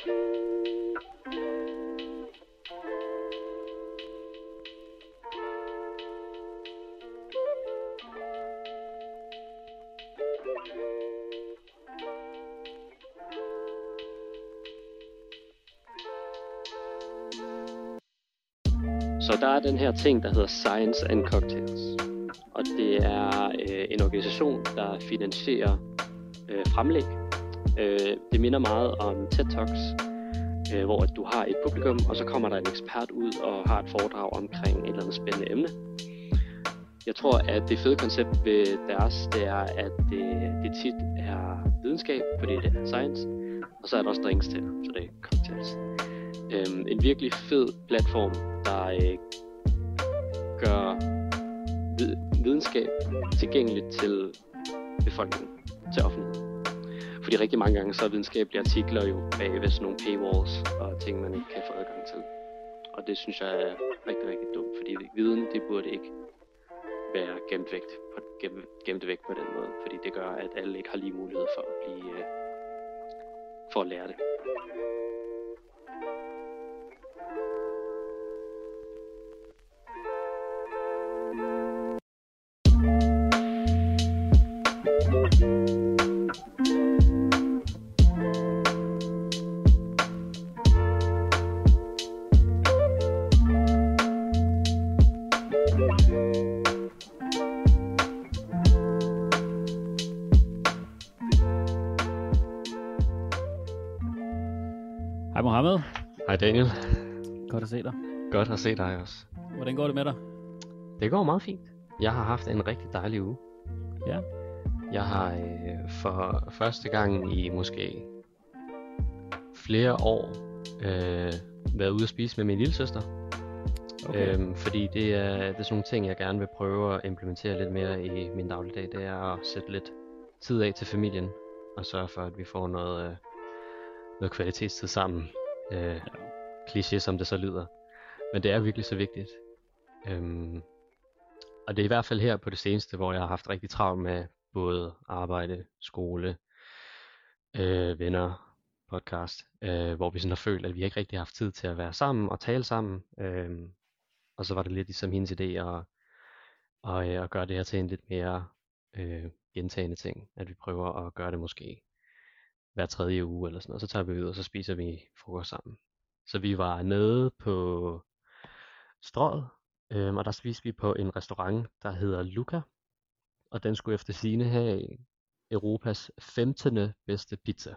Så der er den her ting, der hedder Science and Cocktails. Og det er øh, en organisation, der finansierer øh, fremlæg. Øh, det minder meget om TED Talks, øh, hvor at du har et publikum, og så kommer der en ekspert ud og har et foredrag omkring et eller andet spændende emne. Jeg tror, at det fede koncept ved deres, det er, at det, det tit er videnskab, fordi det er science, og så er der også drinks til, så det er cocktails. Øhm, en virkelig fed platform, der øh, gør videnskab tilgængeligt til befolkningen, til offentligheden. Fordi rigtig mange gange så er videnskabelige artikler jo bag ved sådan nogle paywalls og ting, man ikke kan få adgang til. Og det synes jeg er rigtig, rigtig dumt, fordi viden, det burde ikke være gemt væk på, gemt, gemt væk på den måde, fordi det gør, at alle ikke har lige mulighed for at blive, øh, for at lære det. At se dig også. Hvordan går det med dig? Det går meget fint. Jeg har haft en rigtig dejlig uge. Ja. Jeg har øh, for første gang i måske flere år øh, været ude at spise med min lille søster. Okay. Øhm, fordi det er, det er sådan nogle ting, jeg gerne vil prøve at implementere lidt mere i min dagligdag. Det er at sætte lidt tid af til familien og sørge for, at vi får noget, øh, noget kvalitetstid sammen. Øh, kliché som det så lyder. Men det er virkelig så vigtigt. Øhm, og det er i hvert fald her på det seneste, hvor jeg har haft rigtig travlt med både arbejde, skole, øh, venner, podcast, øh, hvor vi sådan har følt, at vi ikke rigtig har haft tid til at være sammen og tale sammen. Øh, og så var det lidt ligesom hendes idé at, at, øh, at gøre det her til en lidt mere øh, gentagende ting. At vi prøver at gøre det måske hver tredje uge eller sådan noget. Så tager vi ud, og så spiser vi frokost sammen. Så vi var nede på strøget, øhm, og der spiste vi på en restaurant, der hedder Luca. Og den skulle efter sine have Europas 15. bedste pizza.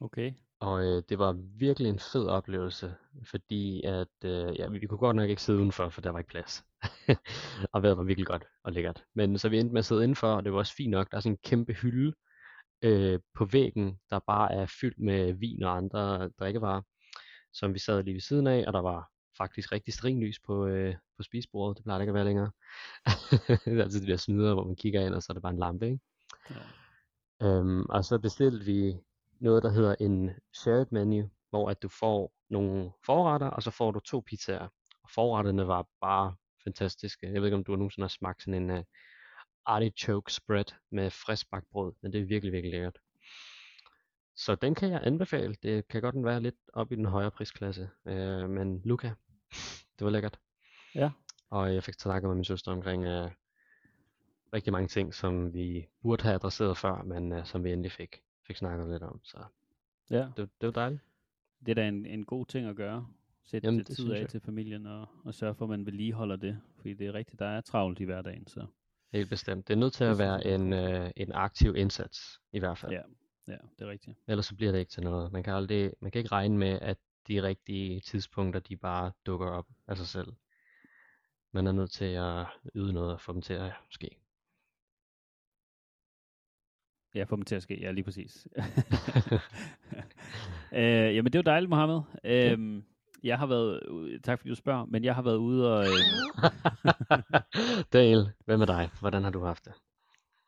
Okay. Og øh, det var virkelig en fed oplevelse, fordi at øh, ja, vi, kunne godt nok ikke sidde udenfor, for der var ikke plads. og vejret var virkelig godt og lækkert. Men så vi endte med at sidde indenfor, og det var også fint nok. Der er sådan en kæmpe hylde øh, på væggen, der bare er fyldt med vin og andre drikkevarer, som vi sad lige ved siden af, og der var faktisk rigtig stringlys på, øh, på spisebordet. Det plejer det ikke at være længere. det er altid de der snyder, hvor man kigger ind, og så er det bare en lampe, ikke? Ja. Øhm, og så bestilte vi noget, der hedder en shared menu, hvor at du får nogle forretter, og så får du to pizzaer. Og forretterne var bare fantastiske. Jeg ved ikke, om du nogensinde har smagt sådan en uh, artichoke spread med friskbagt brød, men det er virkelig, virkelig lækkert. Så den kan jeg anbefale. Det kan godt være lidt op i den højere prisklasse. Øh, men Luca, det var lækkert. Ja. Og jeg fik snakket med min søster omkring øh, rigtig mange ting, som vi burde have adresseret før, men øh, som vi endelig fik, fik snakket lidt om. Så Ja. det, det var dejligt. Det er da en, en god ting at gøre. Sætte Jamen, lidt det tid af jeg. til familien og, og sørge for, at man vedligeholder det. Fordi det er rigtigt, der er travlt i hverdagen. Så Helt bestemt. Det er nødt til at være en, øh, en aktiv indsats, i hvert fald. ja, ja, det er rigtigt. Ellers så bliver det ikke til noget. Man kan, aldrig, man kan ikke regne med, at de rigtige tidspunkter, de bare dukker op af sig selv. Man er nødt til at yde noget og få dem til at ske. Ja, få dem til at ske. Ja, lige præcis. øh, jamen, det var dejligt, Mohammed. Øhm, jeg har været, tak fordi du spørger, men jeg har været ude og, øh, Dale, hvad med dig? Hvordan har du haft det?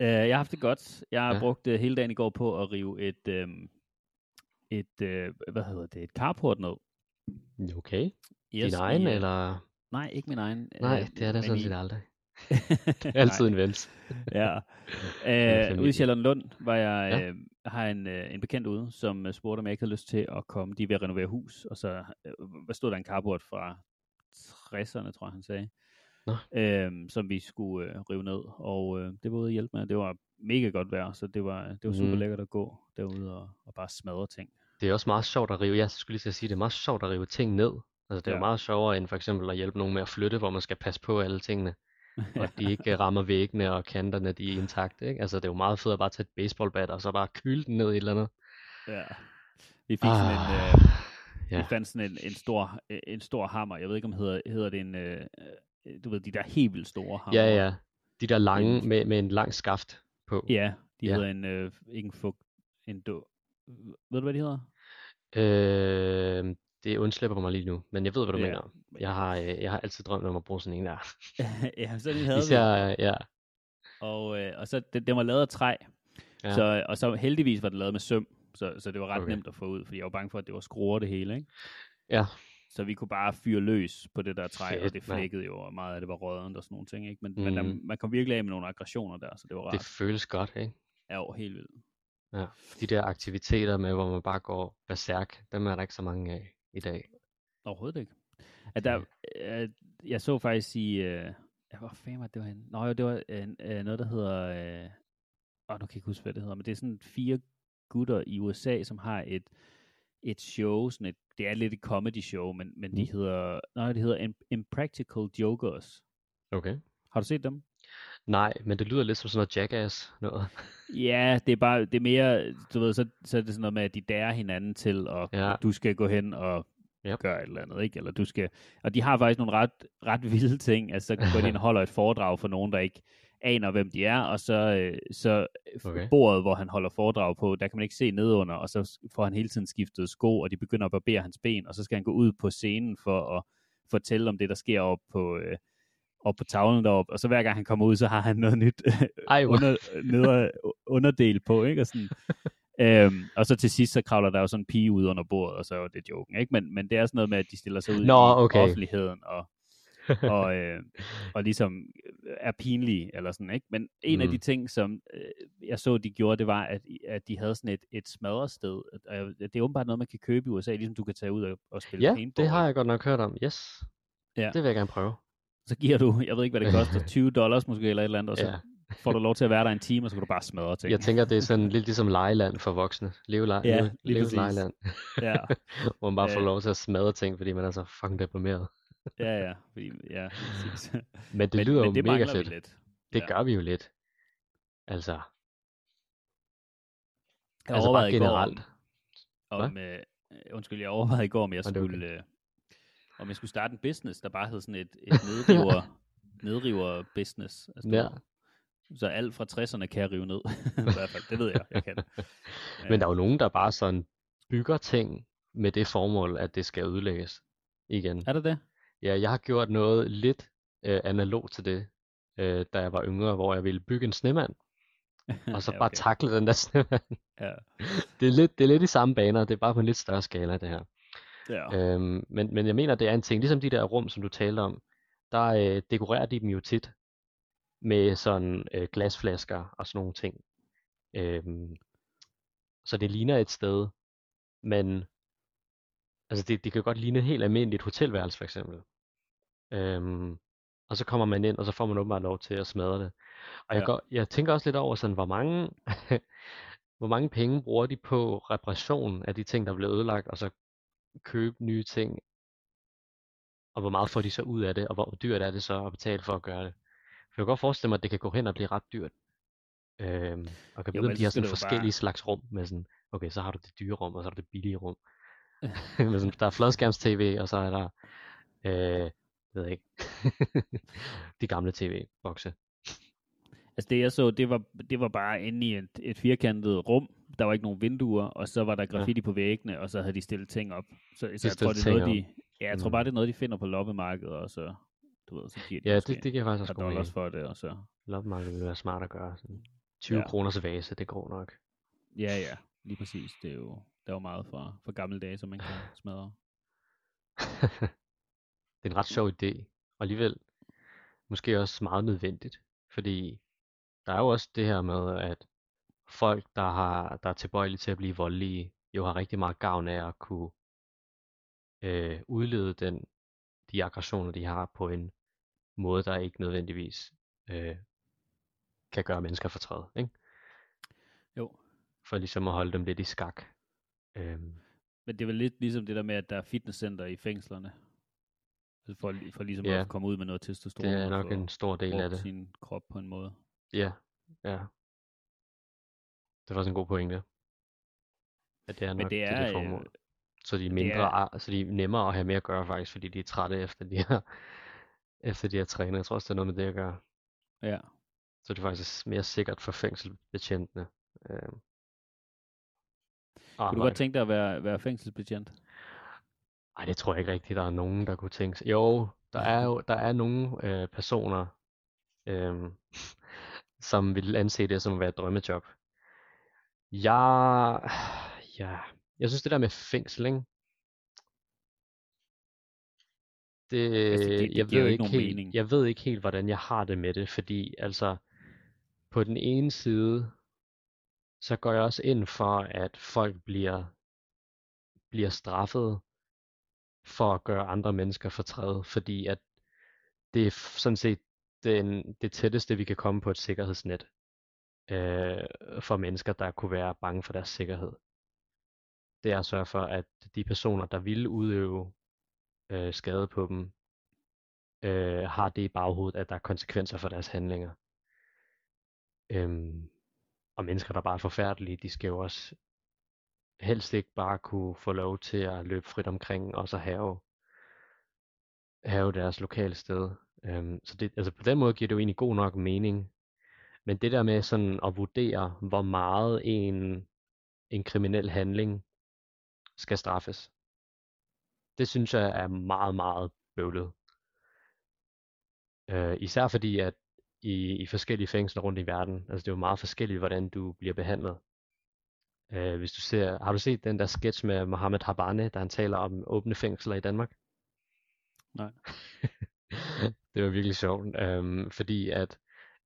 øh, jeg har haft det godt. Jeg har Ja. brugt øh, hele dagen i går på at rive et, øh, et øh, hvad hedder det, et carport ned. Okay. Yes, Din egen, i, øh, eller? Nej, ikke min egen. Nej, øh, det er men sådan set aldrig. Det er altid en vens. ja. Øh, ude i Sjælland Lund var jeg, Ja. øh, har en, øh, en bekendt ude, som øh, spurgte, om jeg ikke havde lyst til at komme. De er ved at renovere hus, og så øh, hvad stod der en carport fra 60'erne, tror jeg, han sagde. Nå. Øhm, som vi skulle øh, rive ned, og øh, det var ude at hjælpe med. Det var mega godt vejr, så det var, det var super Mm. lækkert at gå derude og, og bare smadre ting. Det er også meget sjovt at rive, jeg skulle lige til at sige, det er meget sjovt at rive ting ned. Altså det er jo Ja. meget sjovere end for eksempel at hjælpe nogen med at flytte, hvor man skal passe på alle tingene, og at de ikke rammer væggene og kanterne, de er intakte, ikke? Altså det er jo meget fedt at bare tage et baseballbat og så bare kyle den ned i et eller andet. Ja. Vi fik sådan en, Ah, øh, ja. vi fandt sådan en, en, stor, øh, en stor hammer. Jeg ved ikke, om hedder, hedder det en, øh, øh, du ved, de der helt vildt store hammer. Ja, ja. De der lange, med, med en lang skaft på. Ja, de Ja. hedder en, øh, ikke en fugt, en då. Ved du, hvad de hedder? Øh, det undslipper mig lige nu, men jeg ved, hvad du Ja. mener. Jeg har, øh, jeg har altid drømt om at bruge sådan en der. ja, så den havde vi. Især, ja, Og, øh, og så, den, den var lavet af træ. Ja. Så, og så heldigvis var det lavet med søm. Så, så det var ret Okay. nemt at få ud, fordi jeg var bange for, at det var skruer det hele, ikke? ja, Så vi kunne bare fyre løs på det der træ, og Fedt, det flækkede jo, og meget af det var rådent og sådan nogle ting, ikke? Men, mm. men der, Mhm. man kom virkelig af med nogle aggressioner der, så det var rart. det føles godt, ikke? jo helt vildt. De der aktiviteter med, hvor man bare går berserk, dem er der ikke så mange af i dag. Overhovedet ikke. At der, øh, jeg så faktisk i, øh, ja, hvor fanden var det, var henne? Nå jo, det var øh, øh, noget, der hedder, øh, åh, nu kan jeg ikke huske, hvad det hedder, men det er sådan fire gutter i USA, som har et, et show, sådan et, det er lidt et comedy show, men, men de Mm. hedder, nej, det hedder Im- Impractical Jokers. Okay. Har du set dem? Nej, men det lyder lidt som sådan noget jackass noget. Ja, det er bare, det er mere, du ved, så, så er det sådan noget med, at de dærer hinanden til, og Ja. du skal gå hen og Yep. gøre et eller andet, ikke? Eller du skal, og de har faktisk nogle ret, ret vilde ting, altså så går de ind og holder et foredrag for nogen, der ikke aner, hvem de er, og så, øh, så Okay. okay. bordet, hvor han holder foredrag på, der kan man ikke se nedunder, og så får han hele tiden skiftet sko, og de begynder at barbere hans ben, og så skal han gå ud på scenen for at fortælle om det, der sker op på, øh, op på tavlen deroppe, og så hver gang han kommer ud, så har han noget nyt Ej, hvor... under, neder, underdel på, ikke? Og, sådan, øhm, og så til sidst, så kravler der jo sådan en pige ud under bordet, og så er det joken, ikke? Men, men det er sådan noget med, at de stiller sig ud Nå, i okay. offentligheden, og, og, øh, og ligesom er pinlige, eller sådan, ikke? Men en mm. af de ting, som øh, jeg så, de gjorde, det var, at, at de havde sådan et, et smadrested. Og det er åbenbart noget, man kan købe i USA, ligesom du kan tage ud og, og spille Ja, paintball. det har jeg godt nok hørt om. Yes. Ja. Det vil jeg gerne prøve. Så giver du, jeg ved ikke, hvad det koster, 20 dollars måske, eller et eller andet, og så Ja. får du lov til at være der en time, og så kan du bare smadre ting. Jeg tænker, det er sådan lidt ligesom legeland for voksne. Leve, le- Ja, leve, legeland, Ja, hvor man bare får Øh. lov til at smadre ting, fordi man er så fucking deprimeret. ja, ja. Fordi, ja præcis. Men det men, lyder men jo det mega fedt. Vi lidt. Det Ja. gør vi jo lidt. Altså, Jeg altså bare generelt. om, om øh, undskyld, jeg overvejede i går, om jeg er okay. skulle, øh, om jeg skulle starte en business, der bare hed sådan et, et nedriver, nedriver business. Altså, Ja. Så alt fra 60'erne kan jeg rive ned. I hvert fald, det ved jeg, jeg kan. Men der er jo nogen, der bare sådan bygger ting med det formål, at det skal ødelægges igen. Er det det? Ja, jeg har gjort noget lidt øh, analog til det, øh, da jeg var yngre, hvor jeg ville bygge en snemand, og så Ja, bare okay. takle den der snemand. Ja. Det er lidt, det er lidt i samme baner, det er bare på en lidt større skala, det her. Ja. Øhm, men, men jeg mener, det er en ting, ligesom de der rum, som du talte om, der øh, dekorerer de dem jo tit med sådan øh, glasflasker og sådan nogle ting. Øhm, så det ligner et sted, men altså det, det kan godt ligne et helt almindeligt hotelværelse for eksempel. Øhm, og så kommer man ind, og så får man åbenbart lov til at smadre det. Og jeg, Ja. går, jeg tænker også lidt over sådan, hvor mange, hvor mange penge bruger de på reparation af de ting, der bliver ødelagt, og så købe nye ting, og hvor meget får de så ud af det, og hvor dyrt er det så at betale for at gøre det. For jeg kan godt forestille mig, at det kan gå hen og blive ret dyrt. Øhm, og kan Jo, vide, om de har sådan forskellige bare- slags rum med sådan, okay, så har du det dyre rum, og så har du det billige rum. med sådan, der er fladskærms-tv, og så er der, øh, ved jeg ikke, de gamle tv-bokse. Altså det jeg så, det var, det var bare inde i et, et firkantet rum. Der var ikke nogen vinduer, og så var der graffiti ja. på væggene, og så havde de stillet ting op. Så, så jeg tror, det er noget, de, ja, jeg tror Mm. bare, det er noget, de finder på loppemarkedet, og så, du ved, så giver de Ja, det, det giver faktisk et også dollars for det, og så, Loppemarkedet ville være smart at gøre. Sådan 20 Ja. kroners vase, det går nok. ja, ja, lige præcis. Det er jo, der er jo meget fra, fra gamle dage, som man kan smadre. det er en ret sjov idé, og alligevel måske også meget nødvendigt, fordi der er jo også det her med, at folk, der, har, der er tilbøjelige til at blive voldelige, jo har rigtig meget gavn af at kunne øh, udlede den, de aggressioner, de har på en måde, der ikke nødvendigvis øh, kan gøre mennesker fortræd. Ikke? Jo. For ligesom at holde dem lidt i skak. Øhm, Men det er vel lidt ligesom det der med, at der er fitnesscenter i fængslerne. Altså For, for ligesom Ja. at komme ud med noget testosteron. det er nok en stor del af det. sin krop på en måde. Ja, ja. Det er faktisk en god pointe. At det er Men nok det er, det øh, formål. Så de er mindre, er- så de er nemmere at have med at gøre faktisk, fordi de er trætte efter de her, efter de her trænet. Jeg tror også, det er noget med det at gøre. Ja. Så det er faktisk mere sikkert for fængselsbetjentene. Øhm. Kunne du godt tænke dig at være, være fængselsbetjent? Ej, det tror jeg ikke rigtigt, der er nogen, der kunne tænke sig. Jo, der er jo der er nogle øh, personer, øh, som vil anse det som at være et drømmejob. Jeg, ja, jeg synes det der med fængsel, ikke? Det, Altså, det- det jeg ved ikke helt, mening. jeg ved ikke helt, hvordan jeg har det med det, fordi altså, på den ene side, så går jeg også ind for, at folk bliver, bliver straffet for at gøre andre mennesker fortræd, fordi at det er sådan set den, det tætteste, vi kan komme på et sikkerhedsnet øh, for mennesker, der kunne være bange for deres sikkerhed. Det er at sørge for, at de personer, der ville udøve øh, skade på dem, øh, har det i baghovedet, at der er konsekvenser for deres handlinger. Øhm, og mennesker, der bare er forfærdelige, de skal jo også helst ikke bare kunne få lov til at løbe frit omkring og så have, have deres lokale sted. Øhm, så det, altså på den måde giver det jo egentlig god nok mening. Men det der med sådan at vurdere, hvor meget en, en kriminel handling skal straffes, det synes jeg er meget, meget bøvlet. Øh, især fordi, at i, i forskellige fængsler rundt i verden, altså det er jo meget forskelligt, hvordan du bliver behandlet. Øh, hvis du ser, har du set den der sketch med Mohammed Habane, der han taler om åbne fængsler i Danmark? Nej. det var virkelig sjovt, øhm, fordi at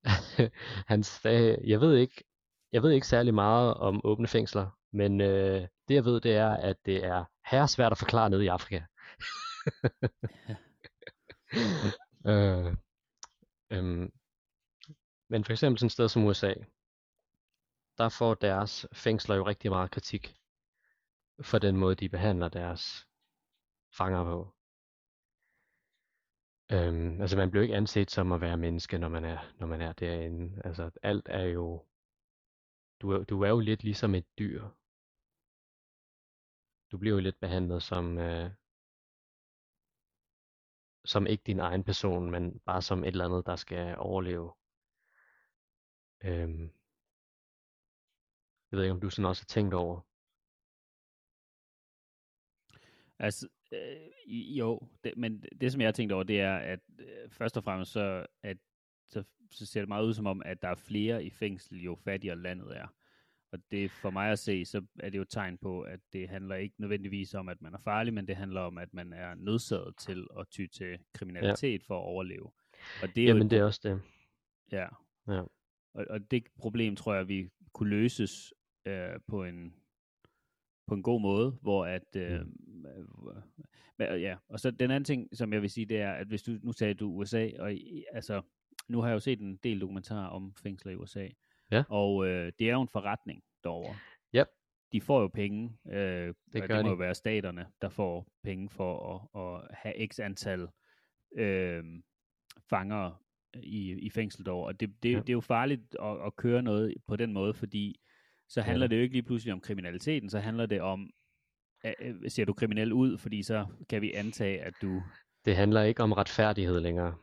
han sagde, jeg ved ikke, jeg ved ikke særlig meget om åbne fængsler, men øh, det jeg ved, det er, at det er her svært at forklare nede i Afrika. øh, øhm, men for eksempel sådan et sted som USA, der får deres fængsler jo rigtig meget kritik for den måde, de behandler deres fanger på. Øhm, altså man bliver ikke anset som at være menneske, når man er, når man er derinde. Altså alt er jo, du er, du er jo lidt ligesom et dyr. Du bliver jo lidt behandlet som, øh, som ikke din egen person, men bare som et eller andet, der skal overleve. Øhm, jeg ved ikke, om du sådan også har tænkt over. Altså, øh, jo, det, men det som jeg har tænkt over, det er, at øh, først og fremmest så, at, så, så ser det meget ud som om, at der er flere i fængsel, jo fattigere landet er. Og det for mig at se, så er det jo et tegn på, at det handler ikke nødvendigvis om, at man er farlig, men det handler om, at man er nødsaget til at ty til kriminalitet ja. for at overleve. Og det er jo Jamen et det er også det. Ja. Ja. Og, og det problem tror jeg, vi kunne løses øh, på en på en god måde, hvor at øh, mm. ja, og så den anden ting, som jeg vil sige, det er, at hvis du, nu sagde du USA, og altså, nu har jeg jo set en del dokumentarer om fængsler i USA, Ja. og øh, det er jo en forretning derovre. Yep. De får jo penge, øh, Det gør det må de. jo være staterne, der får penge for at, at have x antal øh, fanger i, i fængsel derovre. Og det, det, Ja. ja. det er jo farligt at, at køre noget på den måde, fordi så Ja. handler det jo ikke lige pludselig om kriminaliteten, så handler det om, øh, ser du kriminel ud, fordi så kan vi antage, at du... Det handler ikke om retfærdighed længere.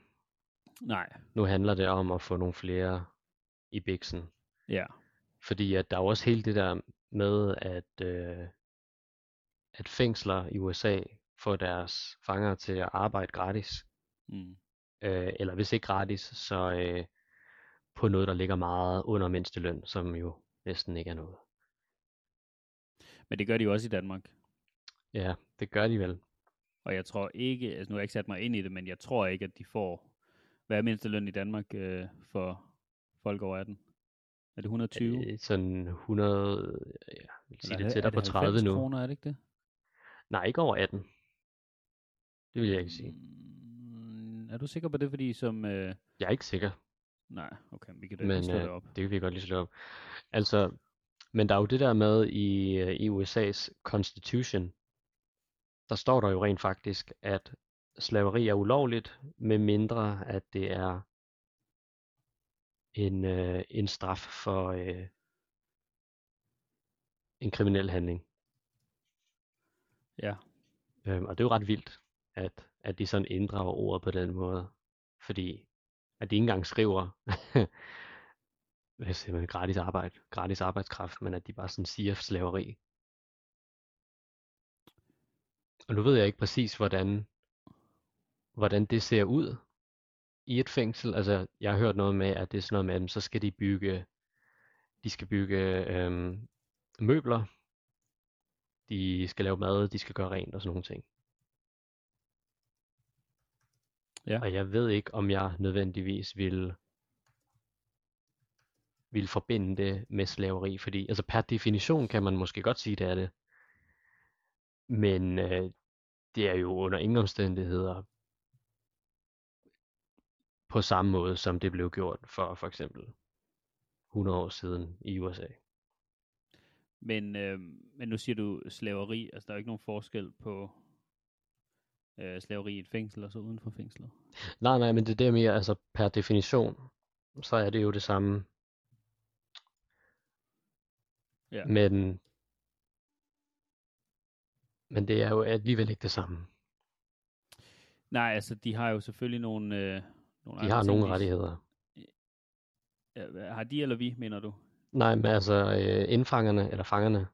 Nej, Nu handler det om at få nogle flere i biksen. ja, Fordi at der er også hele det der med, at, øh, at fængsler i USA får deres fanger til at arbejde gratis. mm, Øh, eller hvis ikke gratis, så øh, på noget, der ligger meget under mindsteløn, som jo næsten ikke er noget. men det gør de jo også i Danmark. Ja, det gør de vel. Og jeg tror ikke, altså nu har jeg ikke sat mig ind i det, men jeg tror ikke, at de får, hvad er mindsteløn i Danmark øh, for folk over 18? Er det 120? Øh, sådan 100, ja, jeg vil sige Eller det er tættere er på 30 nu. kroner, er det ikke det? Nej, ikke over 18. Det vil jeg ikke sige. Mm, er du sikker på det, fordi som... Øh, Jeg er ikke sikker, nej, okay, vi kan da men slå det øh, op. det kan vi godt lige slå op. Altså, men der er jo det der med i, øh, i USA's constitution, der står der jo rent faktisk, at slaveri er ulovligt, med mindre at det er en, øh, en straf for øh, en kriminel handling. Ja, Øhm, og det er jo ret vildt, at, at de sådan inddrager ordet på den måde. Fordi at de ikke engang skriver, hvad siger man, gratis arbejde, gratis arbejdskraft, men at de bare sådan siger slaveri. Og nu ved jeg ikke præcis, hvordan, hvordan det ser ud i et fængsel. Altså, jeg har hørt noget med, at det er sådan noget med, at så skal de bygge, de skal bygge øhm, møbler, de skal lave mad, de skal gøre rent og sådan nogle ting. Ja. Og jeg ved ikke, om jeg nødvendigvis vil, vil forbinde det med slaveri, fordi altså per definition kan man måske godt sige, det er det. Men øh, det er jo under ingen omstændigheder på samme måde, som det blev gjort for for eksempel 100 år siden i USA. men, øh, men nu siger du slaveri, altså der er jo ikke nogen forskel på øh, slaveri i et fængsel og så uden for fængslet. Nej, nej, men det er det mere, altså per definition, så er det jo det samme. Ja. Men, men det er jo alligevel ikke det samme. Nej, altså de har jo selvfølgelig nogle, øh, nogle De har ting, nogle de- rettigheder. Ja, har de eller vi, mener du? Nej, men altså øh, indfangerne, eller fangerne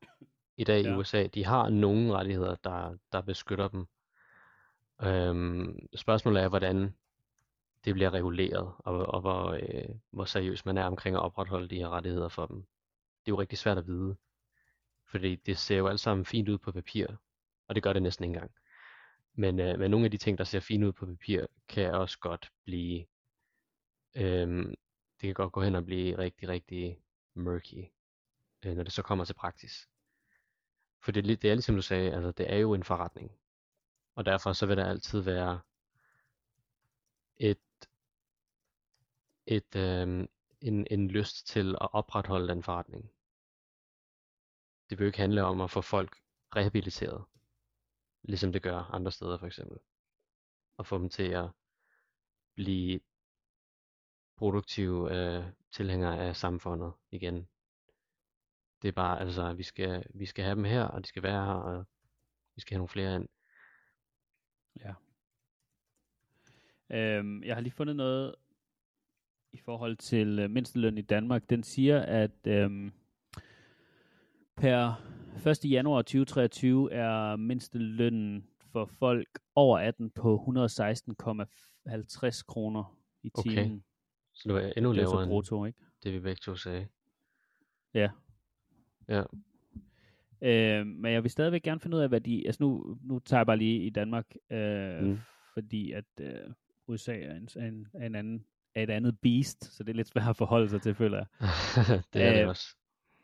i dag i Ja. USA, de har nogle rettigheder, der, der beskytter dem. Øhm, spørgsmålet er, hvordan det bliver reguleret, og, og hvor, øh, hvor seriøs man er omkring at opretholde de her rettigheder for dem. Det er jo rigtig svært at vide, fordi det ser jo alt sammen fint ud på papir, og det gør det næsten ikke engang. Men, øh, men nogle af de ting, der ser fint ud på papir, kan også godt blive, øhm, det kan godt gå hen og blive rigtig, rigtig murky, øh, når det så kommer til praksis. For det, det er ligesom du sagde, altså det er jo en forretning. Og derfor så vil der altid være et, et, øh, en, en lyst til at opretholde den forretning. Det vil jo ikke handle om at få folk rehabiliteret, ligesom det gør andre steder for eksempel. Og få dem til at blive produktive øh, tilhængere af samfundet igen. Det er bare, altså, vi skal, vi skal have dem her, og de skal være her, og vi skal have nogle flere ind. Ja. Øhm, jeg har lige fundet noget i forhold til øh, mindsteløn i Danmark. Den siger, at øhm, per 1. januar 2023 er mindstelønnen for folk over 18 på 116,50 kroner i Okay. timen. Så det var endnu Det er lavere end brutto, ikke? det, vi begge to sagde. Ja. Ja. Øh, men jeg vil stadigvæk gerne finde ud af, hvad de... Altså nu, nu tager jeg bare lige i Danmark, øh, Mm. fordi at øh, USA er, en, er, en, er, en anden, er et andet beast, så det er lidt svært at forholde sig til, føler jeg. det er det Øh, også.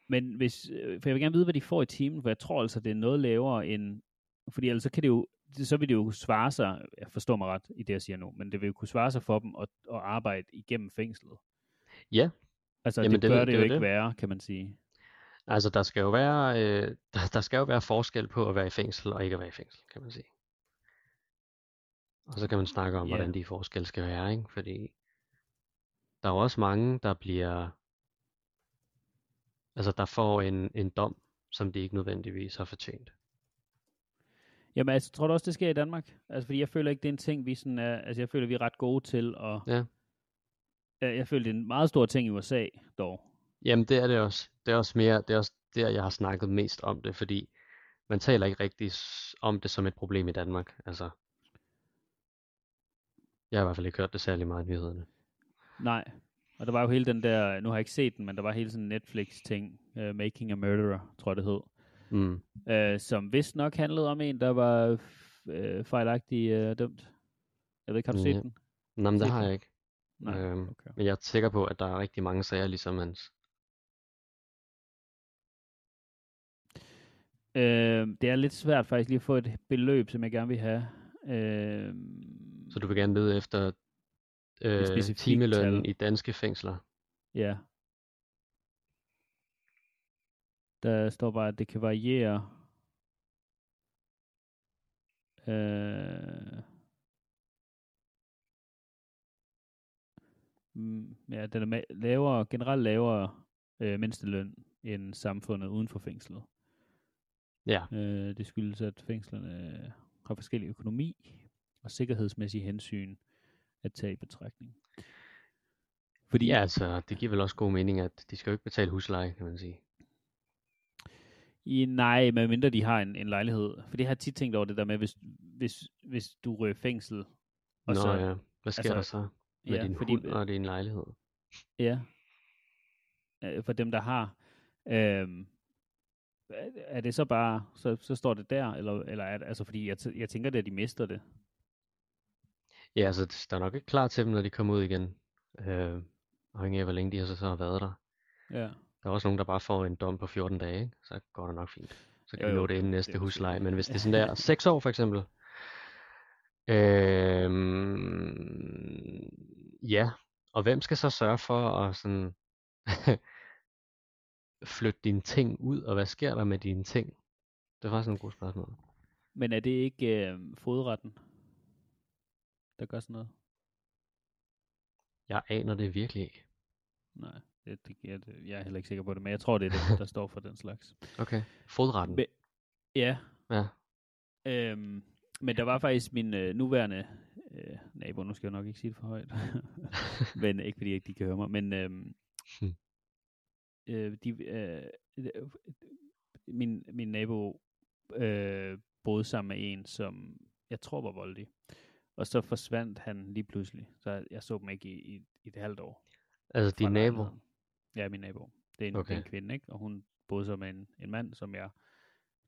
Men hvis, øh, for jeg vil gerne vide, hvad de får i timen, for jeg tror altså, det er noget lavere end... Fordi ellers så kan det jo, det- så vil det jo svare sig, jeg forstår mig ret i det, jeg siger nu, men det vil jo kunne svare sig for dem at, at arbejde igennem fængslet. Ja, Altså, Jamen, det, det- det gør det det, jo jo ikke det. være, kan man sige. Altså der skal jo være, øh, der, der skal jo være forskel på at være i fængsel og ikke at være i fængsel, kan man sige. Og så kan man snakke om, Ja. hvordan de forskelle skal være, ikke? Fordi der er jo også mange, der bliver, altså der får en, en dom, som de ikke nødvendigvis har fortjent. Jamen, altså, tror du også, det sker i Danmark? Altså, fordi jeg føler ikke, det er en ting, vi sådan er... Altså, jeg føler, vi er ret gode til at... Ja. Jeg føler, det er en meget stor ting i USA, dog. Jamen det er det også. Det er også mere, det er også der, jeg har snakket mest om det, fordi man taler ikke rigtig om det som et problem i Danmark. Altså, jeg har i hvert fald ikke hørt det særlig meget i nyhederne. Nej. Og der var jo hele den der... Nu har jeg ikke set den, men der var hele sådan en Netflix-ting. Uh, Making a Murderer, tror jeg, det hed. Mm. Uh, som vist nok handlede om en, der var uh, fejlagtigt uh, dømt. Jeg ved ikke, har du set Ja. den? Nå, men det har jeg ikke. Nej, Øhm, okay. Men jeg er sikker på, at der er rigtig mange sager ligesom hans. Øh, det er lidt svært faktisk lige at få et beløb, som jeg gerne vil have. Øh, Så du vil gerne lede efter øh, timelønnen i danske fængsler? Ja. Der står bare, at det kan variere. Øh, mm, ja, den er lavere, generelt lavere øh, mindsteløn end samfundet uden for fængslet. Ja, Øh, det skyldes, at fængslerne har forskellig økonomi og sikkerhedsmæssige hensyn at tage i betragtning. Fordi ja altså, det giver vel også god mening, at de skal jo ikke betale husleje, kan man sige. I, nej, medmindre de har en, en lejlighed. For det har jeg tit tænkt over det der med, hvis, hvis, hvis du rører fængsel. Og Nå så, ja, hvad sker altså, der så med ja, din fordi, hund og din lejlighed? Ja. Øh, For dem, der har. Øhm, er- det så bare, så, så står det der, eller, eller er det, altså fordi jeg, t- jeg tænker det, at de mister det. Ja, altså, der er nok ikke klar til dem, når de kommer ud igen. Øh, afhængig af, hvor længe de så, så har været der. Ja. Der er også nogen, der bare får en dom på 14 dage, ikke? så går det nok fint. Så kan Jo, jo, nå det inden det næste er husleje. Men hvis det er sådan der 6 år for eksempel, øhm, ja, og hvem skal så sørge for at sådan flytte dine ting ud, og hvad sker der med dine ting? Det er faktisk et godt spørgsmål. Men er det ikke øh, fodretten, der gør sådan noget? Jeg aner det virkelig ikke. Nej, det, det, jeg, det, jeg er heller ikke sikker på det, men jeg tror, det er det, der står for den slags. Okay. Fodretten. Men, ja, Ja. Øhm, men der var faktisk min øh, nuværende øh, nabo, nu skal jeg nok ikke sige det for højt, men ikke fordi de kan høre mig, men øhm, Hmm. Øh, de, øh, øh, min, min nabo øh, boede sammen med en, som jeg tror var voldelig. Og så forsvandt han lige pludselig, så jeg så dem ikke i, i, i et halvt år. Altså din nabo. Ja, min nabo. Det er en, okay. en kvinde, ikke? Og hun boede så med en, en mand, som jeg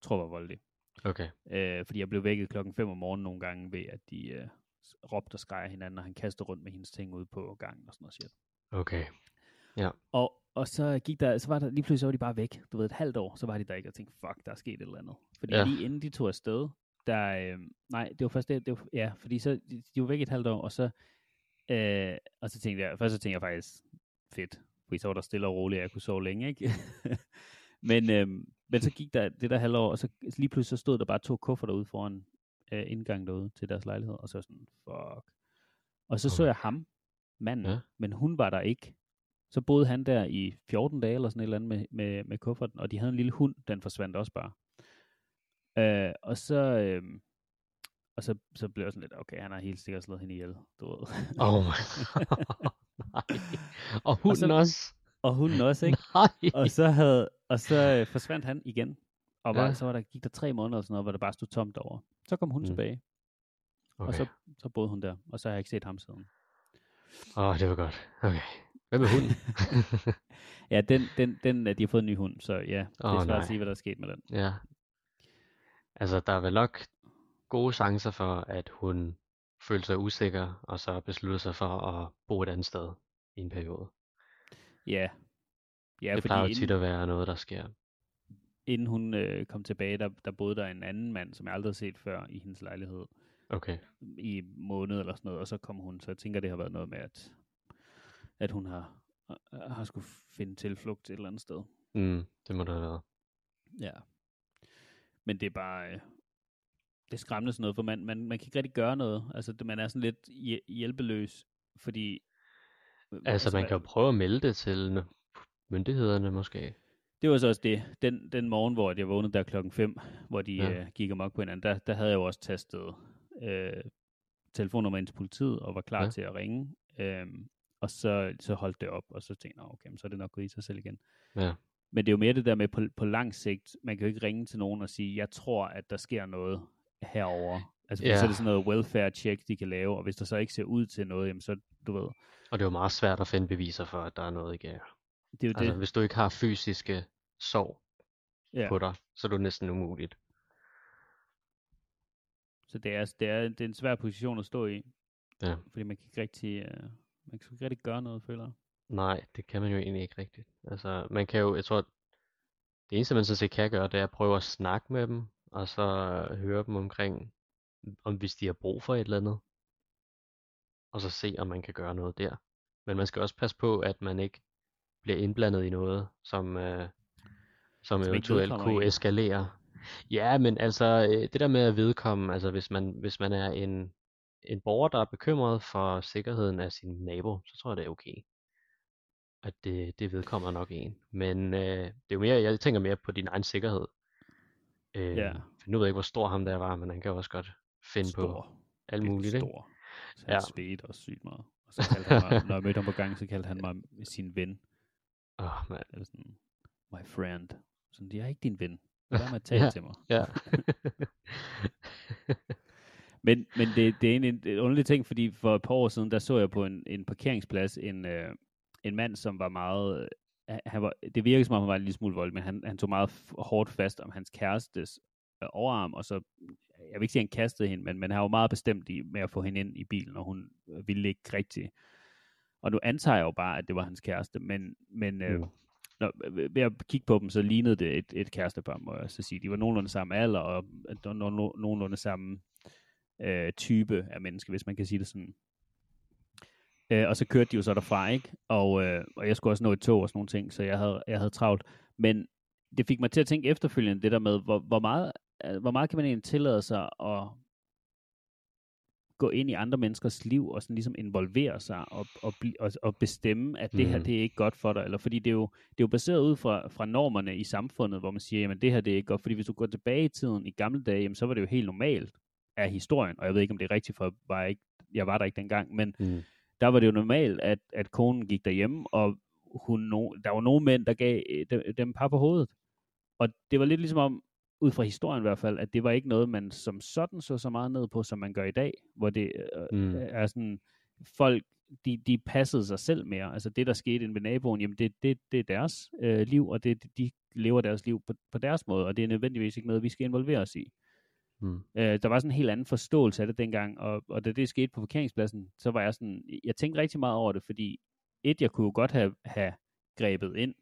tror var voldelig. Okay. Øh, fordi jeg blev vækket klokken 5 om morgenen nogle gange ved, at de øh, råbte og skreg hinanden, og han kastede rundt med hendes ting ude på gangen og sådan noget shit. Okay. Og, og så gik der, så var der lige pludselig så var de bare væk. Du ved, et halvt år, så var de der ikke og tænkte, fuck, der er sket et eller andet. Fordi ja. Lige inden de tog afsted, der, øh, nej, det var først det, det var, ja, fordi så, de, de var væk et halvt år, og så, øh, og så tænkte jeg, først så tænkte jeg faktisk, fedt, fordi så var der stille og roligt, og jeg kunne sove længe, ikke? men, øh, men så gik der det der halvår, og så lige pludselig så stod der bare to kufferter ude foran øh, indgangen derude til deres lejlighed, og så sådan, fuck. Og så så Okay. jeg ham, manden. Ja. men hun var der ikke. Så boede han der i 14 dage eller sådan et eller andet med, med, med kufferten, og de havde en lille hund, den forsvandt også bare. Øh, og så, øh, og så, så blev jeg sådan lidt, okay, han har helt sikkert slået hende ihjel, du ved. Oh my. Nej. Og hunden så- også. og hunden også, ikke? Nej. Og så, havde, og så øh, forsvandt han igen. Og var, Ja. så var der, gik der tre måneder og sådan noget, hvor der bare stod tomt over. Så kom hun Mm. tilbage, okay. og så, så boede hun der, og så har jeg ikke set ham siden. Åh, oh, det var godt. Okay. Hvad med hunden? Ja, den, den, den, øh, de har fået en ny hund, så ja, det er svært at nej. sige, hvad der er sket med den. ja. Altså, der er vel nok gode chancer for, at hun følte sig usikker, og så besluttede sig for at bo et andet sted i en periode. Ja, ja det fordi plejer jo inden, tit at være noget, der sker. inden hun øh, kom tilbage, der, der boede der en anden mand, som jeg aldrig har set før i hendes lejlighed, Okay. i måned eller sådan noget, og så kom hun, så jeg tænker, det har været noget med, at, at hun har, øh, har skulle finde tilflugt et eller andet sted. Mm, det må det have været. Ja. Men det er bare, øh, det er skræmmende sådan noget, for man, man, man kan ikke rigtig gøre noget. Altså, man er sådan lidt hjælpeløs, fordi... øh, Altså, man kan jo prøve at melde det til myndighederne måske. Det var så også det. Den, den morgen, hvor jeg vågnede der klokken 5, hvor de Ja. øh, gik amok på hinanden, der, der havde jeg jo også tastet øh, telefonnummer ind til politiet, og var klar Ja. til at ringe. Øhm, og så, så holdt det op, og så tænkte jeg, okay, så er det nok gået i sig selv igen. Ja. Men det er jo mere det der med på, på lang sigt, man kan jo ikke ringe til nogen og sige, jeg tror, at der sker noget herover. Altså, Ja. så er det sådan noget welfare check, de kan lave, og hvis der så ikke ser ud til noget, jamen så, du ved, Og det er jo meget svært at finde beviser for, at der er noget ikke er. det er jo Altså, det. hvis du ikke har fysiske sår Ja. på dig, så er det næsten umuligt. Så det er, det, er, det er en svær position at stå i. Ja. Fordi man kan ikke rigtig, uh, man kan ikke rigtig gøre noget, føler. Nej, det kan man jo egentlig ikke rigtigt. Altså, man kan jo, jeg tror, Det eneste, man så set kan gøre, det er at prøve at snakke med dem, og så høre dem omkring, om hvis de har brug for et eller andet. Og så se, om man kan gøre noget der. Men man skal også passe på, at man ikke bliver indblandet i noget, som, øh, som, Som eventuelt kunne eskalere. Ja, men altså, øh, det der med at vedkomme, altså hvis man, hvis man er en, en borger, der er bekymret for sikkerheden af sin nabo, så tror jeg, det er okay. At det, det vedkommer nok en. Men øh, det er jo mere, jeg tænker mere på din egen sikkerhed. Øh, Ja. For nu ved jeg ikke, hvor stor ham der var, men han kan jo også godt finde på Stor. alt Virkelig muligt, ikke? Stor. Så Ja. han svedte også sygt meget. Og så kaldte han mig, når jeg mødte ham på gangen, så kaldte han mig sin ven. Åh, oh, mand. Eller sådan, my friend. Sådan, jeg er ikke din ven. Være med at tale Ja. til mig. Ja. Men, men det, det er en, en underlig ting, fordi for et par år siden, der så jeg på en, en parkeringsplads en, øh, en mand, som var meget... øh, Han var, det virkede som om, han var en lille smule vold, men han, han tog meget hårdt fast om hans kærestes øh, overarm, og så, jeg vil ikke sige, at han kastede hende, men, men han var meget bestemt i, med at få hende ind i bilen, og hun øh, ville ikke rigtigt. Og nu antager jeg jo bare, at det var hans kæreste, men, men øh, Mm. når, ved ved at kigge på dem, så lignede det et, et kærestepar, må jeg så sige. De var nogenlunde samme alder, og no, no, no, nogenlunde samme øh, type af menneske, hvis man kan sige det sådan. Øh, og så kørte de jo så derfra, ikke? Og, øh, og jeg skulle også nå et tog og sådan nogle ting, så jeg havde, jeg havde travlt. Men det fik mig til at tænke efterfølgende, det der med, hvor, hvor, meget, øh, hvor meget kan man egentlig tillade sig at gå ind i andre menneskers liv og sådan ligesom involvere sig og, og, og, og bestemme, at det her, Mhm. det er ikke godt for dig. Eller fordi det er jo, det er jo baseret ud fra, fra normerne i samfundet, hvor man siger, jamen det her, det er ikke godt. Fordi hvis du går tilbage i tiden, i gamle dage, jamen, så var det jo helt normalt af historien, og jeg ved ikke, om det er rigtigt, for var jeg, ikke, jeg var der ikke dengang, men Mm. der var det jo normalt, at, at konen gik derhjemme, og hun, no, der var nogle mænd, der gav øh, dem, dem par på hovedet. Og det var lidt ligesom om, ud fra historien i hvert fald, at det var ikke noget, man som sådan så så meget ned på, som man gør i dag, hvor det øh, Mm. er sådan, folk, de, de passede sig selv mere. Altså det, der skete inde ved naboen, jamen det, det, det er deres øh, liv, og det, de lever deres liv på, på deres måde, og det er nødvendigvis ikke noget, vi skal involvere os i. Mm. Øh, der var sådan en helt anden forståelse af det dengang, og, og da det skete på parkeringspladsen, så var jeg sådan, jeg tænkte rigtig meget over det, fordi et, jeg kunne jo godt have, have grebet ind,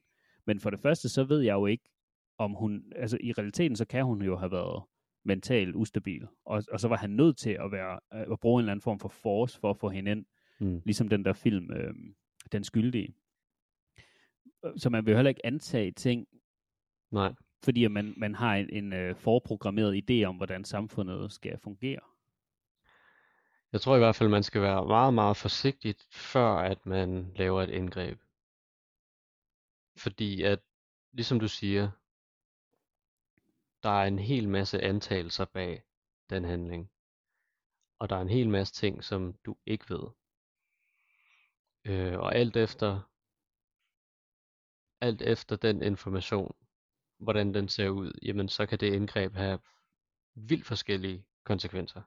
men for det første, så ved jeg jo ikke, om hun, altså i realiteten, så kan hun jo have været mentalt ustabil, og, og så var han nødt til at, være, øh, at bruge en eller anden form for force for at få hende ind, Mm. ligesom den der film, øh, Den Skyldige. Så man vil heller ikke antage ting, Nej fordi at man, man har en, en øh, forprogrammeret idé om, hvordan samfundet skal fungere. Jeg tror i hvert fald, man skal være meget, meget forsigtig, før at man laver et indgreb. Fordi at, ligesom du siger, der er en hel masse antagelser bag den handling. Og der er en hel masse ting, som du ikke ved. Øh, og alt efter, alt efter den information, hvordan den ser ud, jamen så kan det indgreb have vildt forskellige konsekvenser.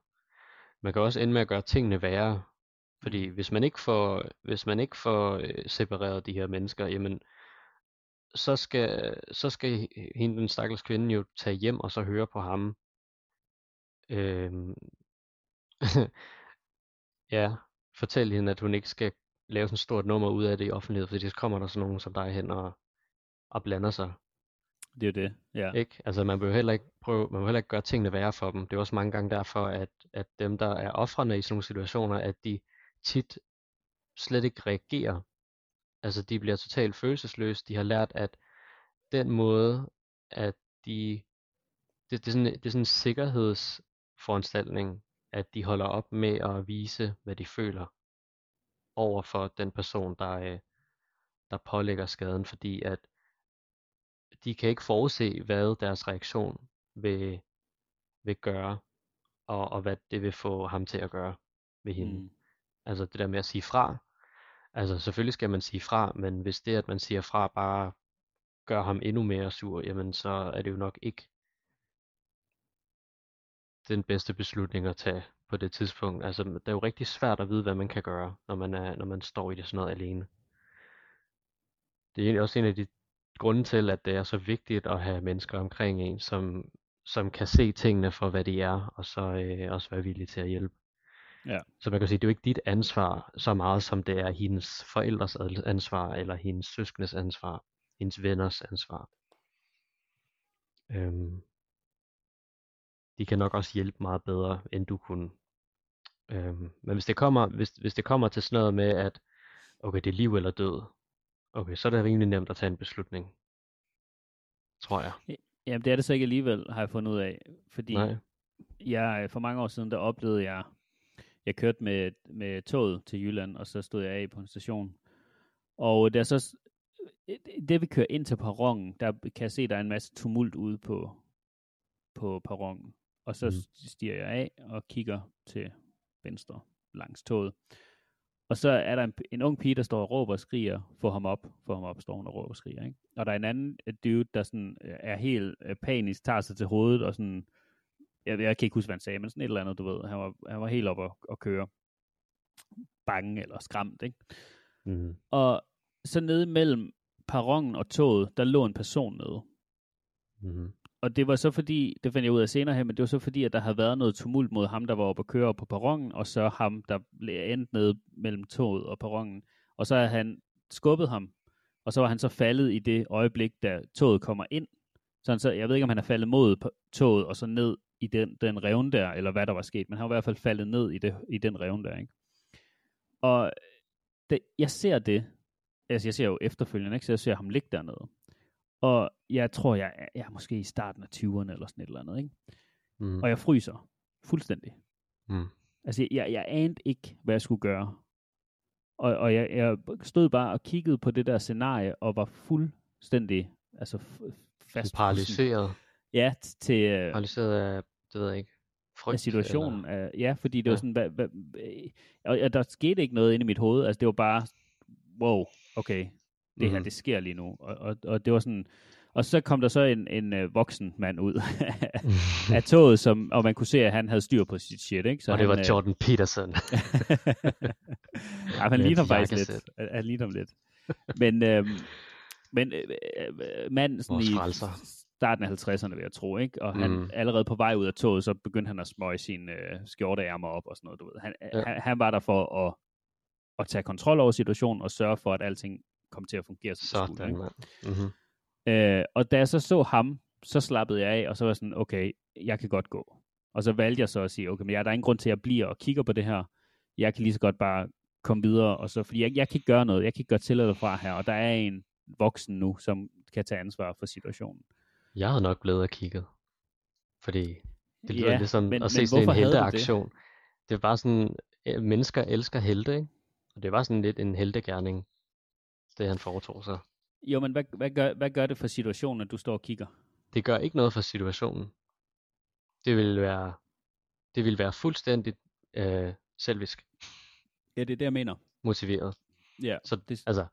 Man kan også ende med at gøre tingene værre, fordi hvis man ikke får, hvis man ikke får øh, separeret de her mennesker, jamen så skal, så skal hende, den stakkels kvinde jo tage hjem og så høre på ham. Øhm, ja, fortæl hende, at hun ikke skal lave sådan et stort nummer ud af det i offentlighed, fordi så kommer der sådan nogen som dig hen og, og blander sig. Det er jo det, ja. Ikke? Altså man vil jo heller ikke prøve, man vil heller ikke gøre tingene værre for dem. Det er også mange gange derfor, at, at dem, der er ofrene i sådan nogle situationer, at de tit slet ikke reagerer. Altså de bliver totalt følelsesløse. De har lært, at den måde, at de, det, det, er sådan, det er sådan en sikkerhedsforanstaltning, at de holder op med at vise, hvad de føler over for den person, der, øh, der pålægger skaden, fordi at de kan ikke forudse, hvad deres reaktion vil, vil gøre, og, og hvad det vil få ham til at gøre ved hende. Mm. Altså det der med at sige fra. Altså selvfølgelig skal man sige fra, men hvis det, at man siger fra, bare gør ham endnu mere sur, jamen så er det jo nok ikke den bedste beslutning at tage på det tidspunkt. Altså det er jo rigtig svært at vide, hvad man kan gøre, når man, er, når man står i det sådan noget alene. Det er egentlig også en af de grunde til, at det er så vigtigt at have mennesker omkring en, som, som kan se tingene for, hvad de er, og så øh, også være villige til at hjælpe. Ja. Så man kan sige, det er jo ikke dit ansvar så meget, som det er hendes forældres ansvar, eller hendes søskendes ansvar, hendes venners ansvar. Øhm, de kan nok også hjælpe meget bedre, end du kunne. Øhm, men hvis det, kommer, hvis, hvis det kommer til sådan noget med, at okay, det er liv eller død, okay, så er det rimelig nemt at tage en beslutning. Tror jeg. Jamen, det er det så ikke alligevel, har jeg fundet ud af. Fordi Nej. jeg, for mange år siden, der oplevede jeg, jeg kørte med, med toget til Jylland, og så stod jeg af på en station. Og der så, det vi kører ind til perronen, der kan jeg se, der er en masse tumult ude på, på perronen. Og så Mhm. stiger jeg af og kigger til venstre langs toget. Og så er der en, en ung pige, der står og råber og skriger, få ham op, få ham op, står hun og råber og skriger. Ikke? Og der er en anden øh, dude, der sådan øh, er helt øh, panisk, tager sig til hovedet og sådan, jeg, jeg kan ikke huske, hvad han sagde, men sådan et eller andet, du ved. Han var, han var helt op at, at køre. Bange eller skræmt, ikke? Mm. Og så nede mellem perronen og toget, der lå en person nede. Mm. Og det var så fordi, det fandt jeg ud af senere her, men det var så fordi, at der havde været noget tumult mod ham, der var oppe at køre på perronen, og så ham, der blev endt nede mellem toget og perronen. Og så havde han skubbet ham, og så var han så faldet i det øjeblik, da toget kommer ind. Så, han så jeg ved ikke, om han er faldet mod på toget, og så ned i den, den revne der, eller hvad der var sket, men han var i hvert fald faldet ned i, det, i den revne der, ikke? Og det, jeg ser det, altså jeg ser jo efterfølgende, ikke? så jeg ser ham ligge dernede. Og jeg tror, jeg er, jeg er måske i starten af 20'erne eller sådan et eller andet, ikke? Mm. Og jeg fryser fuldstændig. Mm. Altså, jeg, jeg anede ikke, hvad jeg skulle gøre. Og, og jeg, jeg stod bare og kiggede på det der scenarie, og var fuldstændig altså, fast Paralyseret. Ja, til øh, Paralyseret af, det ved jeg ikke, frygt. af situationen. Eller... Af, ja, fordi det ja. var sådan, hvad, hvad, øh, og, og der skete ikke noget inde i mit hoved. Altså, det var bare, wow, okay, det her, Mhm. det sker lige nu. Og, og, og det var sådan, og så kom der så en, en øh, voksen mand ud af toget, som, og man kunne se, at han havde styr på sit shit, ikke? og det han, var Jordan Peterson. ja, han ligner faktisk lidt. Han- ligner lidt. Men, øhm, men øh, øh, manden sådan i starten af 50'erne, vil jeg tro, ikke? Og han Mm. allerede på vej ud af toget, så begyndte han at smøge sine øh, skjorteærmer op og sådan noget, du ved. Han, ja. han, han var der for at, at tage kontrol over situationen og sørge for, at alting kom til at fungere, som skulle. Sådan, Ikke? mand. Mm-hmm. Øh, og da jeg så så ham, så slappede jeg af, og så var sådan, okay, jeg kan godt gå. Og så valgte jeg så at sige, okay, men jeg, der er ingen grund til, at jeg bliver og kigger på det her. Jeg kan lige så godt bare komme videre, og så, fordi jeg, jeg kan ikke gøre noget, jeg kan ikke gøre til eller fra her, og der er en voksen nu, som kan tage ansvar for situationen. Jeg havde nok blevet og kigget. Fordi det lyder Ja, ja, ligesom men- at se sådan en du det? helteaktion. Det er bare sådan, mennesker elsker helte, ikke? Og det var sådan lidt en heltegærning, det han foretog sig. Jo, men hvad, hvad, gør, hvad gør det for situationen, at du står og kigger? Det gør ikke noget for situationen. Det vil være, det vil være fuldstændig øh, selvisk Ja, det er det, jeg mener. motiveret. Ja, Så det, altså,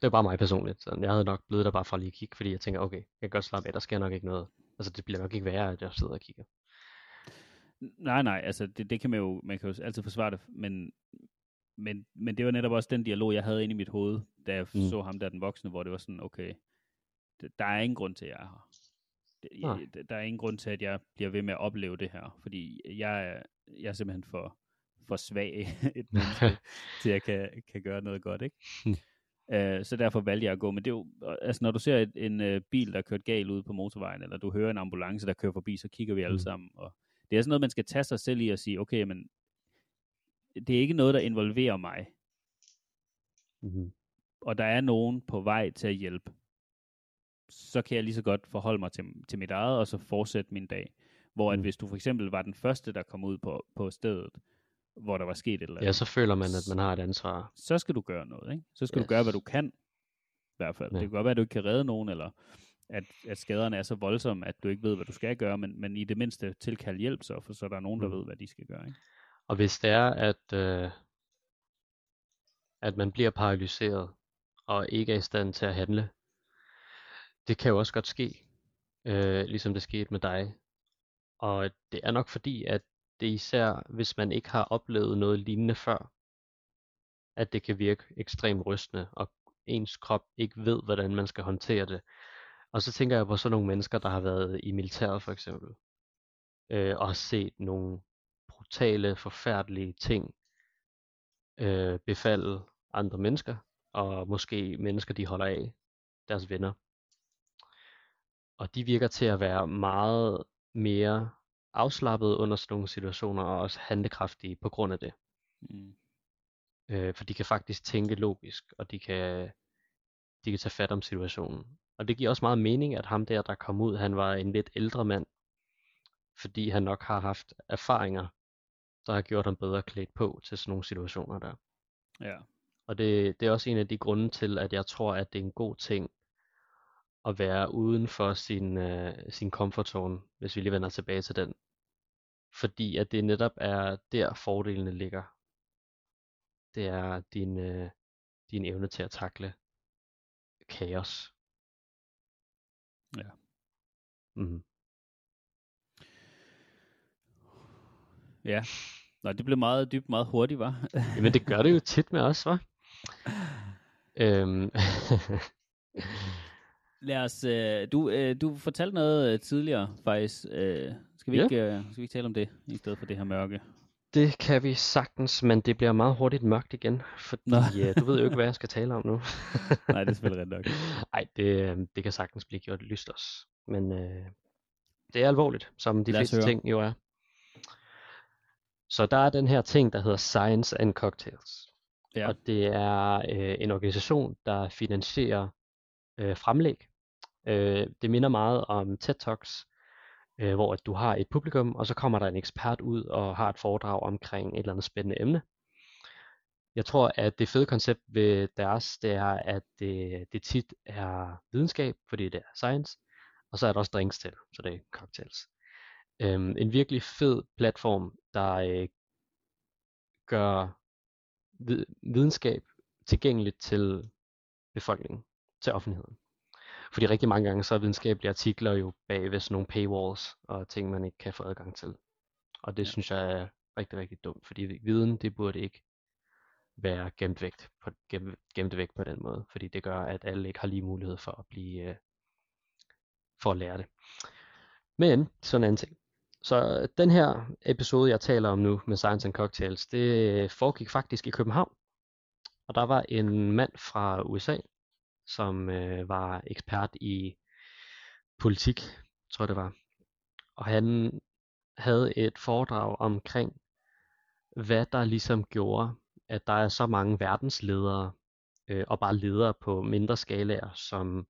det er bare mig personligt. Så jeg havde nok blevet der bare for lige at kigge, fordi jeg tænker, okay, jeg kan godt slappe af, der sker nok ikke noget. Altså, det bliver nok ikke værre, at jeg sidder og kigger. Nej, nej, altså det, det kan man jo, man kan jo altid forsvare det, men, men, men det var netop også den dialog, jeg havde inde i mit hoved, da jeg mm. Så ham der, den voksne, hvor det var sådan, okay, der er ingen grund til, at jeg er her. Jeg, der er ingen grund til, at jeg bliver ved med at opleve det her, fordi jeg er, jeg er simpelthen for, for svag et menneske, til at jeg kan, kan gøre noget godt, ikke? Uh, så derfor valgte jeg at gå. Men det er jo, altså når du ser et, en uh, bil, der er kørt galt ude på motorvejen, eller du hører en ambulance, der kører forbi, så kigger vi alle Mm. sammen. Og det er sådan noget, man skal tage sig selv i og sige, okay, men det er ikke noget, der involverer mig, Mm-hmm. og der er nogen på vej til at hjælpe, så kan jeg lige så godt forholde mig til, til mit eget, og så fortsætte min dag. Hvor at Mm. hvis du for eksempel var den første, der kom ud på, på stedet, hvor der var sket et eller andet, Ja, så føler man, at man har et ansvar. så skal du gøre noget. Ikke? Så skal yes. Du gøre, hvad du kan. I hvert fald. Ja. Det kan godt være, at du ikke kan redde nogen, eller at, at skaderne er så voldsomme, at du ikke ved, hvad du skal gøre, men, men i det mindste tilkald hjælp så, for så er der nogen, der Mm. ved, hvad de skal gøre. Ikke? Og hvis det er, at, øh, at man bliver paralyseret, og ikke er i stand til at handle, det kan jo også godt ske, øh, ligesom det skete med dig. Og det er nok fordi, at det især, hvis man ikke har oplevet noget lignende før, at det kan virke ekstremt rystende, og ens krop ikke ved, hvordan man skal håndtere det. Og så tænker jeg på sådan nogle mennesker, der har været i militæret for eksempel, øh, og har set nogle brutale, forfærdelige ting øh, befalde andre mennesker, og måske mennesker, de holder af, deres venner. Og de virker til at være meget mere afslappede under sådan nogle situationer, og også handlekraftige på grund af det. Mm. Øh, for de kan faktisk tænke logisk, og de kan, de kan tage fat om situationen. Og det giver også meget mening, at ham der, der kom ud, han var en lidt ældre mand, fordi han nok har haft erfaringer, der har gjort ham bedre klædt på til sådan nogle situationer der. Ja. Og det, det er også en af de grunde til, at jeg tror, at det er en god ting at være uden for sin, øh, sin comfort zone, hvis vi lige vender tilbage til den. Fordi at det netop er der fordelene ligger. Det er din, øh, din evne til at takle kaos. Ja. Mm. Ja. Nå, det blev meget dybt, meget hurtigt, var. Jamen det gør det jo tit med os, hva'? øhm. Lad os, øh, du, øh, du fortalte noget øh, tidligere, faktisk. Øh, skal, vi Ja. ikke, øh, skal vi ikke tale om det, i stedet for det her mørke? Det kan vi sagtens, men det bliver meget hurtigt mørkt igen, fordi øh, du ved jo ikke, hvad jeg skal tale om nu. Nej, det er selvfølgelig ret nok. Nej, det, øh, det kan sagtens blive gjort lyst også. Men øh, det er alvorligt, som de fleste høre. ting jo er. Så der er den her ting, der hedder Science and Cocktails. Ja. Og det er øh, en organisation, der finansierer øh, fremlæg. Øh, det minder meget om TED Talks, øh, hvor at du har et publikum, og så kommer der en ekspert ud og har et foredrag omkring et eller andet spændende emne. Jeg tror, at det fede koncept ved deres, det er, at det, det tit er videnskab, fordi det er science, og så er der også drinks til, så det er cocktails. Øhm, en virkelig fed platform, der øh, gør vid- videnskab tilgængeligt til befolkningen, til offentligheden. Fordi rigtig mange gange så er videnskabelige artikler jo bag ved sådan nogle paywalls og ting, man ikke kan få adgang til. Og det synes jeg er rigtig, rigtig dumt, fordi viden, det burde ikke være gemt væk på, gem, gemt væk på den måde, fordi det gør, at alle ikke har lige mulighed for at blive, øh, for at lære det. Men, sådan en anden ting. Så øh, den her episode, jeg taler om nu med Science and Cocktails, det øh, foregik faktisk i København. Og der var en mand fra USA, som øh, var ekspert i politik, tror jeg det var. Og han havde et foredrag omkring, hvad der ligesom gjorde, at der er så mange verdensledere, øh, og bare ledere på mindre skalaer, som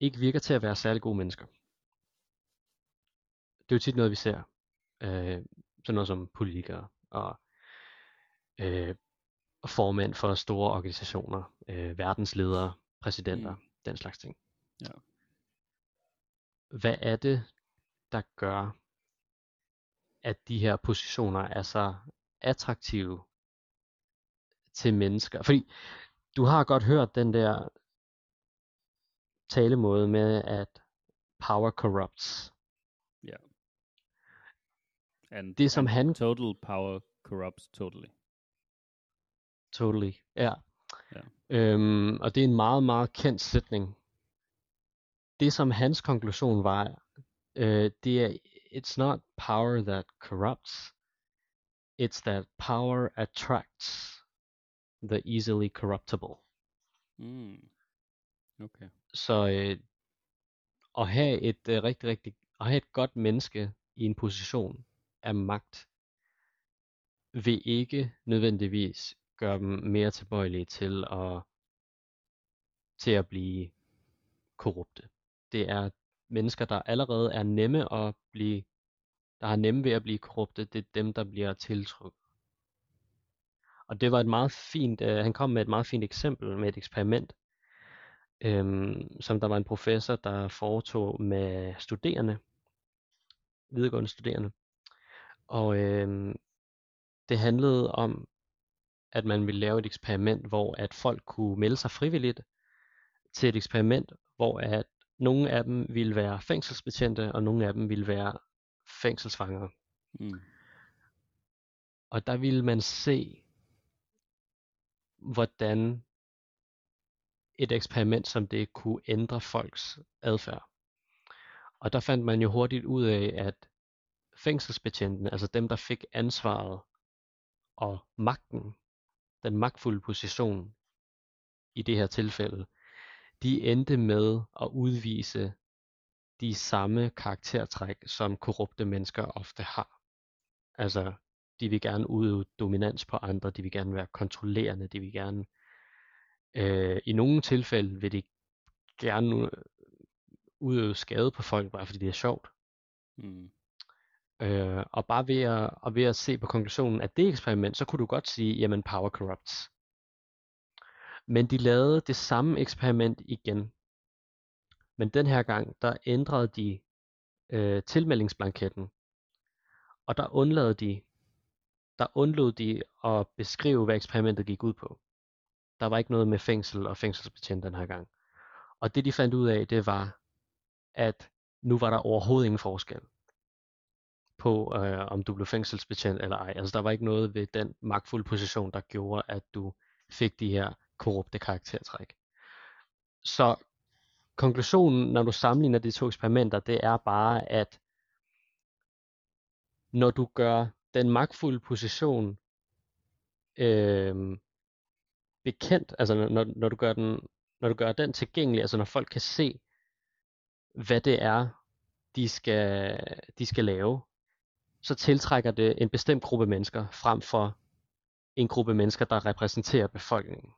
ikke virker til at være særlig gode mennesker. Det er jo tit noget, vi ser. Øh, sådan noget som politikere og øh, formænd for store organisationer, øh, verdensledere, præsidenter, Mm. den slags ting. Ja. Hvad er det, der gør, at de her positioner er så attraktive til mennesker? Fordi du har godt hørt den der talemåde med, at power corrupts. And, Det, som and han- Total power corrupts totally. Totally, ja. Ja. Øhm, og det er en meget, meget kendt sætning. Det, som hans konklusion var, øh, det er, it's not power that corrupts, it's that power attracts the easily corruptible. Mm. Okay. Så øh, at have et øh, rigtig, rigtig, at have et godt menneske i en position af magt, vil ikke nødvendigvis gøre dem mere tilbøjelige til at, til at blive korrupte. Det er mennesker, der allerede er nemme at blive, der har nemme ved at blive korrupte, det er dem, der bliver tiltrukket. Og det var et meget fint, øh, han kom med et meget fint eksempel med et eksperiment, øhm, som der var en professor, der foretog med studerende, videregående studerende. Og øhm, det handlede om, at man ville lave et eksperiment, hvor at folk kunne melde sig frivilligt til et eksperiment, hvor at nogle af dem ville være fængselsbetjente, og nogle af dem ville være fængselsfanger. Mm. Og der ville man se, hvordan et eksperiment som det kunne ændre folks adfærd. Og der fandt man jo hurtigt ud af, at fængselsbetjentene, altså dem, der fik ansvaret og magten, den magtfulde position i det her tilfælde, de endte med at udvise de samme karaktertræk, som korrupte mennesker ofte har. Altså, de vil gerne udøve dominans på andre, de vil gerne være kontrollerende, de vil gerne, øh, i nogle tilfælde vil de gerne øh, udøve skade på folk, bare fordi det er sjovt. Mm. Øh, og bare ved at, og ved at se på konklusionen af det eksperiment, så kunne du godt sige, jamen power corrupts. Men de lavede det samme eksperiment igen. Men den her gang, der ændrede de øh, tilmeldingsblanketten. Og der undlod de, der undlod de at beskrive, hvad eksperimentet gik ud på. Der var ikke noget med fængsel og fængselsbetjent den her gang. Og det de fandt ud af, det var, at nu var der overhovedet ingen forskel på, øh, om du blev fængselsbetjent eller ej. Altså der var ikke noget ved den magtfulde position, der gjorde, at du fik de her korrupte karaktertræk. Så konklusionen, når du sammenligner de to eksperimenter, det er bare, at når du gør den magtfulde position øh, bekendt, altså når, når, du gør den, når du gør den tilgængelig, altså når folk kan se, hvad det er, de skal, de skal lave, så tiltrækker det en bestemt gruppe mennesker frem for en gruppe mennesker, der repræsenterer befolkningen.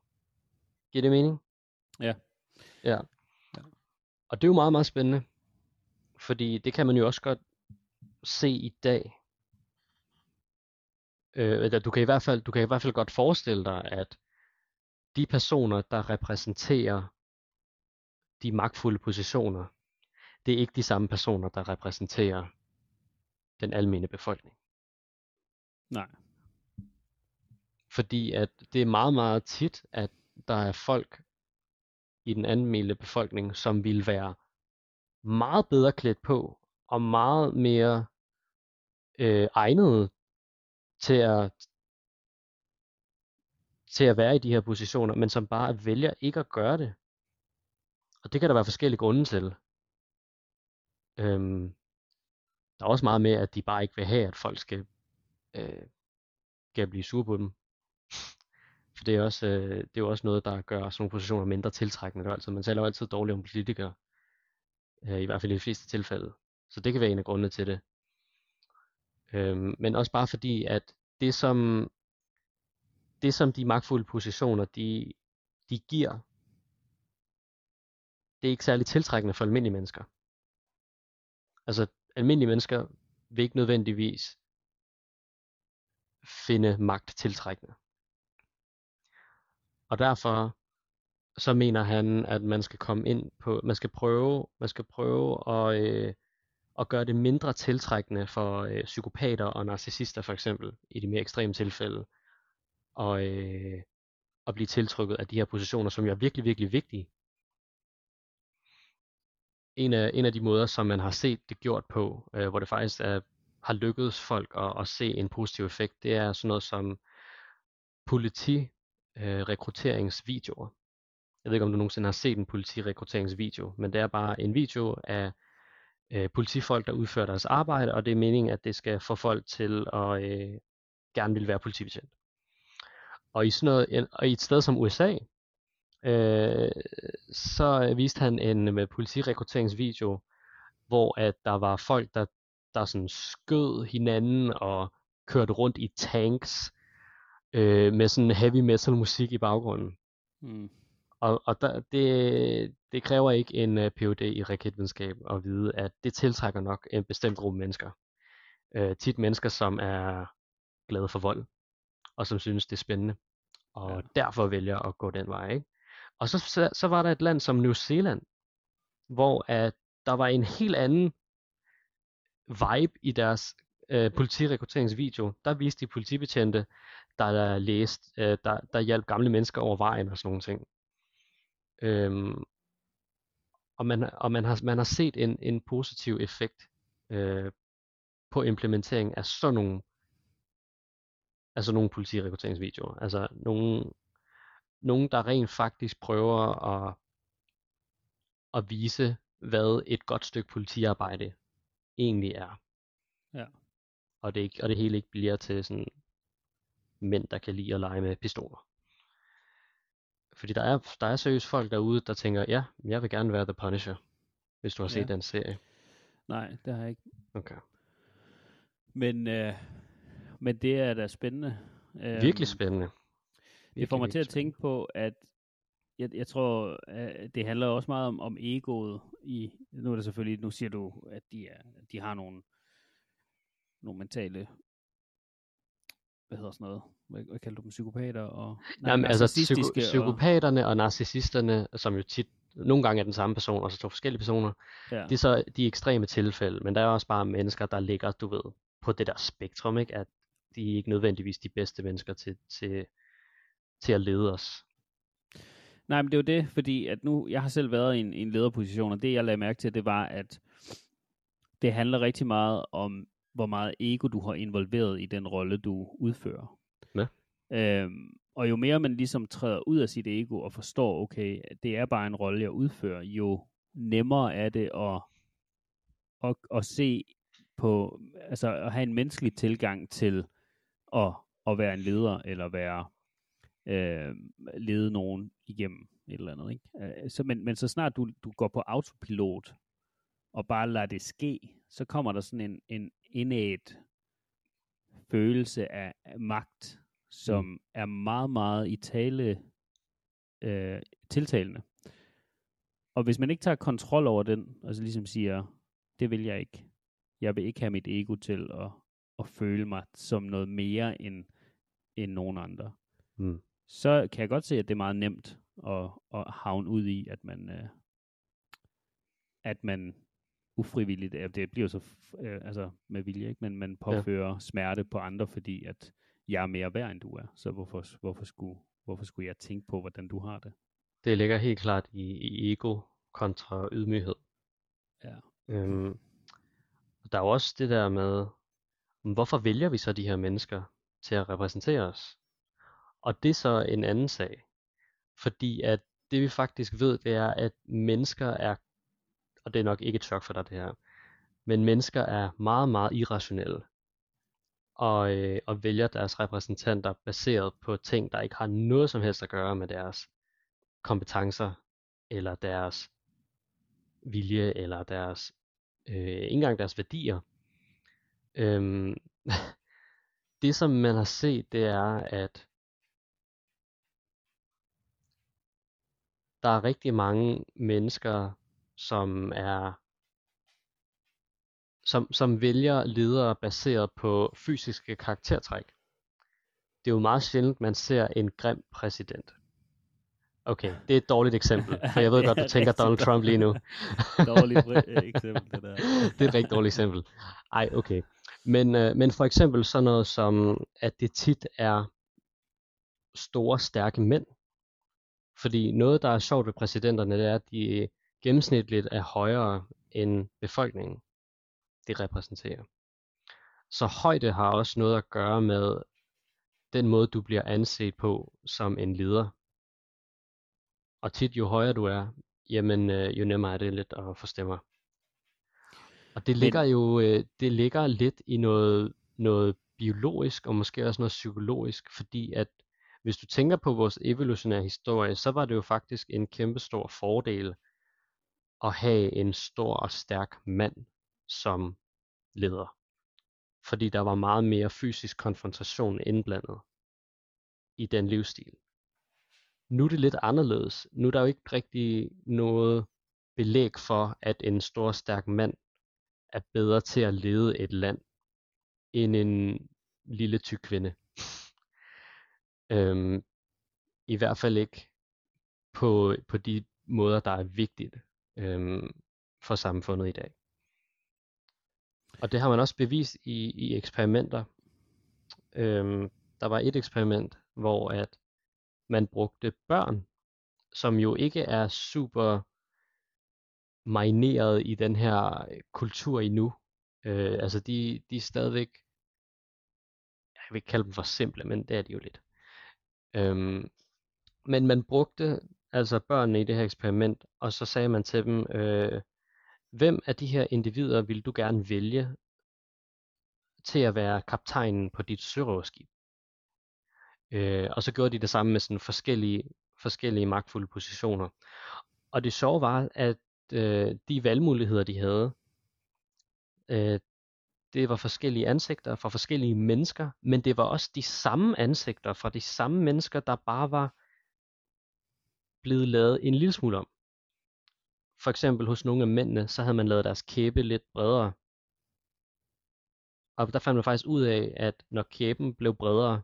Giver det mening? Ja. Ja. Og det er jo meget, meget spændende. Fordi det kan man jo også godt se i dag. Øh, du, kan i hvert fald, du kan i hvert fald godt forestille dig, at de personer, der repræsenterer de magtfulde positioner, det er ikke de samme personer, der repræsenterer den almene befolkning. Nej. Fordi at det er meget, meget tit, at der er folk i den almene befolkning, som vil være meget bedre klædt på, og meget mere øh, egnede til at, til at være i de her positioner, men som bare vælger ikke at gøre det. Og det kan der være forskellige grunde til. Øhm, der er også meget med, at de bare ikke vil have, at folk skal, øh, skal blive sure på dem. For det er, også, øh, det er jo også noget, der gør sådan nogle positioner mindre tiltrækkende. Altså, man taler jo altid dårligt om politikere, øh, i hvert fald i de fleste tilfælde. Så det kan være en af grundene til det. Øh, men også bare fordi, at det som, det som de magtfulde positioner, de, de giver, det er ikke særlig tiltrækkende for almindelige mennesker. Altså, almindelige mennesker vil ikke nødvendigvis finde magt tiltrækkende. Og derfor så mener han, at man skal komme ind på, man skal prøve, man skal prøve at, øh, at gøre det mindre tiltrækkende for øh, psykopater og narcissister for eksempel, i de mere ekstreme tilfælde, og, øh, at blive tiltrykket af de her positioner, som jo er virkelig, virkelig vigtige. En af, en af de måder, som man har set det gjort på, øh, hvor det faktisk er, har lykkedes folk at, at se en positiv effekt, det er sådan noget som politi øh, rekrutteringsvideoer. Jeg ved ikke, om du nogensinde har set en politirekrutteringsvideo, men det er bare en video af øh, politifolk, der udfører deres arbejde, og det er meningen, at det skal få folk til at øh, gerne vil være politibetjent. Og i, sådan noget, og i et sted som USA, øh, så viste han en med politirekrutteringsvideo, hvor at der var folk, der, der sådan skød hinanden og kørte rundt i tanks øh, med sådan heavy metal musik i baggrunden. Mm. Og, og der, det, det kræver ikke en uh, øh, Ph.D. i raketvidenskab at vide, at det tiltrækker nok en bestemt gruppe mennesker. Øh, tit mennesker, som er glade for vold, og som synes, det er spændende, og ja. derfor vælger at gå den vej. Ikke? Og så, så, så var der et land som New Zealand, hvor at der var en helt anden vibe i deres øh, politirekrutteringsvideo. Der viste de politibetjente, der, der læste, øh, der, der hjalp gamle mennesker over vejen og sådan nogle ting. Øhm, og man, og man, har, man har set en, en positiv effekt øh, på implementering af sådan nogle, altså nogle politirekrutteringsvideoer. Altså nogle, nogen, der rent faktisk prøver at, at vise, hvad et godt stykke politiarbejde egentlig er. Ja. Og det, ikke, og det hele ikke bliver til sådan mænd, der kan lide at lege med pistoler. Fordi der er, der er seriøst folk derude, der tænker, ja, jeg vil gerne være The Punisher, hvis du har set ja. den serie. Nej, det har jeg ikke. Okay. Men, øh, men det er da spændende. Virkelig Øhm, spændende. Det får mig til at tænke på, at jeg, jeg tror, at det handler også meget om, om egoet i, nu er det selvfølgelig, nu siger du, at de, er, de har nogle, nogle mentale, hvad hedder sådan noget, hvad, hvad kalder du dem, psykopater og nej, Jamen, altså psyko- psykopaterne og narcissisterne, som jo tit nogle gange er den samme person, og så to forskellige personer, ja, det er så de ekstreme tilfælde, men der er også bare mennesker, der ligger, du ved, på det der spektrum, ikke? at de er ikke nødvendigvis de bedste mennesker til, til, til at lede os. Nej, men det er jo det, fordi at nu, jeg har selv været i en, i en lederposition, og det jeg lagde mærke til, det var, at det handler rigtig meget om, hvor meget ego du har involveret i den rolle, du udfører. Ja. Øhm, og jo mere man ligesom træder ud af sit ego og forstår, okay, det er bare en rolle, jeg udfører, jo nemmere er det at, at, at se på, altså at have en menneskelig tilgang til at, at være en leder, eller være øh, lede nogen igennem et eller andet. Ikke? Øh, så, men, men så snart du, du går på autopilot, og bare lader det ske, så kommer der sådan en, en indæt følelse af, magt, som mm. er meget, meget i tale øh, tiltalende. Og hvis man ikke tager kontrol over den, altså ligesom siger, det vil jeg ikke. Jeg vil ikke have mit ego til at, at føle mig som noget mere end, end nogen andre. Mm. Så kan jeg godt se, at det er meget nemt at, at havne ud i, at man, øh, at man ufrivilligt, ja, det bliver så øh, altså med vilje, ikke? men man påfører ja. smerte på andre, fordi at jeg er mere værd, end du er. Så hvorfor, hvorfor, skulle, hvorfor skulle jeg tænke på, hvordan du har det? Det ligger helt klart i, i ego kontra ydmyghed. Ja. Øhm, der er jo også det der med, hvorfor vælger vi så de her mennesker til at repræsentere os? Og det er så en anden sag. Fordi at det vi faktisk ved, det er, at mennesker er, og det er nok ikke et chok for dig det her, men mennesker er meget, meget irrationelle. Og, øh, og vælger deres repræsentanter baseret på ting, der ikke har noget som helst at gøre med deres kompetencer, eller deres vilje, eller deres, øh, ikke engang deres værdier. Øhm, det som man har set, det er, at der er rigtig mange mennesker, som er som, som vælger ledere baseret på fysiske karaktertræk. Det er jo meget sjældent, man ser en grim præsident. Okay, det er et dårligt eksempel, for jeg ved godt, du tænker Donald Trump lige nu. dårligt eksempel, det der. det er et rigtig dårligt eksempel. Ej, okay. Men, øh, men for eksempel sådan noget som, at det tit er store, stærke mænd. Fordi noget, der er sjovt ved præsidenterne, det er, at de gennemsnitligt er højere end befolkningen, de repræsenterer. Så højde har også noget at gøre med den måde, du bliver anset på som en leder. Og tit jo højere du er, jamen øh, jo nemmere er det lidt at få stemmer. Og det ligger jo øh, det ligger lidt i noget, noget biologisk og måske også noget psykologisk, fordi at hvis du tænker på vores evolutionære historie, så var det jo faktisk en kæmpe stor fordel at have en stor og stærk mand som leder. Fordi der var meget mere fysisk konfrontation indblandet i den livsstil. Nu er det lidt anderledes. Nu er der jo ikke rigtig noget belæg for, at en stor stærk mand er bedre til at lede et land, end en lille tyk kvinde øhm, I hvert fald ikke på, på de måder, der er vigtigt øhm, for samfundet i dag. Og det har man også bevist i, i eksperimenter. Øhm, der var et eksperiment, hvor at man brugte børn, som jo ikke er super marineret i den her kultur endnu. Øh, altså de, de er stadigvæk, jeg vil ikke kalde dem for simple, men det er de jo lidt. Øhm, men man brugte altså børnene i det her eksperiment, og så sagde man til dem, øh, hvem af de her individer vil du gerne vælge til at være kaptajnen på dit sørøverskib? Øh, og så gjorde de det samme med sådan forskellige, forskellige magtfulde positioner. Og det sjove var, at øh, de valgmuligheder, de havde, Øh, det var forskellige ansigter fra forskellige mennesker, men det var også de samme ansigter fra de samme mennesker, der bare var blevet lavet en lille smule om. For eksempel hos nogle af mændene, så havde man lavet deres kæbe lidt bredere. Og der fandt man faktisk ud af, at når kæben blev bredere,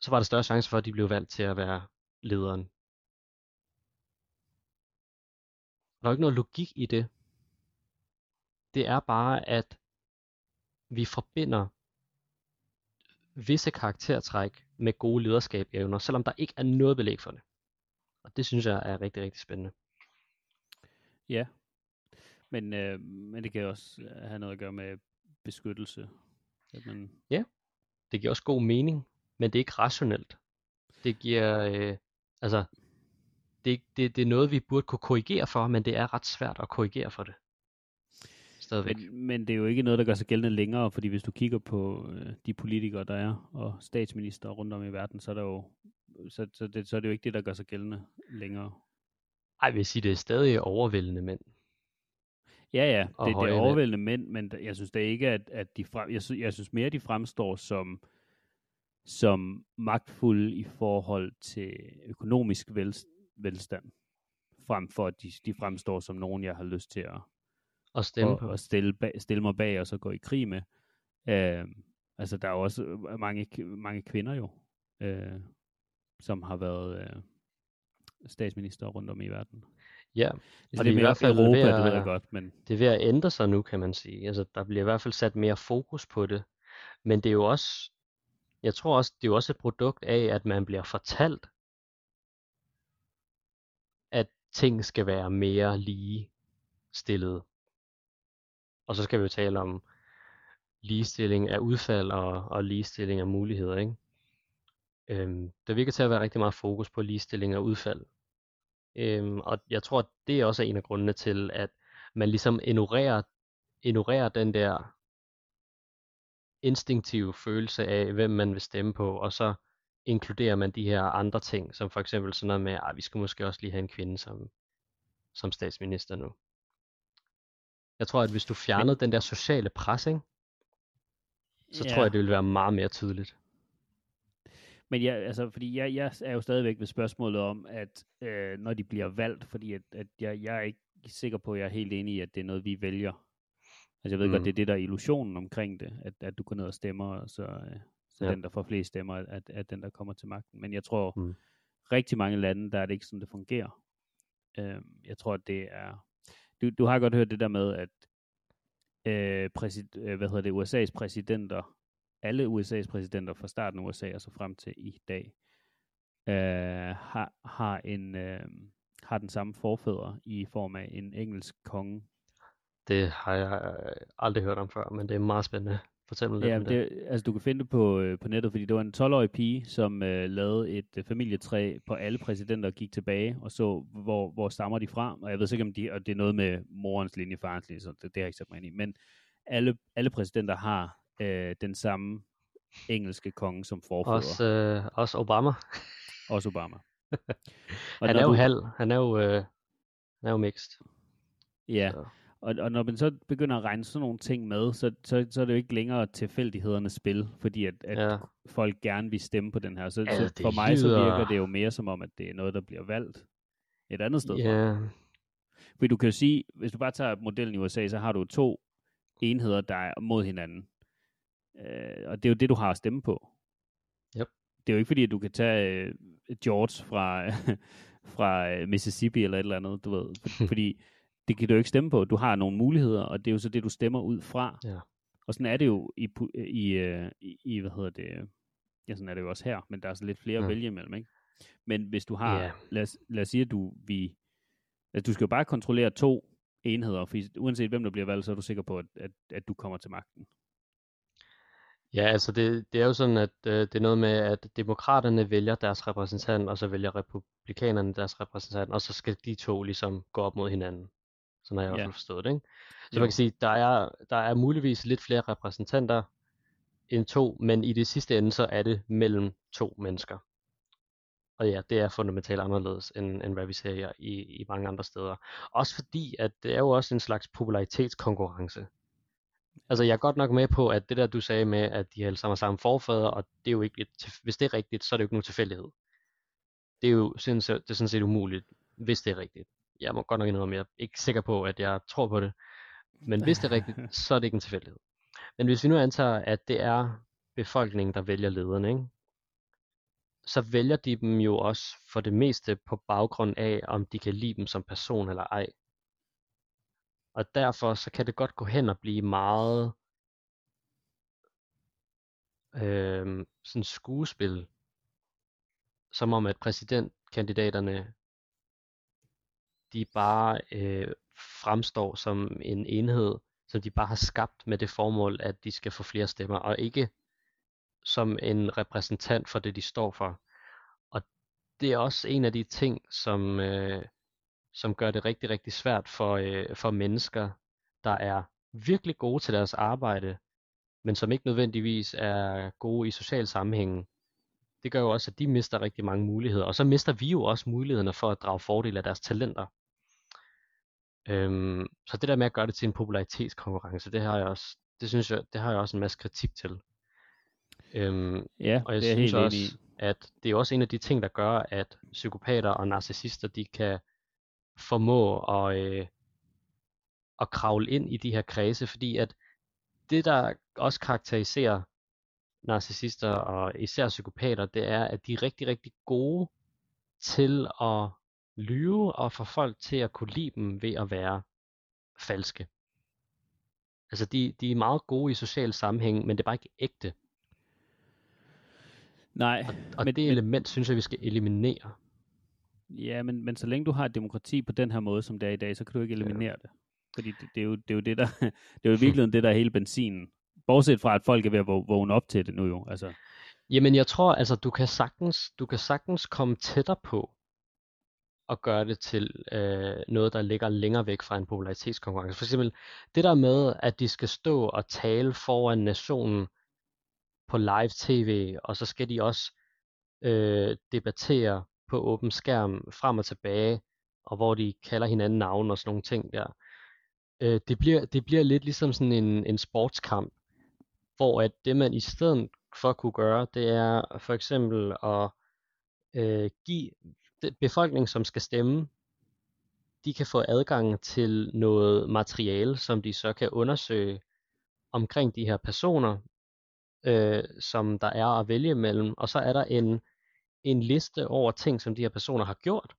så var der større chance for, at de blev valgt til at være lederen. Der er ikke noget logik i det. Det er bare, at vi forbinder visse karaktertræk med gode lederskabsevner, selvom der ikke er noget belæg for det. Og det synes jeg er rigtig, rigtig spændende. Ja, men, øh, men det kan også have noget at gøre med beskyttelse. At man... Ja, det giver også god mening, men det er ikke rationelt. Det giver, øh, altså, det, det, det er noget, vi burde kunne korrigere for, men det er ret svært at korrigere for det. Stadigvæk. Men, men det er jo ikke noget, der gør sig gældende længere, fordi hvis du kigger på øh, de politikere, der er, og statsminister rundt om i verden, så er, der jo, så, så, det, så er det jo ikke det, der gør sig gældende længere. Ej, jeg vil sige, det er stadig overvældende mænd. Ja, ja, det, det er overvældende mænd, men jeg synes da ikke, at, at de frem, jeg, synes, jeg synes mere, at de fremstår som, som magtfulde i forhold til økonomisk vel, velstand, frem for at de, de fremstår som nogen, jeg har lyst til at, at stemme på. Og stille, bag, stille mig bag og så gå i krig med. Øh, altså, der er jo også mange, mange kvinder jo, øh, som har været øh, statsminister rundt om i verden. Ja, og det, det er i hvert fald Europa, ved at, det ved jeg godt, men... Det er ved at ændre sig nu, kan man sige. Altså, der bliver i hvert fald sat mere fokus på det. Men det er jo også, jeg tror også, det er jo også et produkt af, at man bliver fortalt, at ting skal være mere lige stillet. Og så skal vi jo tale om ligestilling af udfald og, og ligestilling af muligheder. Ikke? Øhm, der virker til at være rigtig meget fokus på ligestilling af udfald. Øhm, og jeg tror, at det er også en af grundene til, at man ligesom ignorerer, ignorerer den der instinktive følelse af, hvem man vil stemme på, og så inkluderer man de her andre ting, som for eksempel sådan noget med, at vi skal måske også lige have en kvinde som, som statsminister nu. Jeg tror, at hvis du fjernede den der sociale pres, ikke? så ja. tror jeg, det ville være meget mere tydeligt. Men ja, altså, fordi jeg, jeg er jo stadigvæk ved spørgsmålet om, at øh, når de bliver valgt, fordi at, at jeg, jeg er ikke sikker på, at jeg er helt enig i, at det er noget, vi vælger. Altså jeg ved mm. godt, det er det, der er illusionen omkring det, at, at du går ned og stemmer, og så, øh, så ja. den, der får flest stemmer, at, at den, der kommer til magten. Men jeg tror, mm. rigtig mange lande, der er det ikke sådan, det fungerer. Øh, jeg tror, at det er... Du, du har godt hørt det der med, at øh, præsid, øh, hvad hedder det, USA's præsidenter alle USA's præsidenter fra starten af USA og så frem til i dag, øh, har, har, en, øh, har den samme forfædre i form af en engelsk konge. Det har jeg øh, aldrig hørt om før, men det er meget spændende. Fortæl mig lidt ja, det. det. Altså, du kan finde det på, øh, på nettet, fordi det var en 12-årig pige, som øh, lavede et øh, familietræ på alle præsidenter og gik tilbage og så, hvor, hvor stammer de fra. Og jeg ved ikke, om de, og det er noget med morens linje, farens linje, så det, det har jeg ikke sat mig ind i. Men alle, alle præsidenter har øh, den samme engelske konge som forfædre. Også, øh, også Obama. også Obama. Og han er jo du... halv. Han er jo, øh, han er jo mixed. Ja, så. Og, og når man så begynder at regne sådan nogle ting med, så, så, så er det jo ikke længere tilfældighedernes spil, fordi at, at ja. folk gerne vil stemme på den her. Så, ja, så for mig så virker det jo mere som om, at det er noget, der bliver valgt et andet sted. Ja. Fordi du kan jo sige, hvis du bare tager modellen i USA, så har du to enheder, der er mod hinanden. Øh, og det er jo det, du har at stemme på. Yep. Det er jo ikke fordi, at du kan tage øh, George fra, fra øh, Mississippi eller et eller andet, du ved. For, fordi det kan du jo ikke stemme på. Du har nogle muligheder, og det er jo så det, du stemmer ud fra. Ja. Og sådan er det jo i, i, øh, i, i hvad hedder det, ja, sådan er det jo også her, men der er så lidt flere ja. at vælge imellem, ikke? Men hvis du har, yeah. lad, os, lad os sige, at du, vi, at du skal jo bare kontrollere to enheder, for uanset hvem der bliver valgt, så er du sikker på, at, at, at du kommer til magten. Ja, altså det, det er jo sådan, at øh, det er noget med, at demokraterne vælger deres repræsentant, og så vælger republikanerne deres repræsentant, og så skal de to ligesom gå op mod hinanden. Sådan har jeg i hvert fald forstået det, ikke? Så jo. man kan sige, der er, der er muligvis lidt flere repræsentanter end to, men i det sidste ende, så er det mellem to mennesker. Og ja, det er fundamentalt anderledes, end, end hvad vi ser i, i mange andre steder. Også fordi, at det er jo også en slags popularitetskonkurrence. Altså, jeg er godt nok med på, at det der, du sagde med, at de alle sammen samme forfader, og det er jo ikke et, hvis det er rigtigt, så er det jo ikke nogen tilfældighed. Det er jo det er sådan set umuligt, hvis det er rigtigt. Jeg må godt nok indrømme, jeg er ikke sikker på, at jeg tror på det. Men hvis det er rigtigt, så er det ikke en tilfældighed. Men hvis vi nu antager, at det er befolkningen, der vælger lederne, ikke? så vælger de dem jo også for det meste på baggrund af, om de kan lide dem som person eller ej. Og derfor så kan det godt gå hen og blive meget øh, sådan skuespil, som om at præsidentkandidaterne de bare øh, fremstår som en enhed, som de bare har skabt med det formål, at de skal få flere stemmer, og ikke som en repræsentant for det, de står for. Og det er også en af de ting, som, øh, som gør det rigtig, rigtig svært for, øh, for mennesker, der er virkelig gode til deres arbejde, men som ikke nødvendigvis er gode i social sammenhæng. Det gør jo også, at de mister rigtig mange muligheder, og så mister vi jo også mulighederne for at drage fordel af deres talenter. Øhm, så det der med at gøre det til en popularitetskonkurrence, det har jeg også, det synes jeg, det har jeg også en masse kritik til. Øhm, ja, og jeg det er synes helt også, enig. at det er også en af de ting, der gør, at psykopater og narcissister, de kan formå at, øh, at kravle ind i de her kredse, fordi at det, der også karakteriserer narcissister og især psykopater, det er, at de er rigtig, rigtig gode til at lyve og få folk til at kunne lide dem ved at være falske. Altså de, de er meget gode i social sammenhæng, men det er bare ikke ægte. Nej. Og, og men, det element synes jeg, vi skal eliminere. Ja, men, men så længe du har et demokrati på den her måde, som det er i dag, så kan du ikke eliminere ja. det. Fordi det, det, er jo, det er jo det, der, det er jo i virkeligheden det, der er hele benzinen. Bortset fra, at folk er ved at vågne op til det nu jo. Altså. Jamen jeg tror, altså du kan sagtens, du kan sagtens komme tættere på at gøre det til øh, noget, der ligger længere væk fra en popularitetskonkurrence. For eksempel det der med, at de skal stå og tale foran nationen på live tv, og så skal de også øh, debattere på åben skærm frem og tilbage, og hvor de kalder hinanden navn og sådan nogle ting der. Øh, det, bliver, det bliver lidt ligesom sådan en, en sportskamp, hvor at det man i stedet for kunne gøre, det er for eksempel at øh, give befolkningen, som skal stemme, de kan få adgang til noget materiale, som de så kan undersøge omkring de her personer, øh, som der er at vælge mellem. Og så er der en, en liste over ting, som de her personer har gjort,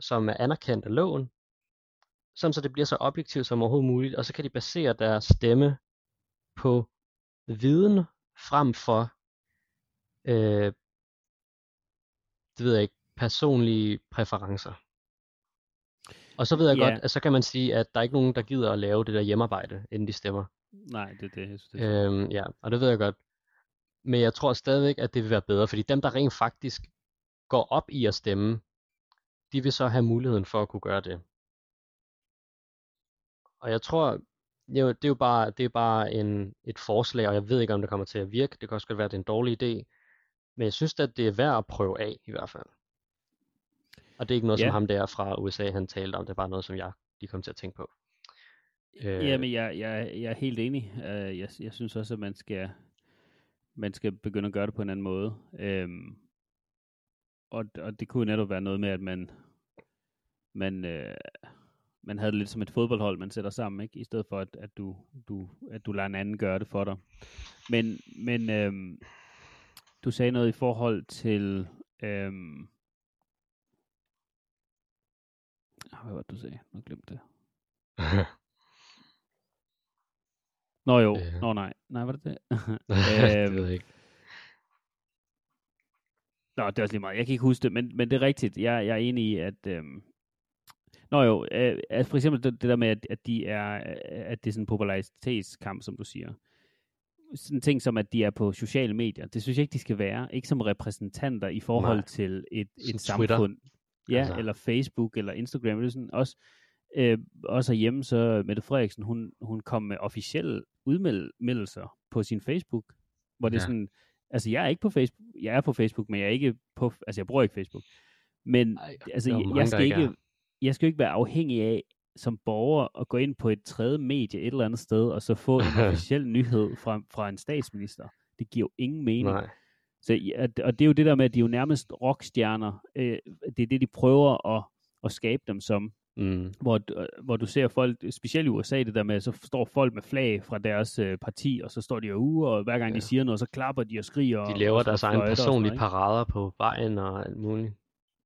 som er anerkendt af loven, sådan så det bliver så objektivt som overhovedet muligt, og så kan de basere deres stemme på viden frem for, øh, det ved jeg ikke, personlige præferencer. Og så ved jeg yeah. godt, at så kan man sige, at der er ikke nogen, der gider at lave det der hjemmearbejde, inden de stemmer. Nej, det er det. Jeg synes, det er øhm, ja, og det ved jeg godt. Men jeg tror stadigvæk, at det vil være bedre, fordi dem, der rent faktisk går op i at stemme, de vil så have muligheden for at kunne gøre det. Og jeg tror, jo, det er jo bare, det er bare en, et forslag, og jeg ved ikke, om det kommer til at virke. Det kan også godt være, at det er en dårlig idé. Men jeg synes at det er værd at prøve af, i hvert fald. Og det er ikke noget, ja. som ham der fra USA, han talte om. Det er bare noget, som jeg lige kom til at tænke på. Øh, Jamen, jeg, jeg, jeg er helt enig. Uh, jeg, jeg synes også, at man skal, man skal begynde at gøre det på en anden måde. Um, og, og det kunne netop være noget med, at man, man, uh, man havde det lidt som et fodboldhold, man sætter sammen, ikke? i stedet for, at, at, du, du, at du lader en anden gøre det for dig. Men, men øhm, du sagde noget i forhold til... Øhm, hvad var det, du sagde? Nu glemte det. Nå jo, øh. nå nej. Nej, var det det? øhm, det ved jeg ikke. Nå, det er også lige meget. Jeg kan ikke huske det, men, men det er rigtigt. Jeg, jeg er enig i, at, øhm, Nå jo, øh, altså for eksempel det, det der med, at, at, de er, at det er sådan en popularitetskamp, som du siger. Sådan ting som, at de er på sociale medier, det synes jeg ikke, de skal være. Ikke som repræsentanter i forhold Nej. til et, et samfund. Ja, altså. eller Facebook eller Instagram. Det er sådan også, øh, også hjemme, så Mette Frederiksen, hun, hun kom med officielle udmeldelser på sin Facebook, hvor det ja. er sådan, Altså, jeg er ikke på Facebook. Jeg er på Facebook, men jeg er ikke på... Altså, jeg bruger ikke Facebook. Men Ej, altså, jeg, mange, jeg skal ikke ikke, er. jeg skal jo ikke være afhængig af som borger at gå ind på et tredje medie et eller andet sted, og så få en officiel nyhed fra, fra en statsminister. Det giver jo ingen mening. Nej. Så, og det er jo det der med, at de er jo nærmest rockstjerner. Øh, det er det, de prøver at, at skabe dem som. Mm. Hvor, du- hvor du ser folk, specielt i USA, det der med, så står folk med flag fra deres øh, parti, og så står de og uge, og hver gang ja. De siger noget, så klapper de og skriger. De laver og deres og sådan personlige noget, ikke? parader på vejen og alt muligt.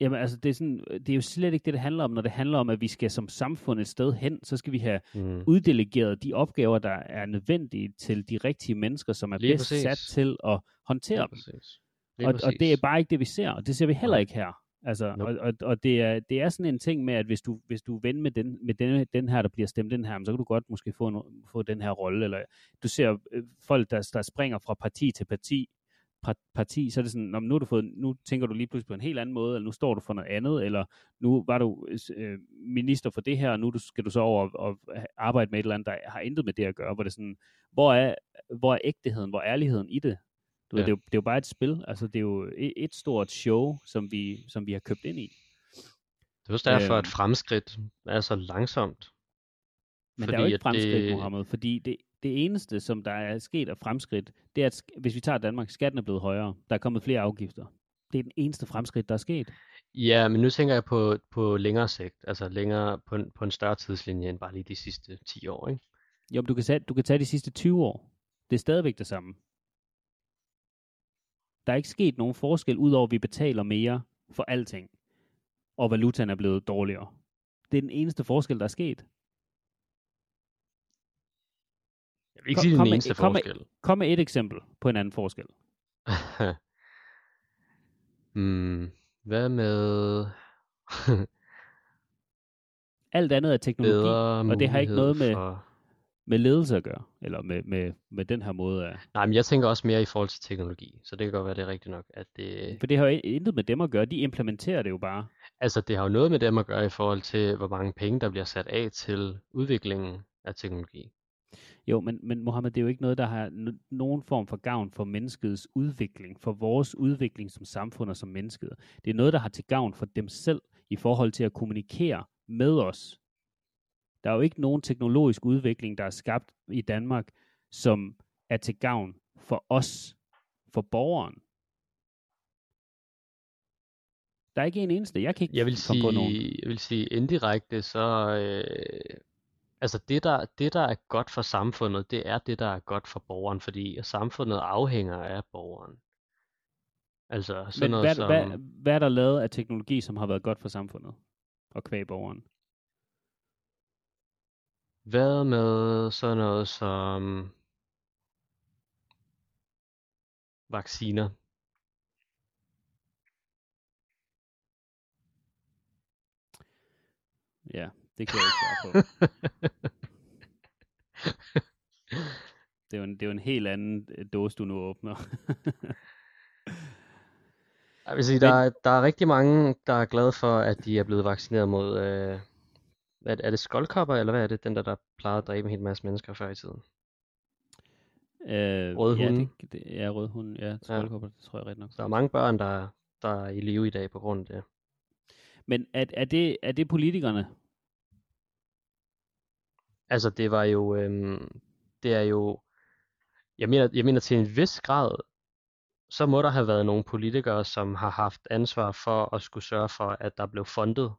Jamen altså, det er, sådan, det er jo slet ikke det, det handler om. Når det handler om, at vi skal som samfund et sted hen, så skal vi have Mm. uddelegeret de opgaver, der er nødvendige til de rigtige mennesker, som er Lige bedst præcis. sat til at håndtere Lige dem. præcis. Lige Og, og det er bare ikke det, vi ser, og det ser vi heller ikke her. Altså, Nope. og, og, og det, er, det er sådan en ting med, at hvis du, hvis du er ven med, den, med den, den her, der bliver stemt den her, så kan du godt måske få, en, få den her rolle. Eller du ser øh, folk, der, der springer fra parti til parti, par- parti, så er det sådan, "Nå, men nu, har du fået, nu tænker du lige pludselig på en helt anden måde, eller nu står du for noget andet, eller nu var du øh, minister for det her, og nu skal du så over og, arbejde med et eller andet, der har intet med det at gøre, hvor det er sådan, hvor er, hvor er ægteheden, hvor er ærligheden i det? Du ved, Ja. det, er jo, det er jo bare et spil, altså det er jo et, et stort show, som vi, som vi har købt ind i. Det er også derfor, Øhm. at fremskridt er så langsomt. Men der er jo ikke fremskridt, det... Mohammed, fordi det, det eneste, som der er sket af fremskridt, det er, at hvis vi tager Danmark, skatten er blevet højere. Der er kommet flere afgifter. Det er den eneste fremskridt, der er sket. Ja, men nu tænker jeg på, på længere sigt, altså længere på en, på en større tidslinje end bare lige de sidste 10 år, ikke? Jo, du kan, tage, du kan tage de sidste 20 år. Det er stadigvæk det samme. Der er ikke sket nogen forskel, udover at vi betaler mere for alting, og valutaen er blevet dårligere. Det er den eneste forskel, der er sket. Jeg vil ikke Kom- sige kom den med- eneste kom med- forskel. Kom med et eksempel på en anden forskel. hmm, hvad med Alt andet er teknologi, bedre og det har ikke noget med- for... med ledelse at gøre, eller med, med, med den her måde af... Nej, men jeg tænker også mere i forhold til teknologi, så det kan godt være, det er rigtigt nok, at det... For det har jo intet med dem at gøre, de implementerer det jo bare. Altså, det har jo noget med dem at gøre i forhold til, hvor mange penge, der bliver sat af til udviklingen af teknologi. Jo, men, men Mohammed, det er jo ikke noget, der har n- nogen form for gavn for menneskets udvikling, for vores udvikling som samfund og som mennesket. Det er noget, der har til gavn for dem selv i forhold til at kommunikere med os. Der er jo ikke nogen teknologisk udvikling, der er skabt i Danmark, som er til gavn for os, for borgeren. Der er ikke en eneste. Jeg kan ikke Jeg vil komme på nogen. sige, jeg vil sige indirekte, så øh, altså det der, det der er godt for samfundet, det er det der er godt for borgeren, fordi samfundet afhænger af borgeren. Altså sådan Men noget hvad, som, hvad, hvad er der lavet af teknologi, som har været godt for samfundet og kvæg borgeren? hvad med sådan noget som vacciner? Ja, det kan jeg ikke svare på. Det er jo en, det er jo en helt anden øh, dåse, du nu åbner. Jeg vil sige, der, er, der er rigtig mange, der er glade for, at de er blevet vaccineret mod, øh, hvad, er det skoldkopper, eller hvad er det, den der, der plejede at dræbe en hel masse mennesker før i tiden? øh, Røde ja, hunde. det, det, ja, røde hunde. Ja, skoldkopper, det tror jeg rigtig nok. Der er mange børn, der, der er i live i dag på grund af det. Men er, er, det, er det politikerne? Altså, det var jo, øhm, det er jo, jeg mener, jeg mener til en vis grad, så må der have været nogle politikere, som har haft ansvar for at skulle sørge for, at der blev fundet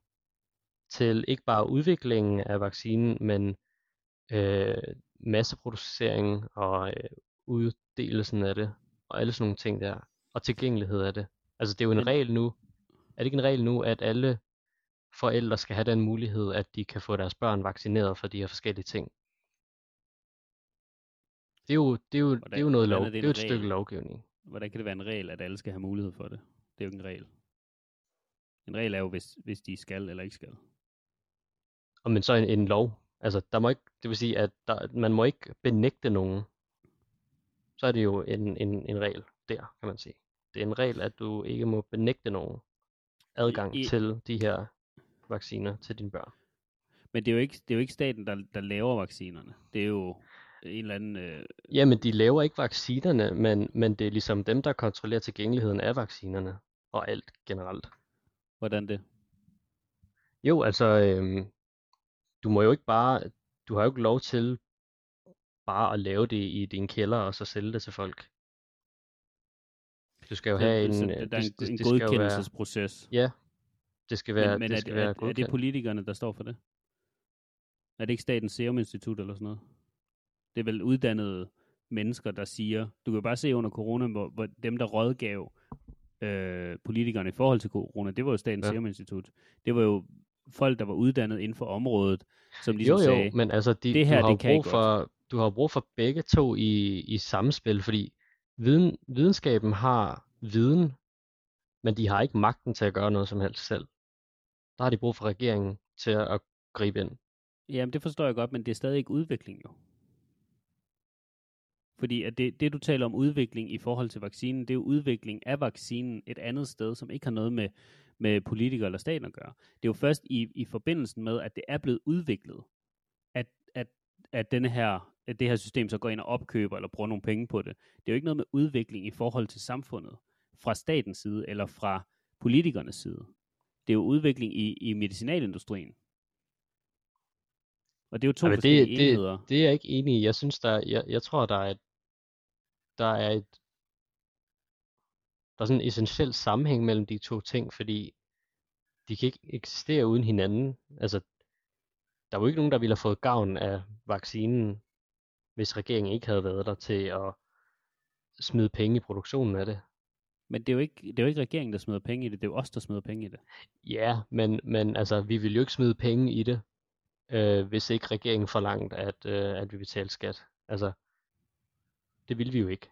til ikke bare udviklingen af vaccinen, men øh, masseproducering og øh, uddelelsen af det, og alle sådan nogle ting der, og tilgængelighed af det. Altså det er jo en regel nu, er det ikke en regel nu, at alle forældre skal have den mulighed, at de kan få deres børn vaccineret for de her forskellige ting? Det er jo, det er jo, det er jo noget hvordan lov, er det det er jo et regel? stykke lovgivning. Hvordan kan det være en regel, at alle skal have mulighed for det? Det er jo ikke en regel. En regel er jo, hvis, hvis de skal eller ikke skal. Og men så en, en lov. Altså, der må ikke, det vil sige, at der, man må ikke benægte nogen. Så er det jo en, en, en regel der, kan man sige. Det er en regel, at du ikke må benægte nogen adgang I- til de her vacciner til dine børn. Men det er jo ikke, det er jo ikke staten, der, der laver vaccinerne. Det er jo en eller anden... Øh, Jamen, de laver ikke vaccinerne, men, men det er ligesom dem, der kontrollerer tilgængeligheden af vaccinerne og alt generelt. hvordan det? Jo, altså, øhm, du må jo ikke bare, du har jo ikke lov til bare at lave det i din kælder og så sælge det til folk. Du skal jo have en, så øh, der er en, en jo være, godkendelsesproces. ja, det skal være, Men, men det er, skal det, være er, er det politikerne, der står for det? Er det ikke Statens Serum Institut eller sådan noget? Det er vel uddannede mennesker, der siger... Du kan jo bare se under corona, hvor, hvor dem, der rådgav øh, politikerne i forhold til corona, det var jo Statens Ja. Serum Institut. Det var jo folk, der var uddannet inden for området, som Jo, ligesom jo, sagde, men altså, de, det her, du har det jo kan brug for, du har jo brug for begge to i, i samspil, fordi viden, videnskaben har viden, men de har ikke magten til at gøre noget som helst selv. Der har de brug for regeringen til at, gribe ind. Jamen, det forstår jeg godt, men det er stadig ikke udvikling jo. Fordi at det, det, du taler om udvikling i forhold til vaccinen, det er jo udvikling af vaccinen et andet sted, som ikke har noget med, med politikere eller staten at gøre. Det er jo først i, i forbindelsen med, at det er blevet udviklet, at, at, at, denne her, at det her system så går ind og opkøber eller bruger nogle penge på det. Det er jo ikke noget med udvikling i forhold til samfundet, fra statens side eller fra politikernes side. Det er jo udvikling i, i medicinalindustrien. Og det er jo to Jamen, forskellige det, enheder. det, det er jeg ikke enig i. Jeg synes, der, jeg, jeg tror, der er et, der er et, der er sådan en essentiel sammenhæng mellem de to ting, fordi de kan ikke eksistere uden hinanden. Altså, der var jo ikke nogen, der ville have fået gavn af vaccinen, hvis regeringen ikke havde været der til at smide penge i produktionen af det. Men det er, jo ikke, det er jo ikke regeringen, der smider penge i det, det er jo os, der smider penge i det. Ja, men, men altså, vi vil jo ikke smide penge i det, øh, hvis ikke regeringen forlangte, at, øh, at vi betalte skat. Altså, det vil vi jo ikke.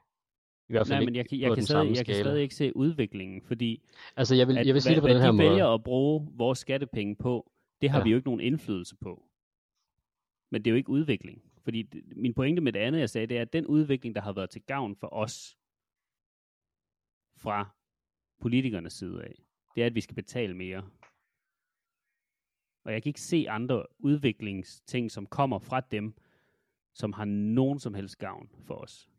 I hvert fald Nej, men jeg, kan- jeg, kan stadig, jeg kan stadig ikke se udviklingen, fordi Altså, jeg vil, at, jeg vil sige det på hvad, den her hvad de måde. vælger at bruge vores skattepenge på, det har Ja. vi jo ikke nogen indflydelse på. Men det er jo ikke udvikling. Fordi det, min pointe med det andet, jeg sagde, det er, at den udvikling, der har været til gavn for os, fra politikernes side af, det er, at vi skal betale mere. Og jeg kan ikke se andre udviklingsting, som kommer fra dem, som har nogen som helst gavn for os.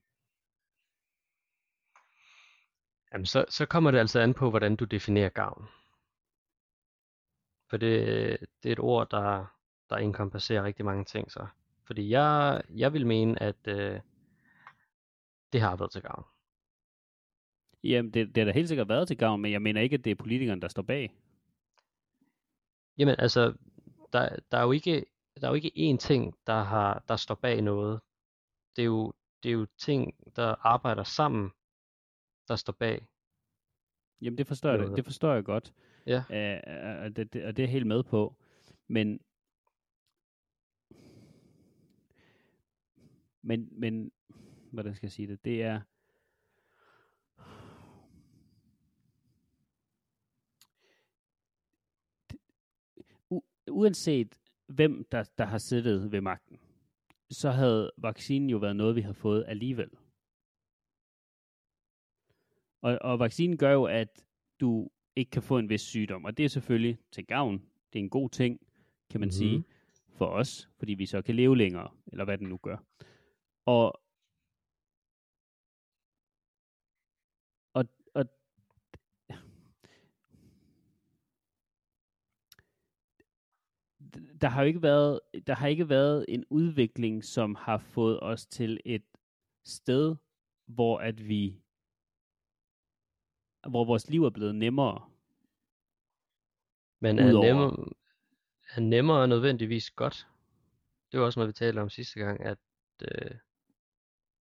Jamen, så, så kommer det altså an på, hvordan du definerer gavn. For det, det er et ord, der, der inkompasserer rigtig mange ting. Så. Fordi jeg, jeg vil mene, at øh, det har været til gavn. Jamen, det, det har da helt sikkert været til gavn, men jeg mener ikke, at det er politikerne, der står bag. Jamen altså, der, der er jo ikke, der er jo ikke én ting, der, har, der står bag noget. Det er, jo, det er jo ting, der arbejder sammen, der står bag. Jamen, det forstår jeg, det forstår jeg godt. Ja. Uh, og, det, det, og det er jeg helt med på. Men, men, men, hvordan skal jeg sige det? Det er, uanset hvem der, der har siddet ved magten, så havde vaccinen jo været noget, vi har fået alligevel. Og, og vaccinen gør jo, at du ikke kan få en vis sygdom, og det er selvfølgelig til gavn. Det er en god ting, kan man Mhm. sige, for os, fordi vi så kan leve længere, eller hvad den nu gør. Og, og der har jo ikke været, der har ikke været en udvikling, som har fået os til et sted, hvor at vi, hvor vores liv er blevet nemmere. Men er nemmere, er nemmere nødvendigvis godt? Det var også noget, vi talte om sidste gang, at øh,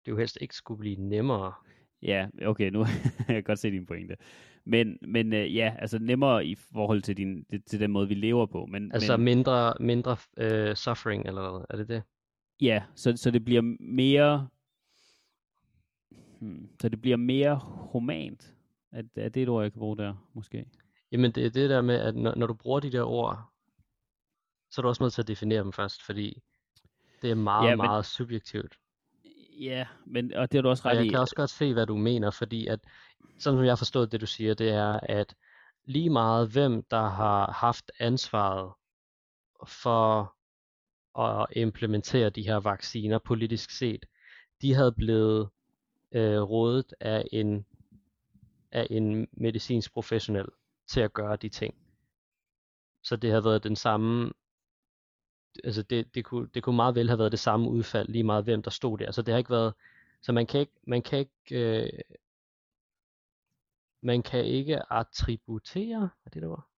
det jo helst ikke skulle blive nemmere. Ja, okay, nu jeg kan godt se din pointe. Men, men øh, ja, altså nemmere i forhold til, din, til den måde, vi lever på. Men, Altså men, mindre, mindre øh, suffering, eller hvad? Er det det? ja, så, så det bliver mere, hmm, så det bliver mere humant. Er, er det et ord, jeg kan bruge der, måske? Jamen det er det der med, at når, når du bruger de der ord, så er du også nødt til at definere dem først, fordi det er meget, ja, men- meget subjektivt. Ja, men, og det har du også Og ret jeg i. kan også godt se, hvad du mener, fordi at, sådan som jeg har forstået det, du siger, det er, at lige meget hvem, der har haft ansvaret for at implementere de her vacciner politisk set, de havde blevet øh, rådet af en, af en medicinsk professionel til at gøre de ting. Så det har været den samme, altså det, det, kunne, det kunne meget vel have været det samme udfald, lige meget hvem der stod der. Så det har ikke været, så man kan ikke, man kan ikke, øh, man kan ikke attributere, er det der var?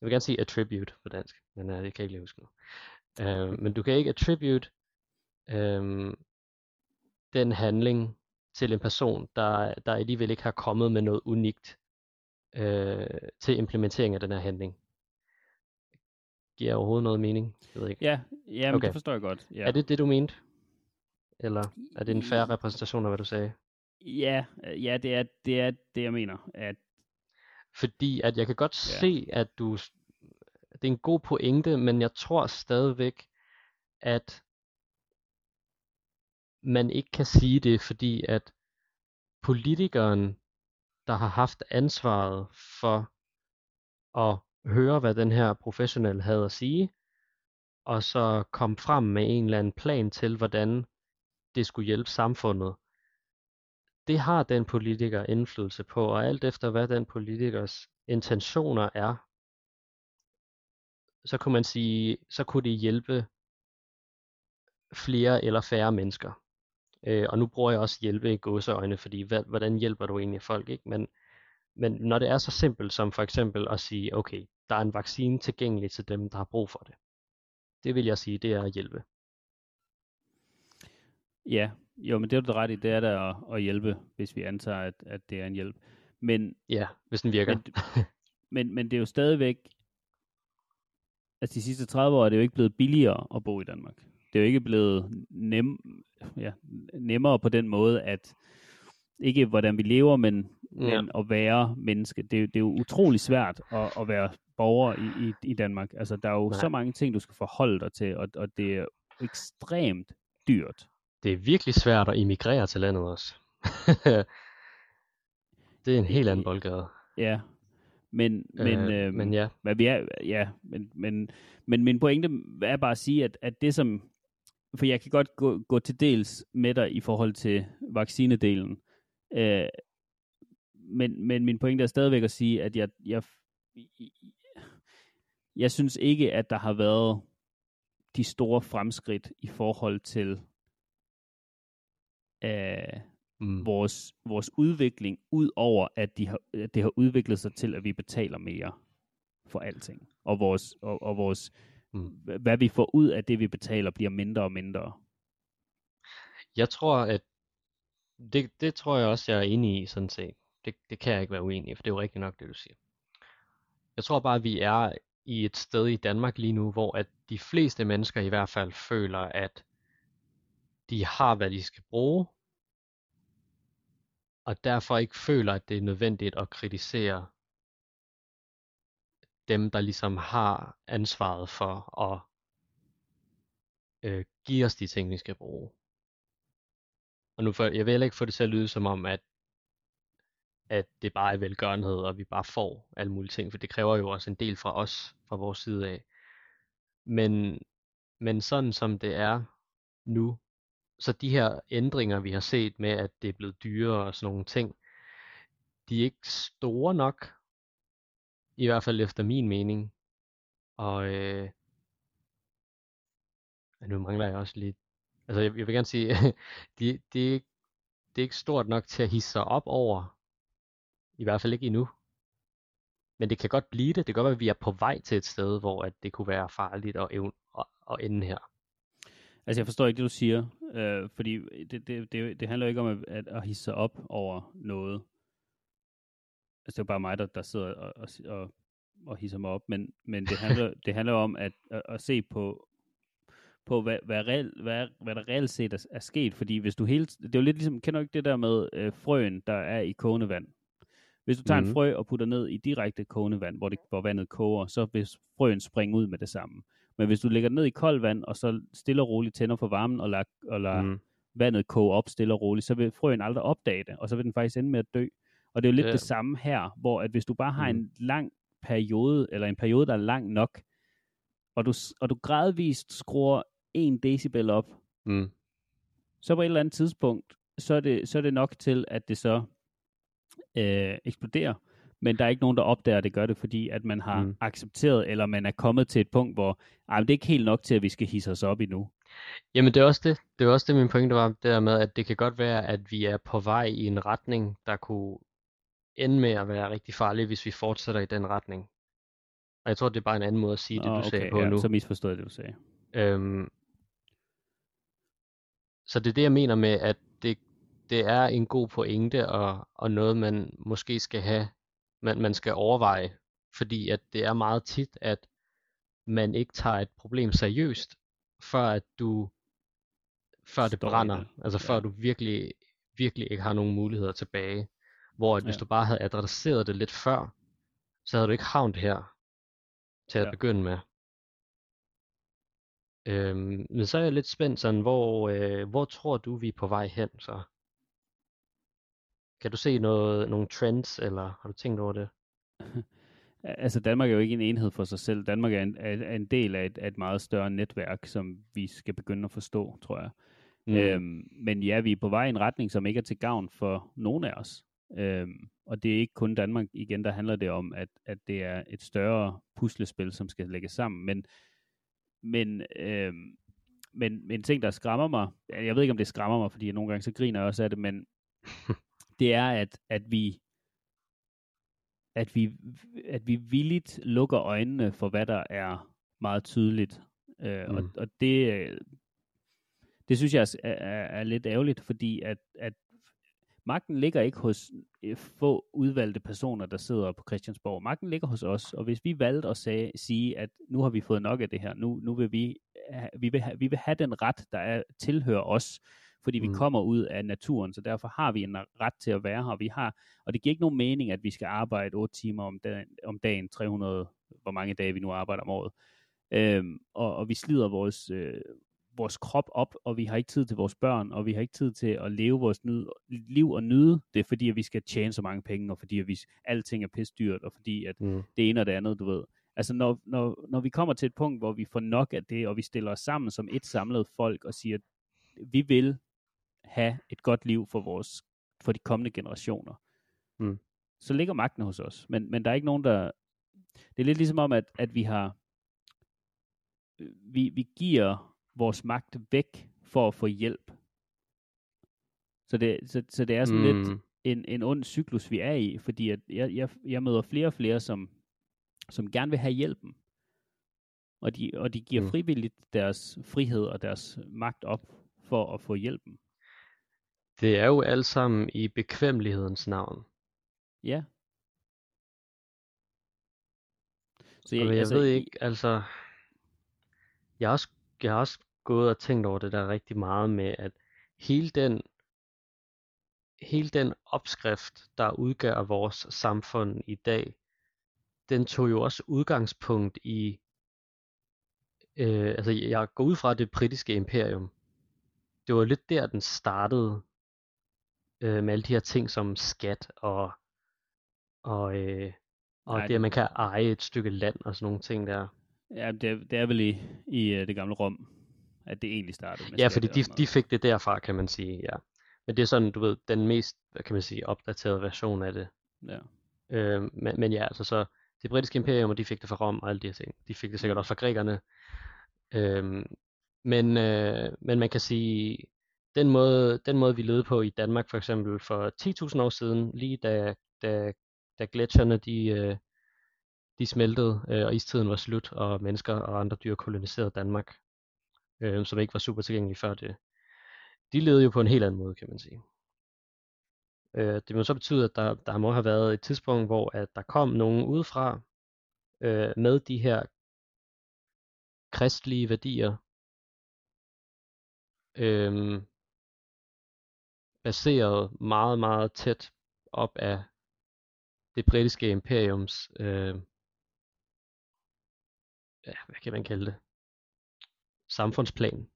Jeg vil gerne sige attribute på dansk, men øh, det kan jeg ikke lige huske nu. Øh, men du kan ikke attribute øh, den handling til en person, der, der alligevel ikke har kommet med noget unikt øh, til implementering af den her handling. Giver overhovedet noget mening? Jeg ved ikke. Ja, ja men okay. det forstår jeg godt. Ja. Er det det, du mente? Eller er det en færre repræsentation af, hvad du sagde? Ja, ja det, er, det er det, jeg mener. At... Fordi at jeg kan godt ja. se, at du... Det er en god pointe, men jeg tror stadigvæk, at man ikke kan sige det, fordi at politikeren, der har haft ansvaret for at høre, hvad den her professionel havde at sige, og så komme frem med en eller anden plan til, hvordan det skulle hjælpe samfundet, det har den politiker indflydelse på, og alt efter hvad den politikers intentioner er, så kunne man sige, så kunne det hjælpe flere eller færre mennesker. Øh, og nu bruger jeg også hjælpe i godseøjne, fordi hvad, hvordan hjælper du egentlig folk, ikke? Men, men når det er så simpelt som for eksempel at sige, okay, der er en vaccine tilgængelig til dem, der har brug for det. Det vil jeg sige, det er at hjælpe. Ja, jo, men det er du ret i, det er der at, at hjælpe, hvis vi antager, at, at det er en hjælp. Men, ja, hvis den virker. Men, men, men det er jo stadigvæk, altså de sidste 30 år er det jo ikke blevet billigere at bo i Danmark. Det er jo ikke blevet nem, ja, nemmere på den måde, at ikke hvordan vi lever, men, ja. men at være menneske. Det, det er jo utrolig svært at, at være borger i, i, i Danmark. Altså, der er jo Nej. så mange ting, du skal forholde dig til, og, og det er ekstremt dyrt det er virkelig svært at immigrere til landet også. det er en helt anden boldgade. Ja, men, men, øh, øh, men ja. Hvad vi er, ja, men, men, men min pointe er bare at sige, at, at det som, for jeg kan godt gå, gå til dels med dig i forhold til vaccinedelen, øh, men, men min pointe er stadigvæk at sige, at jeg, jeg, jeg synes ikke, at der har været de store fremskridt i forhold til af mm. vores, vores udvikling, ud over at, de har, at det har udviklet sig til, at vi betaler mere for alting. Og vores, og, og vores mm. hvad vi får ud af det, vi betaler, bliver mindre og mindre. Jeg tror, at det, det tror jeg også, jeg er enig i, sådan set. Det, det kan jeg ikke være uenig i, for det er jo rigtigt nok, det du siger. Jeg tror bare, at vi er i et sted i Danmark lige nu, hvor at de fleste mennesker i hvert fald føler, at de har, hvad de skal bruge, og derfor ikke føler, at det er nødvendigt at kritisere dem, der ligesom har ansvaret for at øh, give os de ting, vi skal bruge. Og nu for, jeg vil heller ikke få det til at lyde som om, at, at det bare er velgørenhed, og vi bare får alle mulige ting, for det kræver jo også en del fra os, fra vores side af. Men, men sådan som det er nu, så de her ændringer, vi har set med, at det er blevet dyrere og sådan nogle ting, de er ikke store nok, i hvert fald efter min mening. Og øh, nu mangler jeg også lidt, altså jeg, jeg vil gerne sige, de, de, det er ikke stort nok til at hisse sig op over, i hvert fald ikke endnu. Men det kan godt blive det. Det kan godt være, at vi er på vej til et sted, hvor at det kunne være farligt at, at, at ende her. Altså, jeg forstår ikke det, du siger, øh, fordi det, det, det, det handler ikke om at, at hisse sig op over noget. Altså, det er bare mig, der, der sidder og, og, og, og hisser mig op, men, men det, handler, det handler om at, at, at se på, på hvad, hvad, reelt, hvad, hvad der reelt set er, er sket, fordi hvis du hele, det er jo lidt ligesom, kender du ikke det der med øh, frøen, der er i kogende vand? Hvis du tager mm-hmm. en mhm. frø og putter ned i direkte kogende vand, hvor, det, hvor vandet koger, så vil frøen springe ud med det samme. Men hvis du lægger den ned i koldt vand, og så stille og roligt tænder for varmen, og lader, og lader mm. vandet koge op stille og roligt, så vil frøen aldrig opdage det, og så vil den faktisk ende med at dø. Og det er jo lidt ja. det samme her, hvor at hvis du bare har mm. en lang periode, eller en periode, der er lang nok, og du, og du gradvist skruer 1 decibel op, Mm. så på et eller andet tidspunkt, så er det, så er det nok til, at det så øh, eksploderer. Men der er ikke nogen, der opdager, at det gør det, fordi at man har Mm. accepteret, eller man er kommet til et punkt, hvor ej, det er ikke helt nok til, at vi skal hisse os op endnu. Jamen det er også det. Det er også det, min pointe var, det der med, at det kan godt være, at vi er på vej i en retning, der kunne ende med at være rigtig farlig, hvis vi fortsætter i den retning. Og jeg tror, det er bare en anden måde at sige det, Nå, du sagde på ja, nu. så misforstod det, du sagde. Øhm, så det er det, jeg mener med, at det, det er en god pointe, og, og noget, man måske skal have, man, man skal overveje, fordi at det er meget tit, at man ikke tager et problem seriøst, før at du, før det brænder, altså før Ja. du virkelig, virkelig ikke har nogen muligheder tilbage. Hvor at hvis Ja. du bare havde adresseret det lidt før, så havde du ikke havnet her til at Ja. begynde med. Øhm, men så er jeg lidt spændt sådan, hvor, øh, hvor tror du, vi er på vej hen så? Kan du se noget, nogle trends, eller har du tænkt over det? Altså Danmark er jo ikke en enhed for sig selv. Danmark er en, er, en del af et, af et meget større netværk, som vi skal begynde at forstå, tror jeg. Mm. Øhm, men ja, vi er på vej i en retning, som ikke er til gavn for nogen af os. Øhm, og det er ikke kun Danmark. Igen, der handler det om, at, at det er et større puslespil, som skal lægges sammen. Men, men, øhm, men, men en ting, der skræmmer mig, jeg ved ikke, om det skræmmer mig, fordi nogle gange så griner jeg også af det, men det er, at, at vi at vi, at vi villigt lukker øjnene for, hvad der er meget tydeligt. Øh, mm. og, og det, øh, det synes jeg er, er, er lidt ærgerligt, fordi at, at magten ligger ikke hos øh, få udvalgte personer, der sidder på Christiansborg. Magten ligger hos os, og hvis vi valgte at sag, sige, at nu har vi fået nok af det her, nu, nu vil vi, vi, vil ha, vi vil have den ret, der er, tilhører os, fordi vi Mm. kommer ud af naturen, så derfor har vi en ret til at være her. Vi har, og det giver ikke nogen mening, at vi skal arbejde 8 timer om dagen, om dagen 300, hvor mange dage vi nu arbejder om året. Øhm, og, og vi slider vores, øh, vores krop op, og vi har ikke tid til vores børn, og vi har ikke tid til at leve vores nyd, liv og nyde det, fordi at vi skal tjene så mange penge, og fordi at vi, alting er pisdyrt, og fordi at Mm. det ene og det andet, du ved. Altså når, når, når vi kommer til et punkt, hvor vi får nok af det, og vi stiller os sammen som et samlet folk og siger, at vi vil have et godt liv for vores for de kommende generationer, Mm. så ligger magten hos os. Men, men der er ikke nogen, der... Det er lidt ligesom om, at, at vi har... Vi, vi giver vores magt væk for at få hjælp. Så det, så, så det er sådan mm. lidt en, en ond cyklus, vi er i, fordi at jeg, jeg, jeg møder flere og flere, som, som gerne vil have hjælpen. Og de, og de giver Mm. frivilligt deres frihed og deres magt op for at få hjælpen. Det er jo alt sammen i bekvemmelighedens navn. Ja. Så Og jeg altså, ved ikke, altså, jeg har, også, jeg har også gået og tænkt over det der rigtig meget med, at hele den, hele den opskrift, der udgør vores samfund i dag, den tog jo også udgangspunkt i, øh, altså jeg går ud fra det britiske imperium. Det var lidt der, den startede, øh, med alle de her ting som skat og, og, øh, og Nej, det, at man kan eje et stykke land og sådan nogle ting der. Ja, det er, det er vel i, i øh, det gamle Rom, at det egentlig startede. Med Ja, fordi de, de fik det derfra, kan man sige, ja. Men det er sådan, du ved, den mest, hvad kan man sige, opdaterede version af det. Ja. Øh, men, men ja, altså så, det britiske imperium, og de fik det fra Rom og alle de her ting. De fik det sikkert også fra grækerne. Øh, men, øh, men man kan sige, den måde, den måde vi levede på i Danmark for eksempel for 10.000 år siden, lige da, da, da gletsjerne de, øh, de smeltede, øh, og istiden var slut, og mennesker og andre dyr koloniserede Danmark, øh, som ikke var super tilgængelige før det. De levede jo på en helt anden måde, kan man sige. Øh, det må så betyde, at der, der må have været et tidspunkt, hvor at der kom nogen udefra øh, med de her kristlige værdier, øh, baseret meget, meget tæt op af det britiske imperiums, øh, ja, hvad kan man kalde det, samfundsplan.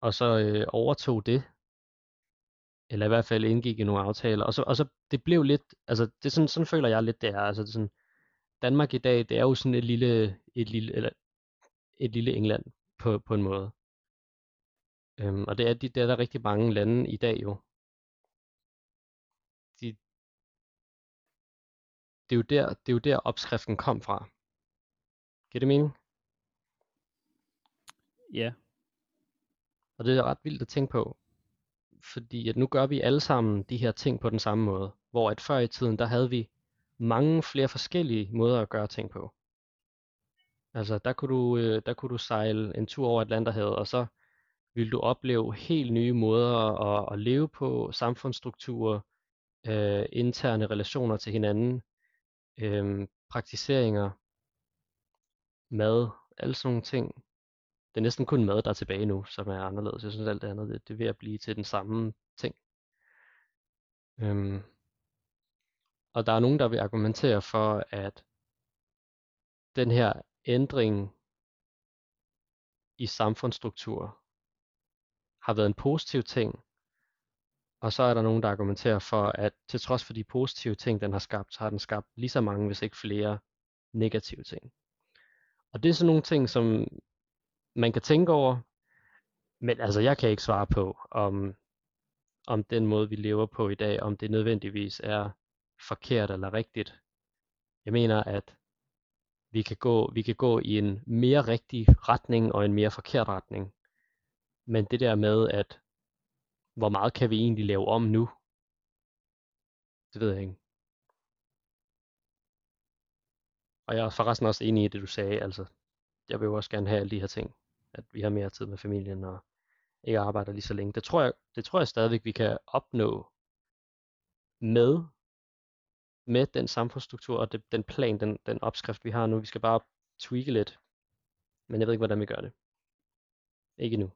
Og så øh, overtog det, eller i hvert fald indgik i nogle aftaler, og så, og så det blev lidt, altså det er sådan, sådan føler jeg lidt det er, altså det er sådan, Danmark i dag, det er jo sådan et lille, et lille, eller et lille England på, på en måde. Øhm, og det er, det er der rigtig mange lande i dag jo. De, det, er jo der, det er jo der opskriften kom fra. Giver det mening? Ja. Og det er ret vildt at tænke på. Fordi at nu gør vi alle sammen de her ting på den samme måde. Hvor at før i tiden, der havde vi mange flere forskellige måder at gøre ting på. Altså der kunne du, øh, der kunne du sejle en tur over Atlanterhavet, og så ville du opleve helt nye måder at, at leve på, samfundsstrukturer, øh, interne relationer til hinanden, øh, praktiseringer, mad, alle sådan nogle ting. Det er næsten kun mad, der er tilbage nu, som er anderledes. Jeg synes alt det andet, det, det er ved at blive til den samme ting. Øhm, og der er nogen, der vil argumentere for, at den her ændring i samfundsstruktur har været en positiv ting, og så er der nogen, der argumenterer for, at til trods for de positive ting, den har skabt, så har den skabt lige så mange, hvis ikke flere negative ting. Og det er sådan nogle ting, som man kan tænke over, men altså jeg kan ikke svare på, om, om den måde, vi lever på i dag, om det nødvendigvis er forkert eller rigtigt. Jeg mener, at vi kan gå, vi kan gå i en mere rigtig retning og en mere forkert retning. Men det der med, at hvor meget kan vi egentlig lave om nu? Det ved jeg ikke. Og jeg er forresten også enig i det, du sagde. Altså, jeg vil jo også gerne have alle de her ting. At vi har mere tid med familien og ikke arbejder lige så længe. Det tror jeg, det tror jeg stadigvæk, vi kan opnå med med den samfundsstruktur og det, den plan, den, den opskrift, vi har nu. Vi skal bare tweake lidt. Men jeg ved ikke, hvordan vi gør det. Ikke nu.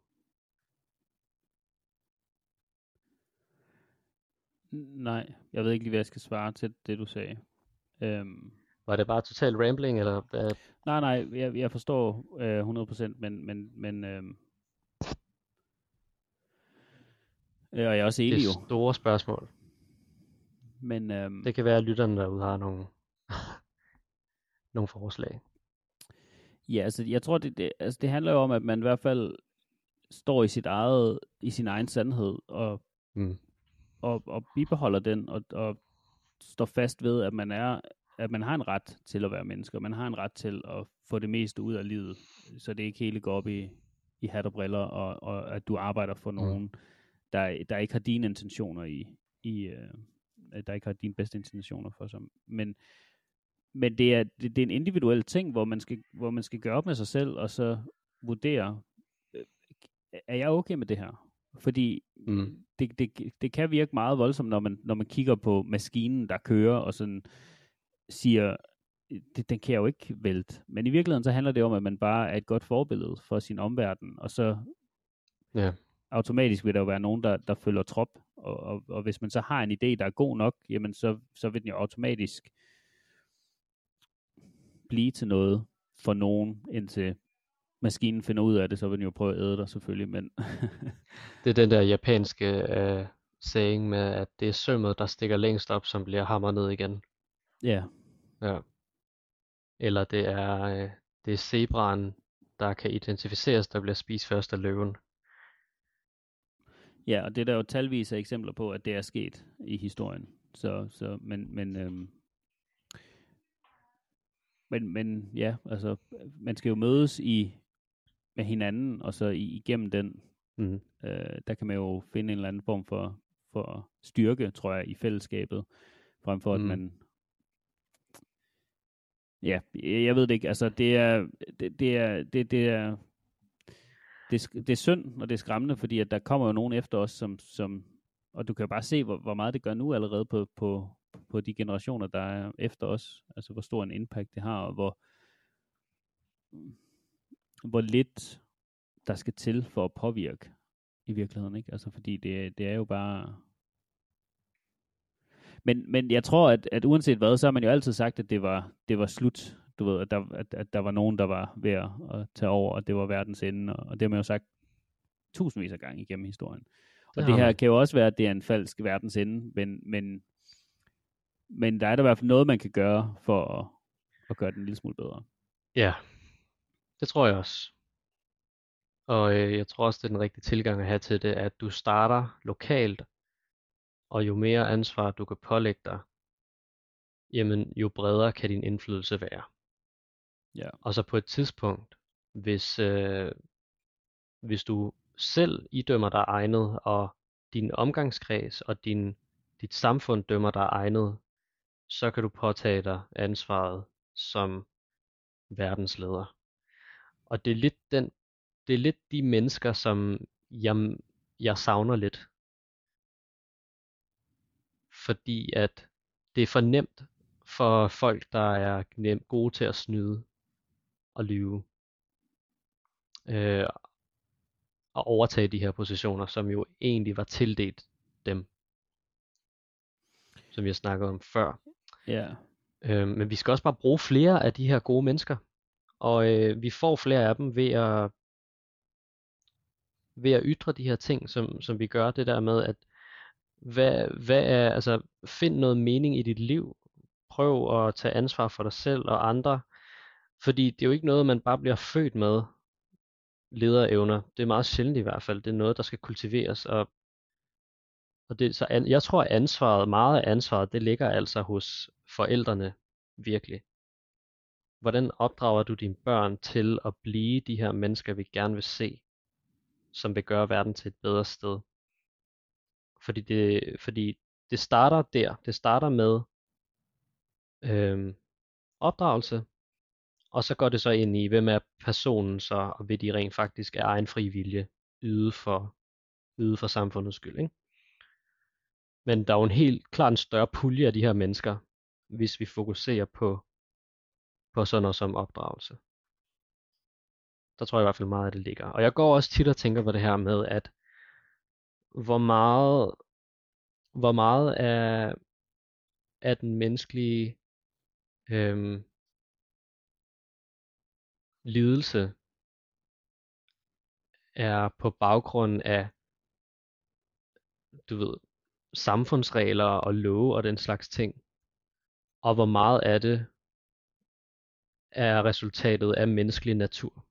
Nej, jeg ved ikke lige, hvad jeg skal svare til det, du sagde. Øhm, var det bare total rambling, eller hvad? nej, nej, jeg, jeg forstår øh, 100%, men, men, men øhm, øh, og jeg er også Det enig jo. er store spørgsmål. Men øhm, Det kan være, at lytterne derude har nogle, nogle forslag. ja, altså jeg tror, det, det, altså, det handler jo om, at man i hvert fald står i sit eget, i sin egen sandhed, og, Mm. og, og bibeholder den, og, og står fast ved, at man er at man har en ret til at være menneske, og man har en ret til at få det meste ud af livet, så det ikke hele går op i, i hat og briller, og, og at du arbejder for nogen, der, der ikke har dine intentioner i, i øh, der ikke har dine bedste intentioner for sig. Men, men det, er, det, det er en individuel ting, hvor man, skal, hvor man skal gøre op med sig selv, og så vurdere, øh, er jeg okay med det her? Fordi Mm. det, det, det kan virke meget voldsomt, når man, når man kigger på maskinen, der kører, og sådan siger, det, den kan jeg jo ikke vælte. Men i virkeligheden så handler det om, at man bare er et godt forbillede for sin omverden, og så Ja. automatisk vil der jo være nogen, der, der følger trop, og, og, og hvis man så har en idé, der er god nok, jamen så, så vil den jo automatisk blive til noget for nogen, indtil maskinen finder ud af det, så vil den jo prøve at æde dig selvfølgelig, men Det er den der japanske øh, saying med, at det er sømmet, der stikker længst op, som bliver hamret ned igen. ja, Ja. Eller det er, øh, det er zebraen, der kan identificeres, der bliver spist først af løven. Ja, og det er der jo talvis af eksempler på, at det er sket i historien. Så, så men, men, øhm, men, men ja, altså, man skal jo mødes i med hinanden, og så i, igennem den, Mm. øh, der kan man jo finde en eller anden form for, for styrke, tror jeg, i fællesskabet, frem for at Mm. man Ja, jeg ved det ikke. Altså, det er, det, det er, det, det er, det, er det er synd, og det er skræmmende, fordi at der kommer jo nogen efter os, som, som og du kan jo bare se, hvor, hvor meget det gør nu allerede på, på, på de generationer, der er efter os. Altså, hvor stor en impact det har, og hvor, hvor lidt der skal til for at påvirke i virkeligheden, ikke? Altså, fordi det, det er jo bare... Men, men jeg tror, at, at uanset hvad, så har man jo altid sagt, at det var, det var slut. Du ved, at der, at, at der var nogen, der var ved at, at tage over, og det var verdens ende. Og, og det har man jo sagt tusindvis af gange igennem historien. Og det, har det her kan jo også være, at det er en falsk verdens ende, men, men, men der er der i hvert fald noget, man kan gøre for at, og gøre den en lille smule bedre. Ja, det tror jeg også. Og øh, jeg tror også, det er den rigtige tilgang at have til det, at du starter lokalt, og jo mere ansvar du kan pålægge dig, jamen jo bredere kan din indflydelse være. Ja. Og så på et tidspunkt, hvis, øh, hvis du selv idømmer dig egnet, og din omgangskreds og din, dit samfund dømmer dig egnet, så kan du påtage dig ansvaret som verdensleder. Og det er lidt den, det er lidt de mennesker, som jeg, jeg savner lidt. Fordi at det er for nemt for folk, der er nem, gode til at snyde og lyve. Øh, at overtage de her positioner, som jo egentlig var tildelt dem, som jeg snakkede om før. Ja. Øh, men vi skal også bare bruge flere af de her gode mennesker, og øh, vi får flere af dem ved at ved at ytre de her ting, som, som vi gør, det der med, at hvad, hvad er, altså, find noget mening i dit liv, prøv at tage ansvar for dig selv og andre, fordi det er jo ikke noget, man bare bliver født med, lederevner. Det er meget sjældent i hvert fald. Det er noget, der skal kultiveres. Og, og det, så an, jeg tror, at ansvaret, meget af ansvaret, det ligger altså hos forældrene virkelig. Hvordan opdrager du dine børn til at blive de her mennesker, vi gerne vil se? som vil gøre verden til et bedre sted. Fordi det, fordi det starter der. Det starter med øhm, opdragelse, og så går det så ind i, hvem er personen så, og vil de rent faktisk af egen fri vilje yde for, yde for samfundets skyld. Ikke? Men der er jo en helt klart en større pulje af de her mennesker, hvis vi fokuserer på, på sådan noget som opdragelse. Der tror jeg i hvert fald meget, at det ligger. Og jeg går også tit og tænker på det her med, at hvor meget, hvor meget af, af den menneskelige øhm, lidelse er på baggrund af, du ved, samfundsregler og love og den slags ting. Og hvor meget af det er resultatet af menneskelig natur.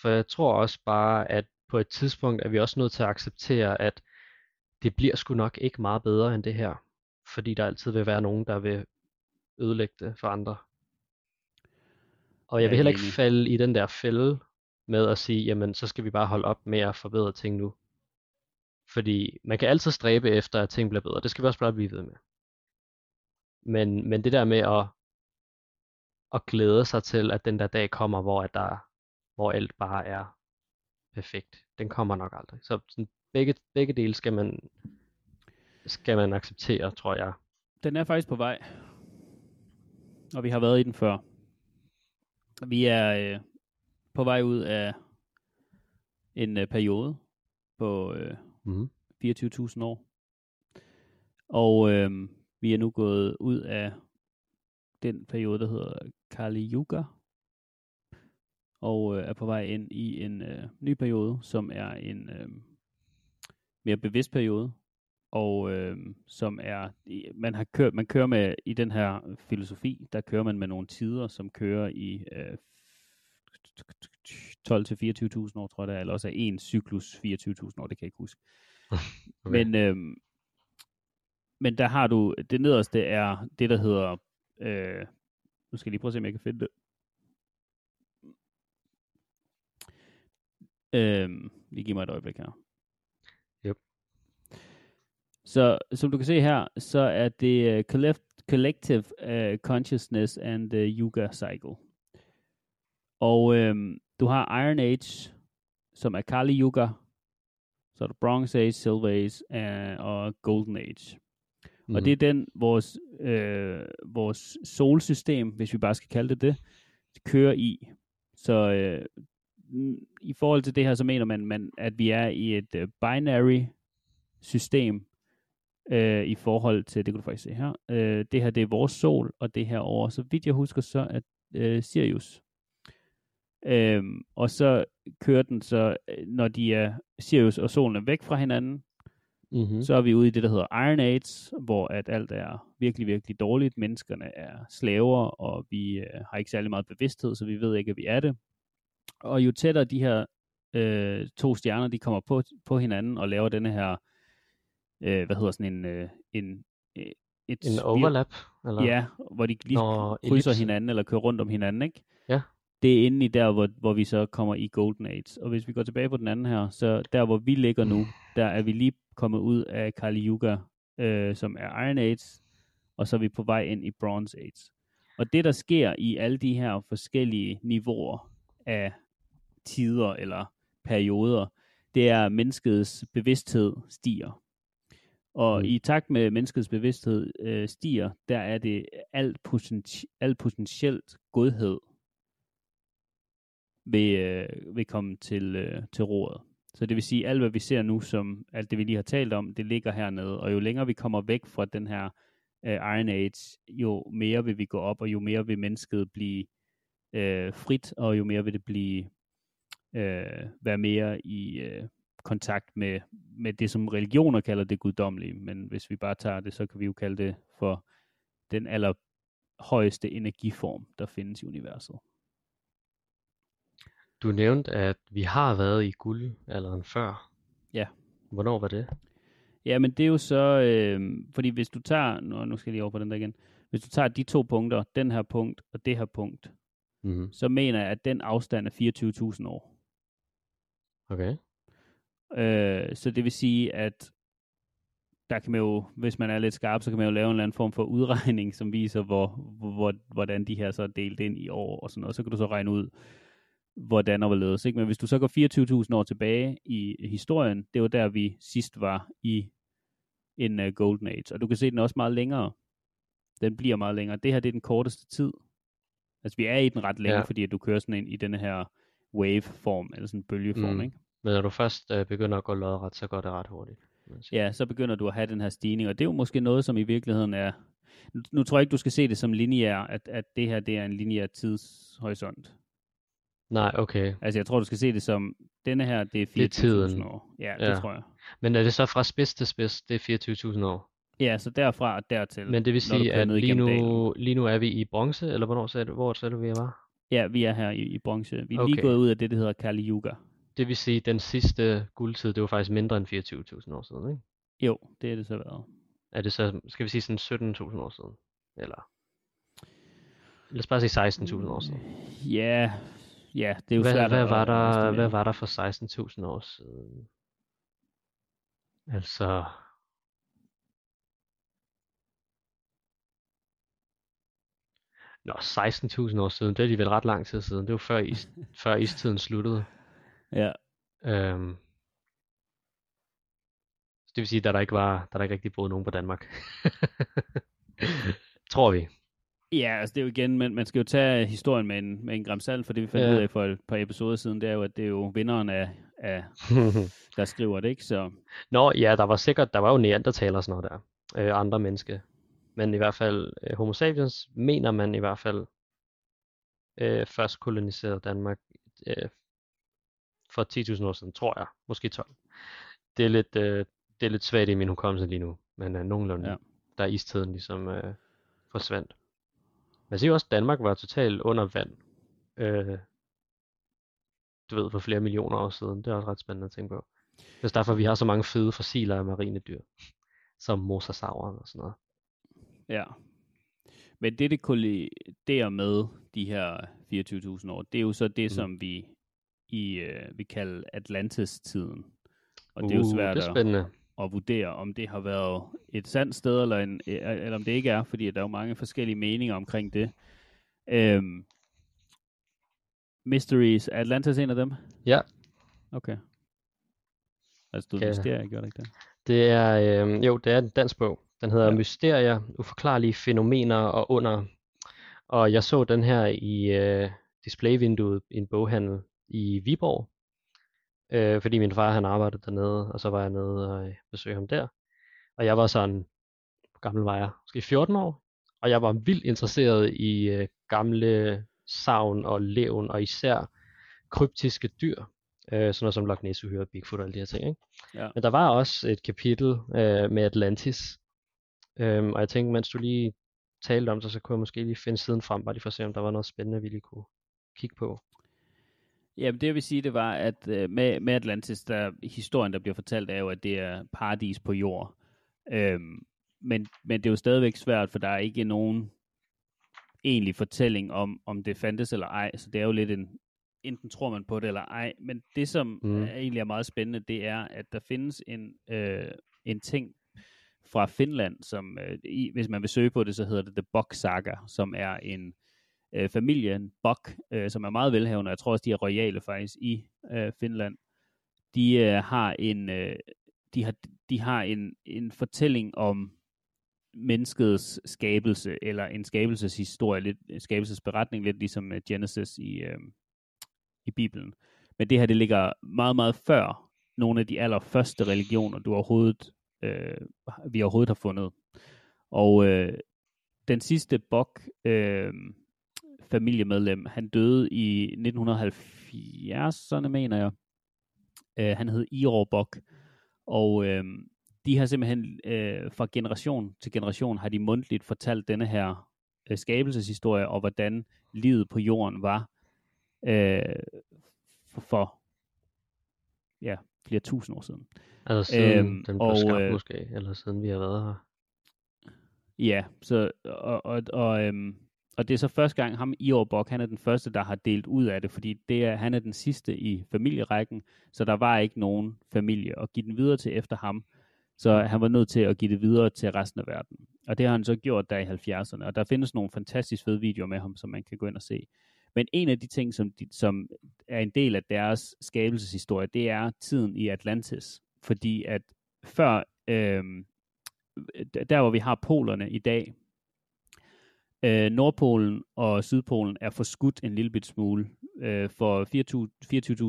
For jeg tror også bare, at på et tidspunkt er vi også nødt til at acceptere, at det bliver sgu nok ikke meget bedre end det her. Fordi der altid vil være nogen, der vil ødelægge det for andre. Og jeg vil heller ikke falde i den der fælde med at sige, jamen så skal vi bare holde op med at forbedre ting nu. Fordi man kan altid stræbe efter, at ting bliver bedre. Det skal vi også bare blive ved med. Men, men det der med at, at glæde sig til, at den der dag kommer, hvor at der hvor alt bare er perfekt. Den kommer nok aldrig. Så sådan, begge, begge dele skal man, skal man acceptere, tror jeg. Den er faktisk på vej. Og vi har været i den før. Vi er øh, på vej ud af en øh, periode på øh, mm. 24.000 år. Og øh, vi er nu gået ud af den periode, der hedder Kali Yuga, og øh, er på vej ind i en øh, ny periode, som er en øh, mere bevidst periode, og øh, som er, man har kørt, man kører med, i den her filosofi, der kører man med nogle tider, som kører i øh, 12-24.000 år, tror jeg det er, eller også er en cyklus 24.000 år, det kan jeg ikke huske. Okay. Men, øh, men der har du, det nederste er det, der hedder, øh, nu skal jeg lige prøve at se, om jeg kan finde det. Øhm, lige giv mig et øjeblik her. Yep. Så som du kan se her, så er det uh, collect, Collective uh, Consciousness and the Yuga Cycle. Og øhm, du har Iron Age, som er Kali Yuga, så er der Bronze Age, Silver Age uh, og Golden Age. Mm-hmm. Og mhm. det er den, vores, øh, vores solsystem, hvis vi bare skal kalde det det, kører i. Så øh, i forhold til det her, så mener man, man at vi er i et uh, binary system uh, i forhold til, det kan du faktisk se her, uh, det her det er vores sol, og det her over, så vidt jeg husker, så er uh, Sirius. Uh, og så kører den så, når de er Sirius og solen er væk fra hinanden, Mm-hmm. Så er vi ude i det, der hedder Iron Age, hvor at alt er virkelig, virkelig dårligt. Menneskerne er slaver, og vi øh, har ikke særlig meget bevidsthed, så vi ved ikke, at vi er det. Og jo tættere de her øh, to stjerner, de kommer på, på hinanden og laver denne her, øh, hvad hedder sådan en, øh, en, øh, et En overlap? Eller? Ja, hvor de lige Nå, krydser ellipse. hinanden, eller kører rundt om hinanden, ikke? Ja. Det er inde i der, hvor, hvor vi så kommer i Golden Age. Og hvis vi går tilbage på den anden her, så der, hvor vi ligger nu, der er vi lige kommet ud af Kali Yuga, øh, som er Iron Age, og så er vi på vej ind i Bronze Age. Og det, der sker i alle de her forskellige niveauer af tider eller perioder, det er, at menneskets bevidsthed stiger. Og Mm. i takt med menneskets bevidsthed øh, stiger, der er det alt, potenti- alt potentielt godhed vil, øh, vil komme til, øh, til rådet. Så det vil sige, alt hvad vi ser nu, som alt det vi lige har talt om, det ligger hernede. Og jo længere vi kommer væk fra den her øh, Iron Age, jo mere vil vi gå op, og jo mere vil mennesket blive øh, frit, og jo mere vil det blive øh, være mere i øh, kontakt med, med det, som religioner kalder det guddommelige. Men hvis vi bare tager det, så kan vi jo kalde det for den allerhøjeste energiform, der findes i universet. Du nævnte, at vi har været i guldalderen før. Ja. Hvornår var det? Ja, men det er jo så, øh, fordi hvis du tager, nu, nu skal jeg lige over på den der igen, hvis du tager de to punkter, den her punkt og det her punkt, Mm-hmm. så mener jeg, at den afstand er 24.000 år. Okay. Øh, så det vil sige, at der kan man jo, hvis man er lidt skarp, så kan man jo lave en eller anden form for udregning, som viser, hvor, hvor, hvordan de her så er delt ind i år og sådan noget. Så kan du så regne ud, hvordan og hvorledes. Ikke? Men hvis du så går 24.000 år tilbage i historien, det var der, vi sidst var i en uh, Golden Age. Og du kan se, den er også meget længere. Den bliver meget længere. Det her, det er den korteste tid. Altså, vi er i den ret længe, Ja. fordi at du kører sådan ind i denne her wave-form, eller sådan en bølgeform, Mm. ikke? Men når du først øh, begynder at gå lodret, så går det ret hurtigt. Ja, så begynder du at have den her stigning, og det er jo måske noget, som i virkeligheden er... Nu, nu tror jeg ikke, du skal se det som lineær, at, at det her det er en lineær tidshorisont. Nej, okay. Altså, jeg tror, du skal se det som, denne her, det er 24.000 Det er tiden. år. Ja, Ja. det tror jeg. Men er det så fra spids til spids, det er 24.000 år? Ja, så derfra og dertil. Men det vil sige, at lige nu, lige nu er vi i bronze, eller hvornår sagde du, hvor sagde du, vi var? Ja, vi er her i, i bronze. Vi er lige Okay. gået ud af det, der hedder Kali Yuga. Det vil sige, at den sidste guldtid, det var faktisk mindre end 24.000 år siden, ikke? Jo, det er det så været. Er det så, skal vi sige sådan 17.000 år siden? Eller? Lad os bare sige 16.000 år siden. Ja, ja, det er jo Hvad, svært hvad, var der, hvad var der for 16.000 år siden? Altså... Nå, 16.000 år siden, det er alligevel ret lang tid siden. Det var før, is, før istiden sluttede. Ja, Øhm, så det vil sige, da der ikke var, da der ikke rigtig boede nogen på Danmark. Tror vi. Ja, altså det er jo igen, men man skal jo tage historien med en, med en gram salt, for det vi fandt Ja. ud af for et par episoder siden, det er jo, at det er jo vinderen af, af der skriver det, ikke? Så Nå, ja, der var sikkert, der var jo neandertaler og sådan noget der. Øh, andre mennesker. Men i hvert fald, øh, homo sapiens mener man i hvert fald øh, først koloniserede Danmark øh, for 10.000 år siden, tror jeg. Måske 12. Det er lidt, øh, det er lidt svagt i min hukommelse lige nu, men øh, nogenlunde, ja. Der er istiden ligesom øh, forsvandt. Man siger også, at Danmark var totalt under vand. Øh, du ved, for flere millioner år siden. Det er også ret spændende at tænke på. Det er derfor, vi har så mange fede fossiler af marine dyr. Som mosasauren og sådan noget. Ja. Men det, det kolliderer med de her 24.000 år, det er jo så det, Mm. som vi i, øh, vi kalder Atlantis-tiden. Og det er jo Uh, svært det er at, spændende. at vurdere, om det har været et sandt sted, eller, en, eller om det ikke er, fordi der er jo mange forskellige meninger omkring det. Øhm, Mysteries, er Atlantis en af dem? Ja. Okay. Altså, du Kan- Mysterie, gør det ikke det? Det er, øh, jo, det er en dansk bog. Den hedder ja. Mysterier, uforklarlige fænomener og under. Og jeg så den her i øh, displayvinduet i en boghandel i Viborg. Øh, fordi min far han arbejdede dernede, og så var jeg nede og øh, besøgte ham der. Og jeg var sådan, hvor gammel var jeg? Måske 14 år. Og jeg var vildt interesseret i øh, gamle savn og levn, og især kryptiske dyr. Øh, sådan noget som Loch Ness Uhyre, Bigfoot og alle de her ting. Ikke? Ja. Men der var også et kapitel øh, med Atlantis. Øhm, og jeg tænkte, mens du lige talte om det, så kunne jeg måske lige finde siden frem, bare lige for at se, om der var noget spændende, vi lige kunne kigge på. Jamen det jeg vil sige, det var, at øh, med, med Atlantis, der, historien, der bliver fortalt, er jo, at det er paradis på jord. Øhm, men, men det er jo stadigvæk svært, for der er ikke nogen egentlig fortælling om, om det fandtes eller ej. Så det er jo lidt en, enten tror man på det eller ej. Men det, som Mm. er egentlig er meget spændende, det er, at der findes en, øh, en ting fra Finland, som øh, i, hvis man vil søge på det, så hedder det The Buck Saga, som er en øh, familie, en øh, som er meget velhavende, og jeg tror også, de er royale faktisk i øh, Finland. De øh, har en øh, de har, de har en, en fortælling om menneskets skabelse, eller en skabelseshistorie, lidt, en skabelsesberetning, lidt ligesom øh, Genesis i, øh, i Bibelen. Men det her, det ligger meget, meget før nogle af de allerførste religioner, du overhovedet, øh, vi overhovedet har fundet. Og øh, den sidste Bok øh, familiemedlem, han døde i 1970'erne, mener jeg. Øh, han hed Iro Bok. Og øh, de har simpelthen øh, fra generation til generation har de mundtligt fortalt denne her øh, skabelseshistorie, og hvordan livet på jorden var øh, for, for ja, flere tusind år siden. Altså siden Øhm, den blev og, skabt øh, måske, eller siden vi har været her. Ja, så, og, og, og, øhm, og det er så første gang, ham i Bok, han er den første, der har delt ud af det, fordi det er, han er den sidste i familierækken, så der var ikke nogen familie at give den videre til efter ham. Så han var nødt til at give det videre til resten af verden. Og det har han så gjort der i 70'erne, og der findes nogle fantastisk fede videoer med ham, som man kan gå ind og se. Men en af de ting, som, de, som er en del af deres skabelseshistorie, det er tiden i Atlantis. Fordi at før, øhm, der hvor vi har polerne i dag, øh, Nordpolen og Sydpolen er forskudt en lille bit smule. Øh, for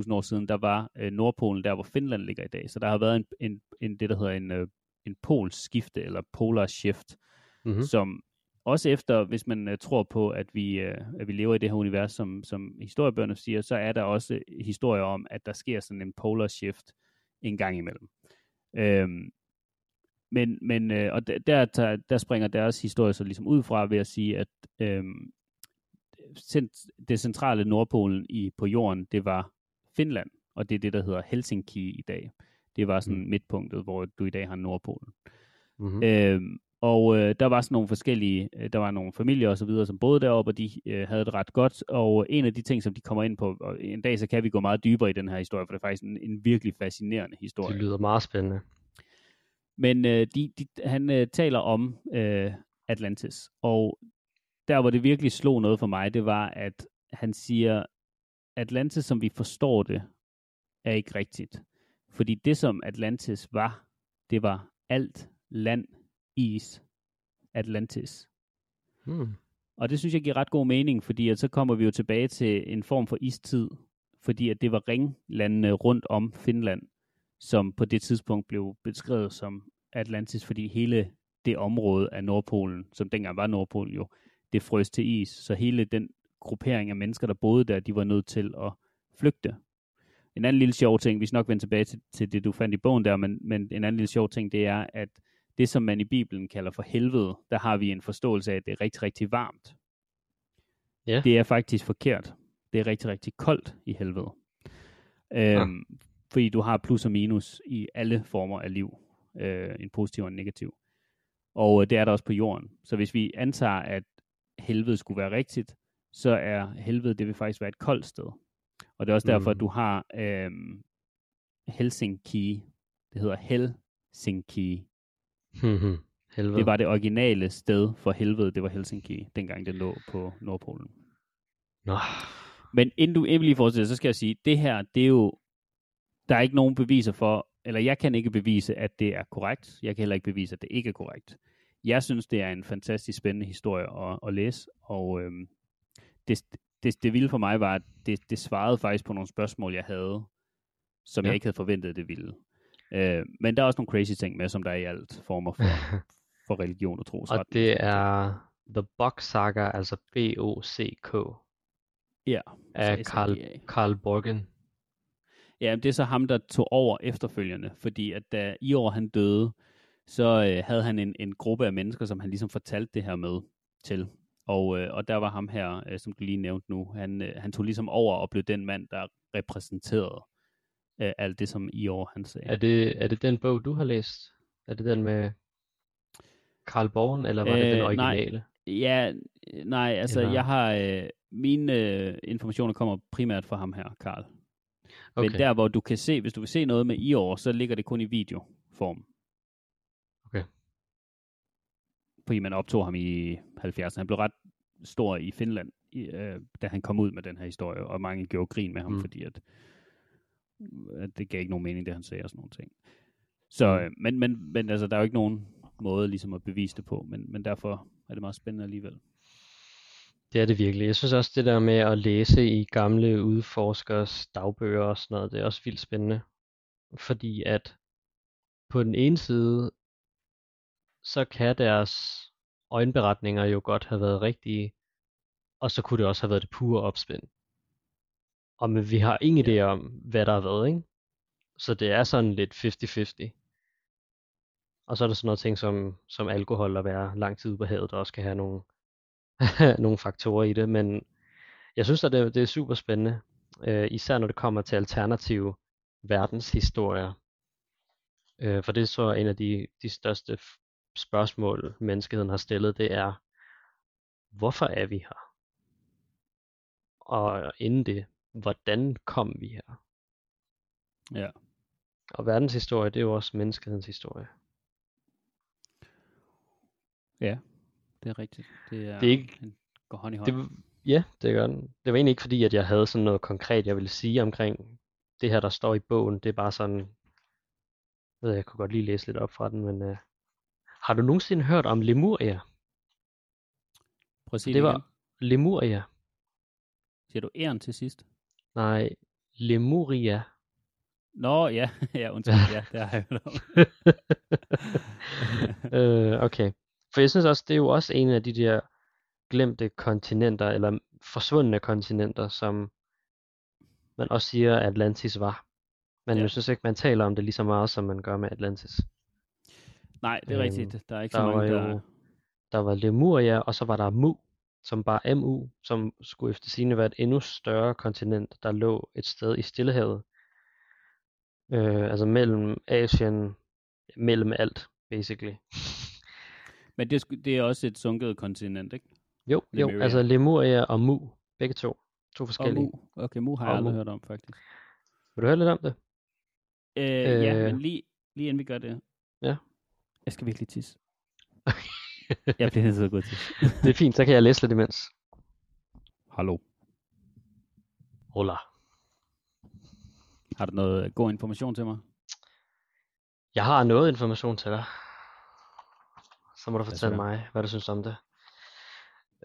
24.000 år siden, der var øh, Nordpolen der, hvor Finland ligger i dag. Så der har været en, en, en det, der hedder en, øh, en polskifte, eller polar shift, Mm-hmm. som også efter, hvis man uh, tror på, at vi, uh, at vi lever i det her univers, som, som historiebøgerne siger, så er der også historier om, at der sker sådan en polar shift en gang imellem. Øhm, men, men uh, og der, der, der springer deres historie så ligesom ud fra ved at sige, at cent- det centrale Nordpolen i, på jorden, det var Finland, og det er det, der hedder Helsinki i dag. Det var sådan Mm. midtpunktet, hvor du i dag har Nordpolen. Mm-hmm. Øhm, og øh, der var sådan nogle forskellige, øh, der var nogle familier og så videre, som boede deroppe, og de øh, havde det ret godt. Og en af de ting, som de kommer ind på, og en dag så kan vi gå meget dybere i den her historie, for det er faktisk en, en virkelig fascinerende historie. Det lyder meget spændende. Men øh, de, de, han øh, taler om øh, Atlantis, og der hvor det virkelig slog noget for mig, det var, at han siger, Atlantis, som vi forstår det, er ikke rigtigt. Fordi det, som Atlantis var, det var alt land, is, Atlantis. Hmm. Og det synes jeg giver ret god mening, fordi at så kommer vi jo tilbage til en form for istid, fordi at det var ringlandene rundt om Finland, som på det tidspunkt blev beskrevet som Atlantis, fordi hele det område af Nordpolen, som dengang var Nordpolen jo, det frøs til is. Så hele den gruppering af mennesker, der boede der, de var nødt til at flygte. En anden lille sjov ting, vi skal nok vende tilbage til, til det, du fandt i bogen der, men, men en anden lille sjov ting, det er, at det, som man i Bibelen kalder for helvede, der har vi en forståelse af, at det er rigtig, rigtig varmt. Ja. Det er faktisk forkert. Det er rigtig, rigtig koldt i helvede. Øhm, Fordi du har plus og minus i alle former af liv. Øh, en positiv og en negativ. Og øh, det er der også på jorden. Så hvis vi antager, at helvede skulle være rigtigt, så er helvede, det vil faktisk være et koldt sted. Og det er også derfor, Mm. at du har øhm, Helsinki. Det hedder Helsinki. Hmm. Helvede. Det var det originale sted for helvede, det var Helsinki, dengang det lå på Nordpolen. Nå. Men inden du lige fortsætter, så skal jeg sige, det her, det er jo, der er ikke nogen beviser for, eller jeg kan ikke bevise, at det er korrekt. Jeg kan heller ikke bevise, at det ikke er korrekt. Jeg synes, det er en fantastisk spændende historie at, at læse, og øhm, det, det, det vilde for mig var, at det, det svarede faktisk på nogle spørgsmål, jeg havde, som. Ja. jeg ikke havde forventet, det ville. Øh, men der er også nogle crazy ting med, som der er i alt former for, for religion og tro. Og det er The Bock Saga, altså B-O-C-K, Ja, af altså Carl. Carl Borgen. Ja, det er så ham, der tog over efterfølgende, fordi at da i år han døde, så øh, havde han en, en gruppe af mennesker, som han ligesom fortalte det her med til. Og, øh, og der var ham her, øh, som du lige nævnte nu, han, øh, han tog ligesom over og blev den mand, der repræsenterede øh, alt det, som i år han sagde. Er det, er det den bog, du har læst? Er det den med Karl Borgen, eller var øh, det den Øh, nej. originale? Ja, øh, nej, altså Eller- jeg har, øh, mine øh, informationer kommer primært fra ham her, Karl. Okay. Men der, hvor du kan se, hvis du vil se noget med i år, så ligger det kun i videoform. Okay. Fordi man optog ham i 70'erne. Han blev ret stor i Finland, i, øh, da han kom ud med den her historie, og mange gjorde grin med ham. Mm. fordi at, at det gav ikke nogen mening, det han sagde og sådan nogle ting. Så, Mm. øh, men, men, men altså, der er jo ikke nogen måde ligesom at bevise det på, men, men derfor er det meget spændende alligevel. Det er det virkelig. Jeg synes også, det der med at læse i gamle udforskers dagbøger og sådan noget, det er også vildt spændende. Fordi at på den ene side, så kan deres øjenberetninger jo godt have været rigtige, og så kunne det også have været det pure opspind. Og men vi har ingen idé om, hvad der har været, ikke? Så det er sådan lidt 50-50. Og så er der sådan noget ting som, som alkohol og være lang tid på havet, der også kan have nogle, nogle faktorer i det. Men jeg synes, at det, det er super spændende. Øh, især når det kommer til alternative verdenshistorier. Øh, for det er så en af de, de største spørgsmål, menneskeheden har stillet, det er, hvorfor er vi her? Og inden det, hvordan kom vi her? Ja. Og verdenshistorie, det er jo også menneskehedens historie. Ja, det er rigtigt. Det er, Det er ikke- en, går hånd i hånd. Det, ja, det gør den. Det var egentlig ikke fordi, at jeg havde sådan noget konkret, jeg ville sige omkring det her, der står i bogen. Det er bare sådan, jeg, ved, jeg kunne godt lige læse lidt op fra den, men uh, har du nogensinde hørt om Lemuria? Prøv at sige Det det, var igen. Lemuria. Siger du æren til sidst? Nej, Lemuria. Nå, ja, ja, undskyld, ja, det har jeg hørt om. øh, okay. For jeg synes også, det er jo også en af de der glemte kontinenter, eller forsvundne kontinenter, som man også siger, at Atlantis var. Men Ja. jeg synes ikke, man taler om det lige så meget, som man gør med Atlantis. Nej, det er Øhm, rigtigt. Der er ikke der så var mange, jo- der... Der var Lemuria, og så var der Mu, som bare MU, som skulle efter sigende være et endnu større kontinent, der lå et sted i Stillehavet. Øh, altså mellem Asien, mellem alt, basically. Men det, er det er også et sunket kontinent, ikke? Jo, jo, Lemuria. altså Lemuria og Mu, begge to. To Og forskellige. Mu. Okay, Mu har jeg Og aldrig Mu. hørt om, faktisk. Vil du høre lidt om det? Øh, ja, Øh. men lige, lige inden vi gør det. Ja. Jeg skal virkelig tisse. jeg bliver nødt til at gå til. Det er fint, så kan jeg læse lidt imens. Hallo. Hola. Har du noget god information til mig? Jeg har noget information til dig. Så må du fortælle mig, hvad du synes om det.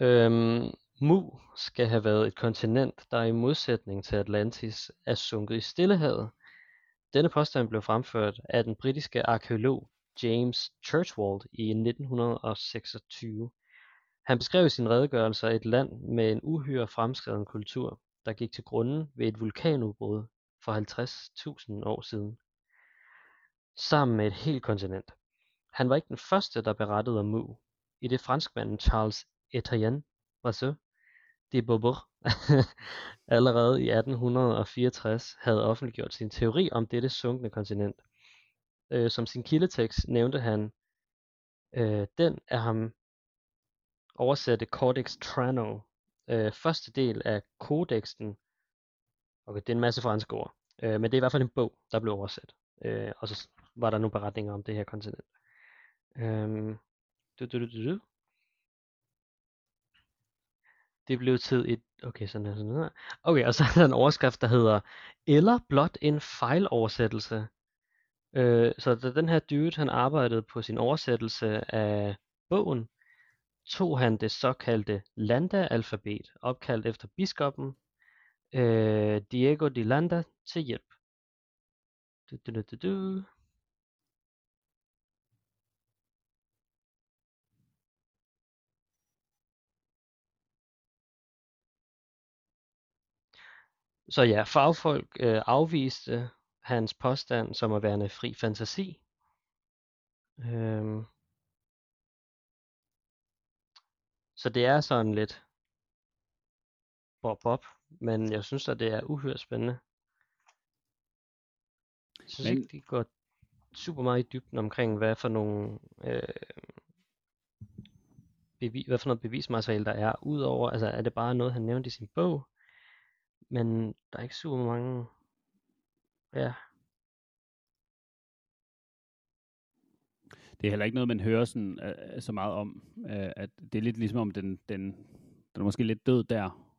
Øhm, Mu skal have været et kontinent, der i modsætning til Atlantis er sunket i Stillehavet. Denne påstand blev fremført af den britiske arkeolog James Churchwald i 1926. Han beskrev i sin redegørelse et land med en uhyre fremskreden kultur, der gik til grunden ved et vulkanudbrud for 50.000 år siden sammen med et helt kontinent. Han var ikke den første, der berettede om Mu, i det franskmanden Charles Etienne Brasseur de Beaubourg allerede i 1864 havde offentliggjort sin teori om dette sunkne kontinent. Øh, som sin kildetekst nævnte han øh, den af ham oversatte Codex Trano, øh, første del af kodexen. Okay, det er en masse franske ord, øh, men det er i hvert fald en bog, der blev oversat. Øh, og så var der nogle beretninger om det her kontinent. Øh, du, du, du, du, du. Det blev til et... Okay, sådan her, sådan her. Okay, og så er der en overskrift, der hedder Eller blot en fejloversættelse. Øh, så da den her dude, han arbejdede på sin oversættelse af bogen, tog han det såkaldte Landa-alfabet, opkaldt efter biskoppen øh, Diego de Landa, til hjælp. Du, du, du, du, du. Så ja, fagfolk øh, afviste hans påstand som at være en fri fantasi. Øhm. Så det er sådan lidt bob bob, men jeg synes at det er uhyre spændende. Jeg synes Men- ikke, de går super meget i dybden omkring, hvad for nogle øh, bevi, hvad for noget bevismateriale der er, udover, altså er det bare noget, han nævnte i sin bog, men der er ikke super mange, ja, Det er heller ikke noget, man hører sådan, uh, så meget om. Uh, at det er lidt ligesom om, den, den, den er måske lidt død der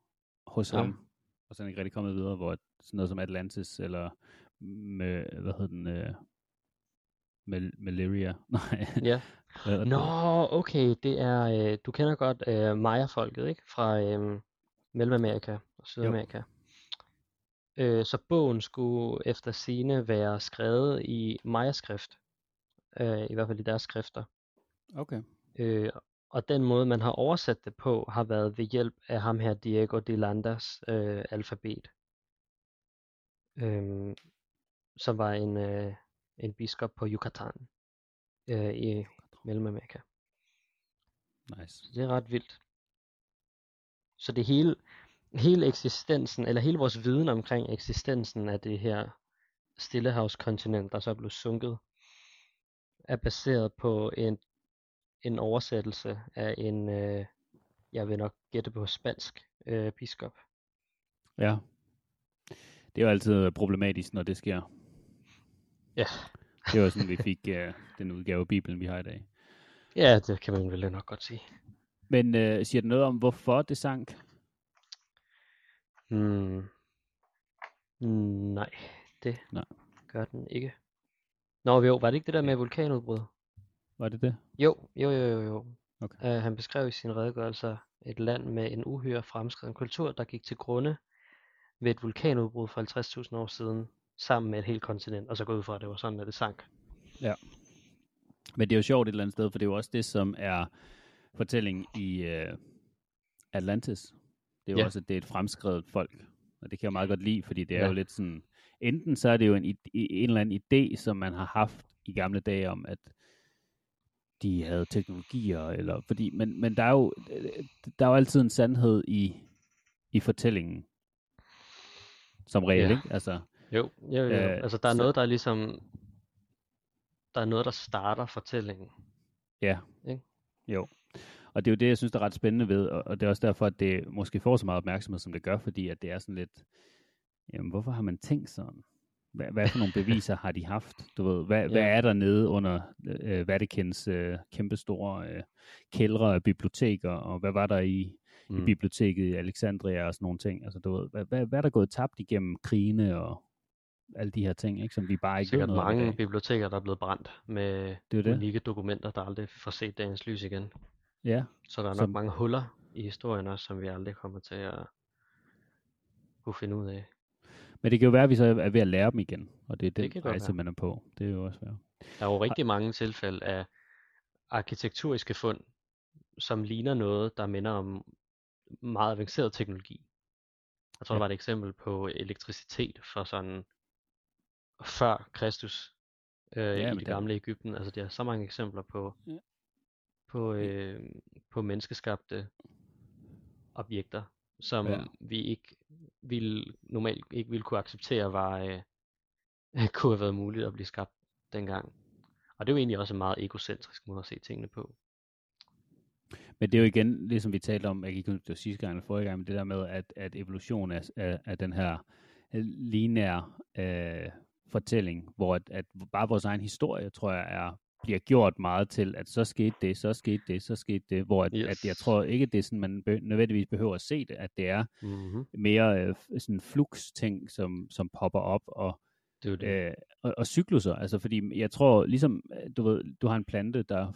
hos Ja. ham, og så er den ikke rigtig kommet videre, hvor sådan noget som Atlantis, eller med, hvad hedder den, uh, Mal- Malaria. Nej, ja. Nå, okay, det er, øh, du kender godt øh, Maya-folket, ikke? Fra øh, Mellemamerika og Sydamerika. Øh, så bogen skulle efter sine være skrevet i Maya-skrift, øh, i hvert fald i deres skrifter. Okay. Øh, og den måde, man har oversat det på, har været ved hjælp af ham her, Diego de Landas øh, alfabet. Øh, som var en, øh, en biskop på Yucatan øh, i Mellemamerika. Nice. Så det er ret vildt. Så det hele, hele eksistensen, eller hele vores viden omkring eksistensen af det her Stillehavskontinent, der så blevet sunket, er baseret på en, en oversættelse af en, øh, jeg vil nok gætte på spansk, øh, biskop. Ja. Det er jo altid problematisk, når det sker. Ja. Det var sådan, vi fik uh, den udgave af Bibelen, vi har i dag. Ja, det kan man vel nok godt sige. Men uh, siger det noget om, hvorfor det sank? Hmm, nej, det Nej. gør den ikke. Nå, jo, var det ikke det der med vulkanudbrud? Var det det? Jo, jo, jo, jo, jo. Okay. Uh, han beskrev i sin redegørelse et land med en uhyre fremskreden kultur, der gik til grunde ved et vulkanudbrud for 50.000 år siden, sammen med et helt kontinent, og så gå ud fra, at det var sådan, at det sank. Men det er jo sjovt et eller andet sted, for det er jo også det, som er fortællingen i uh, Atlantis. Det er jo Ja. også, at det er et fremskrevet folk. Og det kan jeg meget godt lide, fordi det er Ja. jo lidt sådan... Enten så er det jo en, en eller anden idé, som man har haft i gamle dage om, at de havde teknologier, eller fordi, men, men der er jo der er jo altid en sandhed i, i fortællingen, som regel, Ja. ikke? Altså, Jo, jo, jo. Øh, altså der er så- noget, der er ligesom, der er noget, der starter fortællingen. Ja. Ikke? Jo. Og det er jo det, jeg synes, der er ret spændende ved, og, og det er også derfor, at det måske får så meget opmærksomhed, som det gør, fordi at det er sådan lidt, jamen, hvorfor har man tænkt sådan? Hvad, hvad for nogle beviser har de haft? Du ved, hvad, ja. hvad er der nede under øh, Vatikans øh, kæmpestore øh, kældre af biblioteker, og hvad var der i, mm. i biblioteket i Alexandria og sådan nogle ting? Altså, du ved, hvad, hvad, hvad er der gået tabt igennem krigene og alle de her ting, ikke, som vi bare ikke ved Sikkert noget om i mange biblioteker, der er blevet brændt med Det er det. unikke dokumenter, der aldrig får set dagens lys igen. Ja, Så der er nok Som- mange huller i historien også, som vi aldrig kommer til at kunne finde ud af. men det kan jo være, at vi så er ved at lære dem igen, og det er den godt rejse, man er på. Det er jo også værd. Der er jo rigtig mange tilfælde af arkitekturiske fund, som ligner noget, der minder om meget avanceret teknologi. Jeg tror, Ja. der var et eksempel på elektricitet fra sådan før Kristus øh, Ja, i det der- gamle Ægypten. Altså, der er så mange eksempler på, Ja. På, øh, på menneskeskabte objekter, som Ja. vi ikke ville, normalt ikke ville kunne acceptere var, øh, kunne have været muligt at blive skabt dengang. Og det er jo egentlig også en meget egocentrisk måde at se tingene på. Men det er jo igen, ligesom vi talte om, jeg ikke det var sidste gang eller forrige gang, men det der med, at, at evolution er, er, er den her øh, lineære øh, fortælling, hvor at, at bare vores egen historie, tror jeg, er, bliver gjort meget til, at så skete det, så skete det, så skete det, hvor at, Yes. at jeg tror ikke, det er sådan, man be, nødvendigvis behøver at se det, at det er Mm-hmm. mere øh, sådan flux ting, som, som popper op, og Det det. øh, og, og cykluser, altså fordi jeg tror, ligesom, øh, du ved, du har en plante, der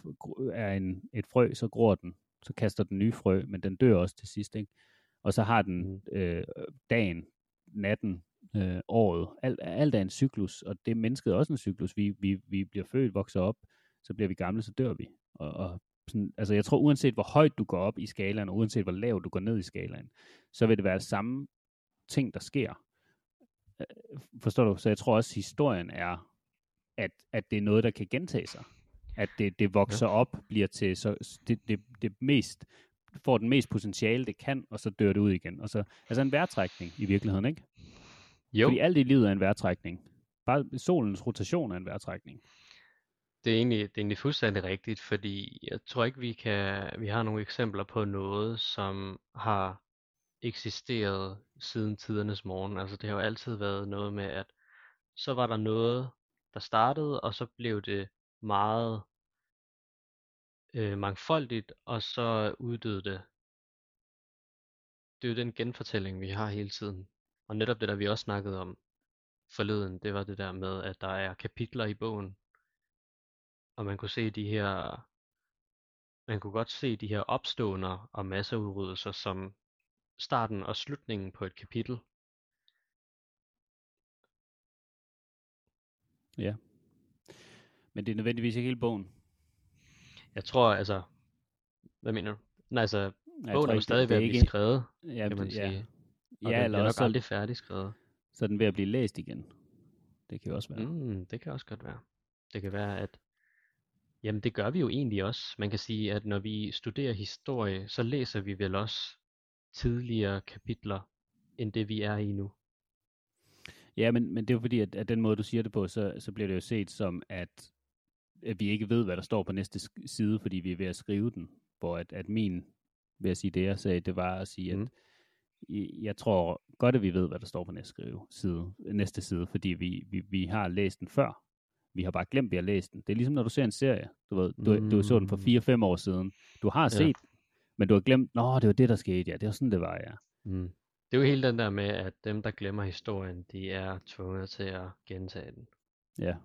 er en, et frø, så gror den, så kaster den nye frø, men den dør også til sidst, ikke? Og så har den Mm. øh, dagen, natten, øh, året, alt, alt er en cyklus, og det er mennesket også en cyklus. Vi, vi, vi bliver født, vokser op, så bliver vi gamle, så dør vi. Og, og sådan, altså jeg tror, uanset hvor højt du går op i skalaen, og uanset hvor lavt du går ned i skalaen, så vil det være samme ting, der sker. øh, forstår du? Så jeg tror også, at historien er, at, at det er noget, der kan gentage sig. At det, det vokser ja. op, bliver til så, det, det, det mest, får den mest potentiale, det kan, og så dør det ud igen. Og så, altså en vejrtrækning i virkeligheden, ikke? Jo. Fordi alt i livet er en vejrtrækning. Bare solens rotation er en vejrtrækning. Det er egentlig, det er egentlig fuldstændig rigtigt, fordi jeg tror ikke, vi kan, vi har nogle eksempler på noget, som har eksisteret siden tidernes morgen. Altså det har jo altid været noget med, at så var der noget, der startede, og så blev det meget øh, mangfoldigt, og så uddøde det. Det er jo den genfortælling, vi har hele tiden. Og netop det der, vi også snakkede om forleden, det var det der med, at der er kapitler i bogen, og man kunne se de her, man kunne godt se de her opståender og masseudryddelser som starten og slutningen på et kapitel. Ja. Men det er nødvendigvis ikke hele bogen. Jeg tror altså, hvad mener du? Nej, altså, bogen er jo stadig ved at blive skrevet, ja, kan man det- ja, sige. Og ja den eller også så, aldrig færdigskrevet. så er den ved at blive læst igen. Det kan jo også være. Mm, det kan også godt være. Det kan være, at jamen det gør vi jo egentlig også. Man kan sige, at når vi studerer historie, så læser vi vel også tidligere kapitler, end det vi er i nu. Ja, men, men det er jo fordi, at, at den måde, du siger det på, så, så bliver det jo set som, at, at vi ikke ved, hvad der står på næste side, fordi vi er ved at skrive den. Hvor at, at min, ved at sige det, jeg sagde, det var at sige, at Mm. Jeg tror godt, at vi ved, hvad der står på næste, skrive, side, næste side, fordi vi, vi, vi har læst den før. Vi har bare glemt, at vi har læst den. Det er ligesom, når du ser en serie. Du, ved, du, du så den for Mm. 4-5 år siden. Du har Ja. set den, men du har glemt, nå, det var det, der skete. Ja, det var sådan, det var, ja. Mm. Det er jo hele den der med, at dem, der glemmer historien, de er tvunget til at gentage den. Ja,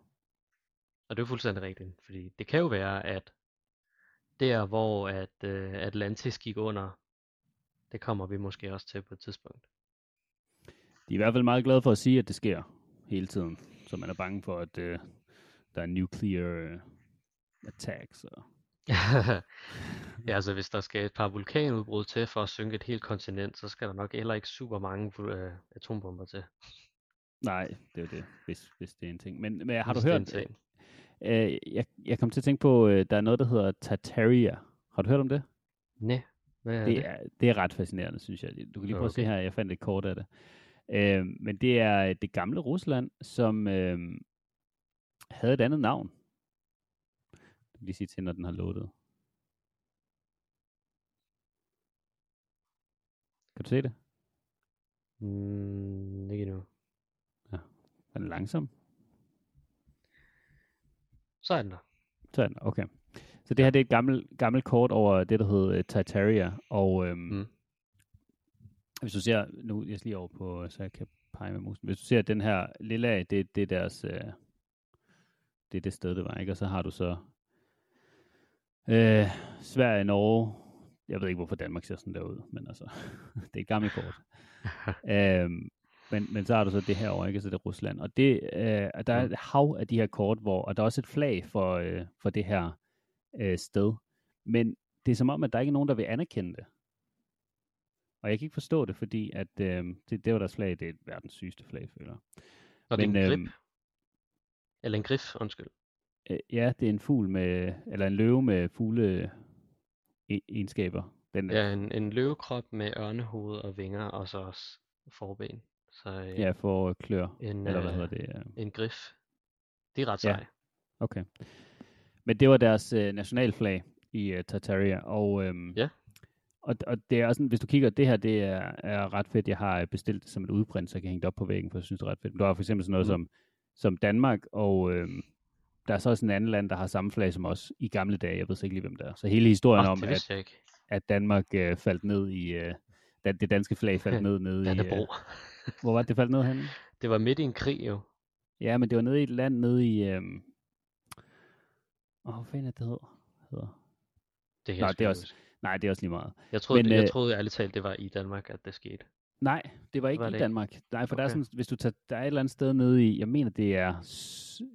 Og det er fuldstændig rigtigt, fordi det kan jo være, at der, hvor at øh, Atlantis gik under, det kommer vi måske også til på et tidspunkt. De er i hvert fald meget glade for at sige, at det sker hele tiden. Så man er bange for, at øh, der er nuclear øh, attacks. Og... ja, altså hvis der skal et par vulkanudbrud til for at synke et helt kontinent, så skal der nok heller ikke super mange øh, atombomber til. Nej, det er det, hvis, hvis det er en ting. Men, men har hvis du det er en hørt, ting. øh, jeg, jeg kom til at tænke på, øh, der er noget, der hedder Tartaria. Har du hørt om det? Næ, hvad er Det det? er, det er ret fascinerende, synes jeg. Du kan lige prøve at se Okay. her, jeg fandt et kort af det. Øh, men det er det gamle Rusland, som øh, havde et andet navn. Jeg vil lige sige til, når den har loadet. Kan du se det? Mm, ikke endnu. Den er langsom. Så er den der. Så er den, okay. Så det her det er et gammelt, gammelt kort over det, der hedder uh, Tartaria. Og øhm, Mm. hvis du ser, nu jeg lige over på, så jeg kan pege med musen. Hvis du ser den her lille af, det, det er deres, øh, det er det sted, det var, ikke? Og så har du så øh, Sverige, Norge, jeg ved ikke, hvorfor Danmark ser sådan der ud, men altså, det er et gammelt kort. øhm, men, men så har du så det her over, ikke? Så det er Rusland. Og det, øh, der er Mm. et hav af de her kort, hvor, og der er også et flag for, øh, for det her øh, sted. Men det er som om, at der ikke er nogen, der vil anerkende det. Og jeg kan ikke forstå det, fordi at øh, det, det var deres flag, det er verdens sygeste flag, føler. Og det er Men, en grip. øhm, Eller en grif, undskyld. Øh, ja, det er en fugl med, eller en løve med fugle e- egenskaber. Den, Ja, en, en løvekrop med ørnehoved og vinger, og så også forben. Så øh, ja, for klør, en, eller hvad øh, hedder det? øh, en grif. Det er ret Ja. sej. Okay. Men det var deres øh, nationalflag i øh, Tartaria, og, øhm, Ja. og, og det er også, sådan, hvis du kigger, det her, det er, er ret fedt. Jeg har øh, bestilt det som et udprint, så jeg kan hænge det op på væggen, for jeg synes, det er ret fedt. Du har for eksempel sådan noget Mm. som, som Danmark, og øhm, der er så også en anden land, der har samme flag som os i gamle dage. Jeg ved så ikke lige, hvem det er. Så hele historien Oh, om, at, at Danmark øh, faldt ned i, øh, det danske flag faldt ned nede i, øh, hvor var det, det faldt ned henne? Det var midt i en krig jo. Ja, men det var nede i et land nede i... Øhm... Åh, hvad fanden er det hedder? hedder? Det kan Nå, jeg det er også-. Nej, det er også lige meget. Jeg troede, men, det, jeg øh, troede ærligt talt, det var i Danmark, at det skete. Nej, det var ikke Var i det ikke? Danmark. Nej, for okay. der er sådan, hvis du tager, der er et eller andet sted nede i, jeg mener, det er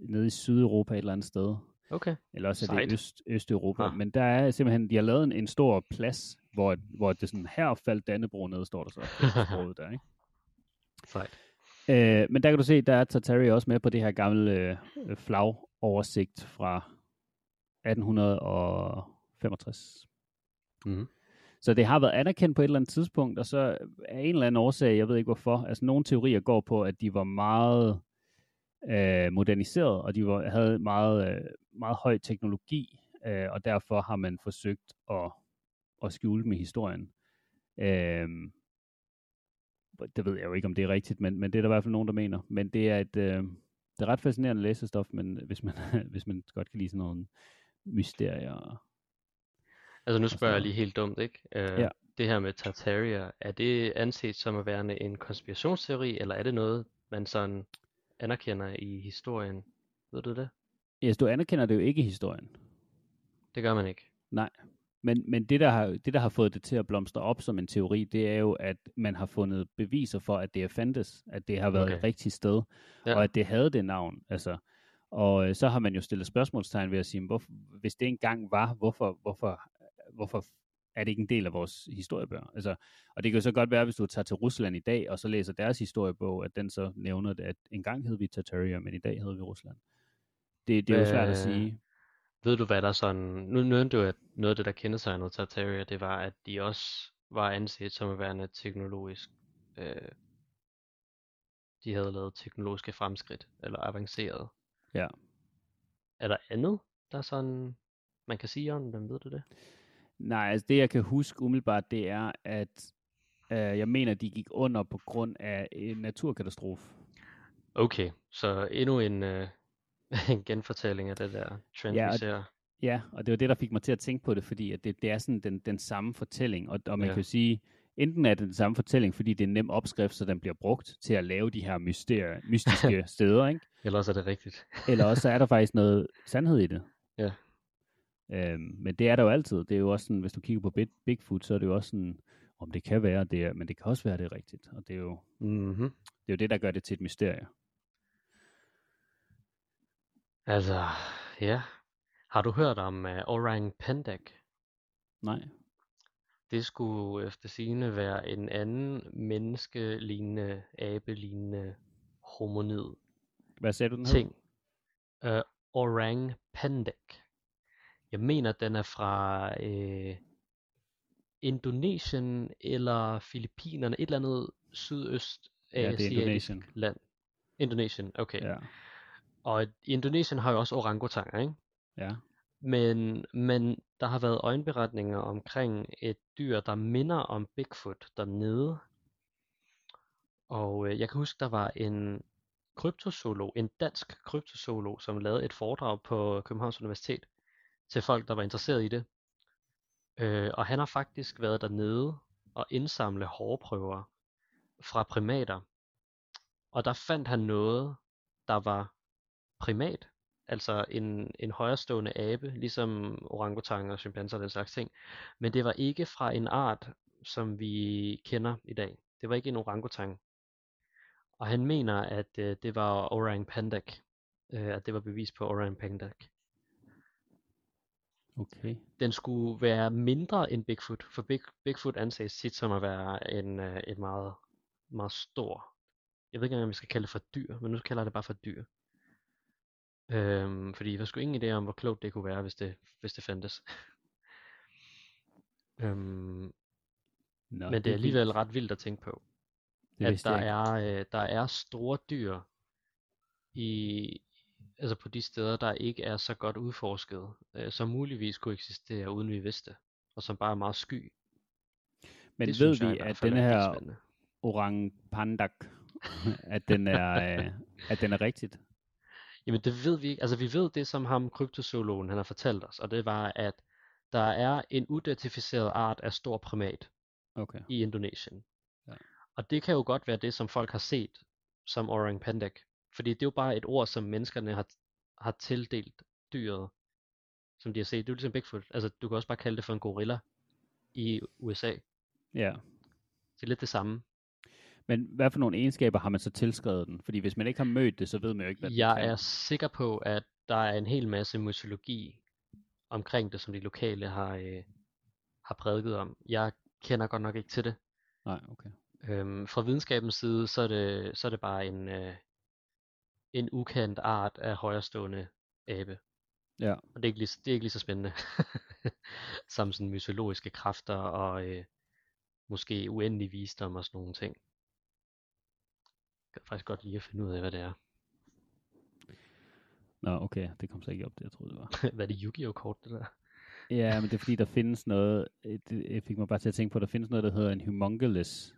nede i Sydeuropa et eller andet sted. Okay. Eller også er det Øst, Østeuropa. Ah. Men der er simpelthen, de har lavet en, en stor plads, hvor, hvor det sådan, her faldt Dannebro ned, står der så sproget der, ikke? Sejt. Øh, men der kan du se, der er Tartary også med på det her gamle øh, flagoversigt fra 1865. Mm. Så det har været anerkendt på et eller andet tidspunkt, og så af en eller anden årsag, jeg ved ikke hvorfor, altså nogle teorier går på, at de var meget øh, moderniseret, og de var, havde meget, øh, meget høj teknologi, øh, og derfor har man forsøgt at, at skjule med historien. Øh, det ved jeg jo ikke, om det er rigtigt, men, men det er der i hvert fald nogen, der mener. Men det er et, øh, det er ret fascinerende læsestof, men hvis man, hvis man godt kan lide sådan nogle mysterier. Altså nu spørger jeg lige helt dumt, ikke? Uh, Ja. Det her med Tartaria, er det anset som at være en konspirationsteori, eller er det noget, man sådan anerkender i historien? Ved du det? Yes, du anerkender det jo ikke i historien. Det gør man ikke. Nej. Men, men det, der har, det, der har fået det til at blomstre op som en teori, det er jo, at man har fundet beviser for, at det er fandtes, at det har været Okay. et rigtigt sted, Ja. og at det havde det navn. Altså, og øh, så har man jo stillet spørgsmålstegn ved at sige, hvor, hvis det engang var, hvorfor, hvorfor, hvorfor er det ikke en del af vores historiebøger? Altså, og det kan jo så godt være, hvis du tager til Rusland i dag, og så læser deres historiebog, at den så nævner, det, at engang hed vi Tataria, men i dag hedder vi Rusland. Det, det er jo svært at Hvad- sige. Ved du hvad der sådan, nu nævnte du, at noget af det, der kendetegnede Tartaria, det var, at de også var anset som at være teknologisk, øh, de havde lavet teknologiske fremskridt, eller avanceret. Ja. Er der andet, der sådan, man kan sige om dem, ved du det? Nej, altså det jeg kan huske umiddelbart, det er, at øh, jeg mener, de gik under på grund af en naturkatastrofe. Okay, så endnu en, øh, en genfortælling af det der trend, Ja, vi ser. Ja, og det var det, der fik mig til at tænke på det, fordi at det, det er sådan den, den samme fortælling, og, og man Ja. kan jo sige, enten er det den samme fortælling, fordi det er en nem opskrift, så den bliver brugt til at lave de her mysterie, mystiske steder, ikke? Ellers er det rigtigt. eller også så er der faktisk noget sandhed i det. Ja. Øhm, men det er der jo altid. Det er jo også sådan, hvis du kigger på Big, Bigfoot, så er det jo også sådan, om det kan være det, er, men det kan også være det er rigtigt. Og det er jo Mhm. det, er jo det der gør det til et mysterie. Altså, ja. Har du hørt om uh, Orang Pendek? Nej. Det skulle efter sigende være en anden menneskelignende, abelignende homonid Hvad sagde du den hed? ting. Uh, Orang Pendek. Jeg mener, den er fra uh, Indonesien eller Filippinerne, et eller andet sydøst Ja, det er Indonesien. land. Indonesien, okay. Ja. Og Indonesien har jo også orangutanger, ikke? Ja. Men, men der har været øjenberetninger omkring et dyr, der minder om Bigfoot dernede. Og øh, jeg kan huske, der var en kryptozoolog, en dansk kryptozoolog, som lavede et foredrag på Københavns Universitet til folk, der var interesseret i det. Øh, og han har faktisk været dernede og indsamle hårprøver fra primater. Og der fandt han noget, der var primat, altså en, en højrestående abe, ligesom orangutanger og chimpanser og den slags ting. Men det var ikke fra en art, som vi kender i dag. Det var ikke en orangutang. Og han mener, at øh, det var orang pendek. Øh, at det var bevis på orang pendek. Okay. Den skulle være mindre end Bigfoot, for Big, Bigfoot anses tit som at være en, øh, en meget, meget stor, jeg ved ikke engang, om vi skal kalde det for dyr, men nu kalder jeg det bare for dyr. Øhm, fordi jeg har sgu ingen idé om, hvor klogt det kunne være, hvis det, hvis det fandtes. øhm, Nå, men det er alligevel vildt. ret vildt at tænke på, det at der jeg er, øh, der er store dyr i, altså på de steder, der ikke er så godt udforsket, øh, som muligvis kunne eksistere, uden vi vidste, og som bare er meget sky. Men det ved jeg vi, hvert at vildt her orang pandak, at den er, øh, at den er rigtigt? Jamen det ved vi ikke. Altså vi ved det, som ham kryptozoologen han har fortalt os, og det var, at der er en uidentificeret art af stor primat Okay. i Indonesien. Ja. Og det kan jo godt være det, som folk har set som orang pendek. Fordi det er jo bare et ord, som menneskerne har, har tildelt dyret, som de har set. Det er jo ligesom Bigfoot. Altså du kan også bare kalde det for en gorilla i USA. Ja. Det er lidt det samme. Men hvad for nogle egenskaber har man så tilskrevet den? Fordi hvis man ikke har mødt det, så ved man jo ikke, hvad Jeg er sikker på, at der er en hel masse mytologi omkring det, som de lokale har, øh, har prædiket om. Jeg kender godt nok ikke til det. Nej, okay. Øhm, fra videnskabens side, så er det, så er det bare en, øh, en ukendt art af højrestående abe. Ja. Og det er ikke lige, det er ikke lige så spændende. Som sådan mytologiske kræfter og øh, måske uendelig visdom og sådan nogle ting. Kan faktisk godt lige at finde ud af, hvad det er. Nå, okay. Det kom så ikke op, det jeg troede, det var. hvad er det Yu-Gi-Oh kort, det der? Ja, men det er fordi, der findes noget, øh, det jeg fik mig bare til at tænke på, der findes noget, der hedder en Humongous.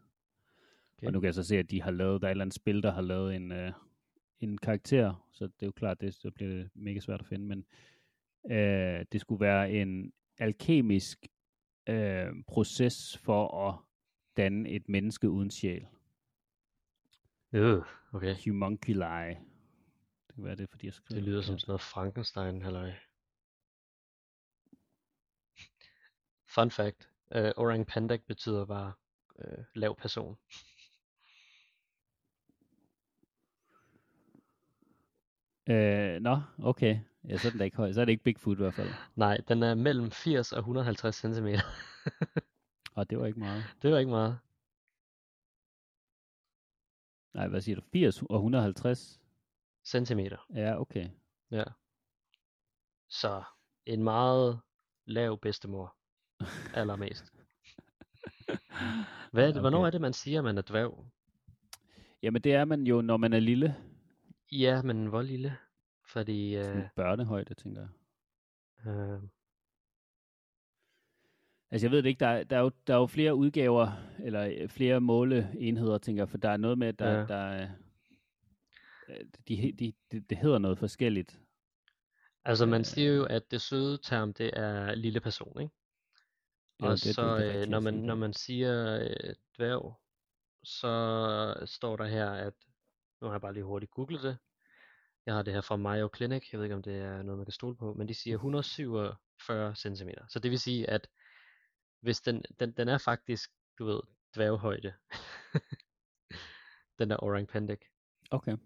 Okay. Og nu kan jeg så se, at de har lavet, der er et eller andet spil, der har lavet en, uh, en karakter, så det er jo klart, det, så bliver det mega svært at finde, men uh, det skulle være en alkemisk uh, proces for at danne et menneske uden sjæl. Øh, okay. Humunculi. Det kan være det, fordi jeg skriver. Det lyder som sådan noget Frankenstein, halløj. Fun fact. Uh, orang Pendek betyder bare uh, lav person. Øh, nå, okay. Ja, så er den da ikke høj. Så er det ikke Bigfoot i hvert fald. Nej, den er mellem 80 og 150 cm. Og det var ikke meget. det var ikke meget. Nej, hvad siger du? 80 og 150? Centimeter. Ja, okay. Ja. Så en meget lav bedstemor. Allermest. Hvad er det, okay. Hvornår er det, man siger, at man er dværg? Jamen, det er man jo, når man er lille. Ja, men hvor lille? Fordi... Sådan Øh, børnehøjde, tænker jeg. øh, Altså, jeg ved det ikke, der, er- der, er jo, der er jo flere udgaver, eller øh, flere måleenheder, tænker jeg, for der er noget med, at der, Ja. der er, øh, de, de, de, det hedder noget forskelligt. altså, man Øh. siger jo, at det søde term, det er lille person, ikke? Ja, Og det- det så, det øh, rigtige når, man, når det. man siger øh, dværg, så står der her, at, nu har jeg bare lige hurtigt googlet det, jeg har det her fra Mayo Clinic, jeg ved ikke om det er noget, man kan stole på, men de siger 147 cm. Så det vil sige, at hvis den, den, den er faktisk, du ved, dværghøjde, den der orang pendek. Okay.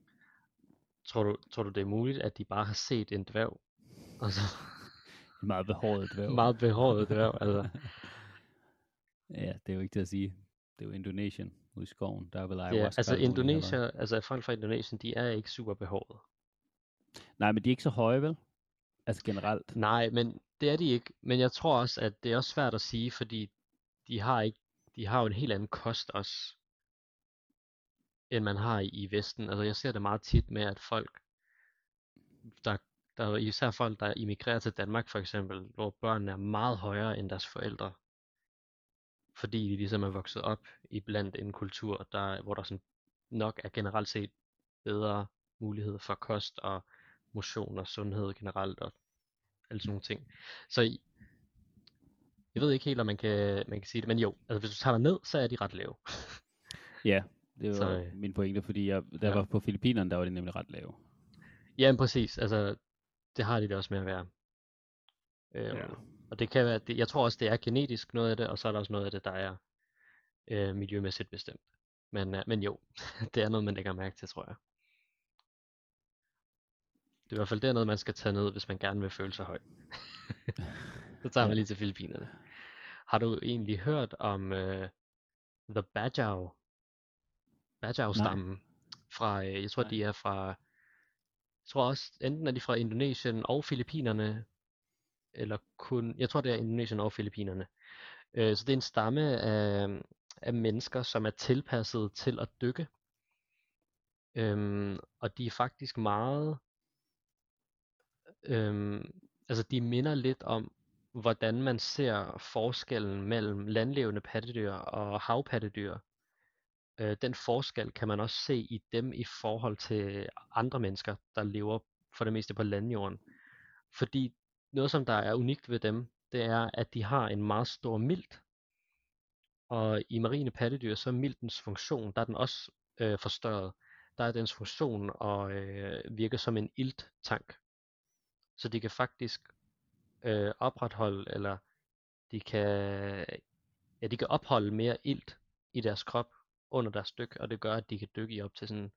Tror du, tror du, det er muligt, at de bare har set en dværg, og så En meget behåret dværg. meget behåret dværg, altså. Ja, det er jo ikke til at sige. Det er jo Indonesien ude i skoven. Der er vel Ja, ayahuasca. altså og alt muligt Indonesia, altså folk fra Indonesien, de er ikke super behåret. Nej, men de er ikke så høje, vel? Altså generelt. Nej, men det er de ikke. Men jeg tror også, at det er også svært at sige, fordi de har ikke, de har jo en helt anden kost også, end man har i, i Vesten. Altså jeg ser det meget tit med, at folk, der, der er især folk, der immigrerer til Danmark for eksempel, hvor børnene er meget højere end deres forældre. Fordi de ligesom er vokset op i blandt en kultur, der, hvor der sådan nok er generelt set bedre mulighed for kost og motion og sundhed generelt og alle sådan nogle ting. Så jeg ved ikke helt, om man kan, man kan sige det, men jo, altså hvis du tager dig ned, så er de ret lave. Ja, det var Så, øh, min pointe, fordi jeg, da jeg ja. var på Filippinerne, der var det nemlig ret lave. Ja, men præcis, altså det har de det også med at være. Øhm, Ja. Og det kan være, det, jeg tror også, det er genetisk noget af det, og så er der også noget af det, der er øh, miljømæssigt bestemt. Men, øh, men jo, det er noget, man lægger mærke til, tror jeg. Det er i hvert fald det er noget, man skal tage ned, hvis man gerne vil føle sig høj. så tager man lige til Filippinerne. Har du egentlig hørt om øh, The Bajau? Bajau-stammen? Fra, øh, jeg tror, Nej. de er fra, jeg tror også, enten er de fra Indonesien og Filippinerne, eller kun, jeg tror det er Indonesien og Filippinerne. Øh, så det er en stamme af, af mennesker, som er tilpasset til at dykke. Øhm, og de er faktisk meget, øhm, altså de minder lidt om, hvordan man ser forskellen mellem landlevende pattedyr og havpattedyr. Øh, den forskel kan man også se i dem i forhold til andre mennesker, der lever for det meste på landjorden. Fordi noget, som der er unikt ved dem, det er, at de har en meget stor milt. Og i marine pattedyr, så er miltens funktion, der er den også øh, forstørret. Der er dens funktion og øh, virker som en ilttank. Så de kan faktisk øh, opretholde, eller de kan, ja, de kan opholde mere ilt i deres krop under deres dyk, og det gør, at de kan dykke i op til sådan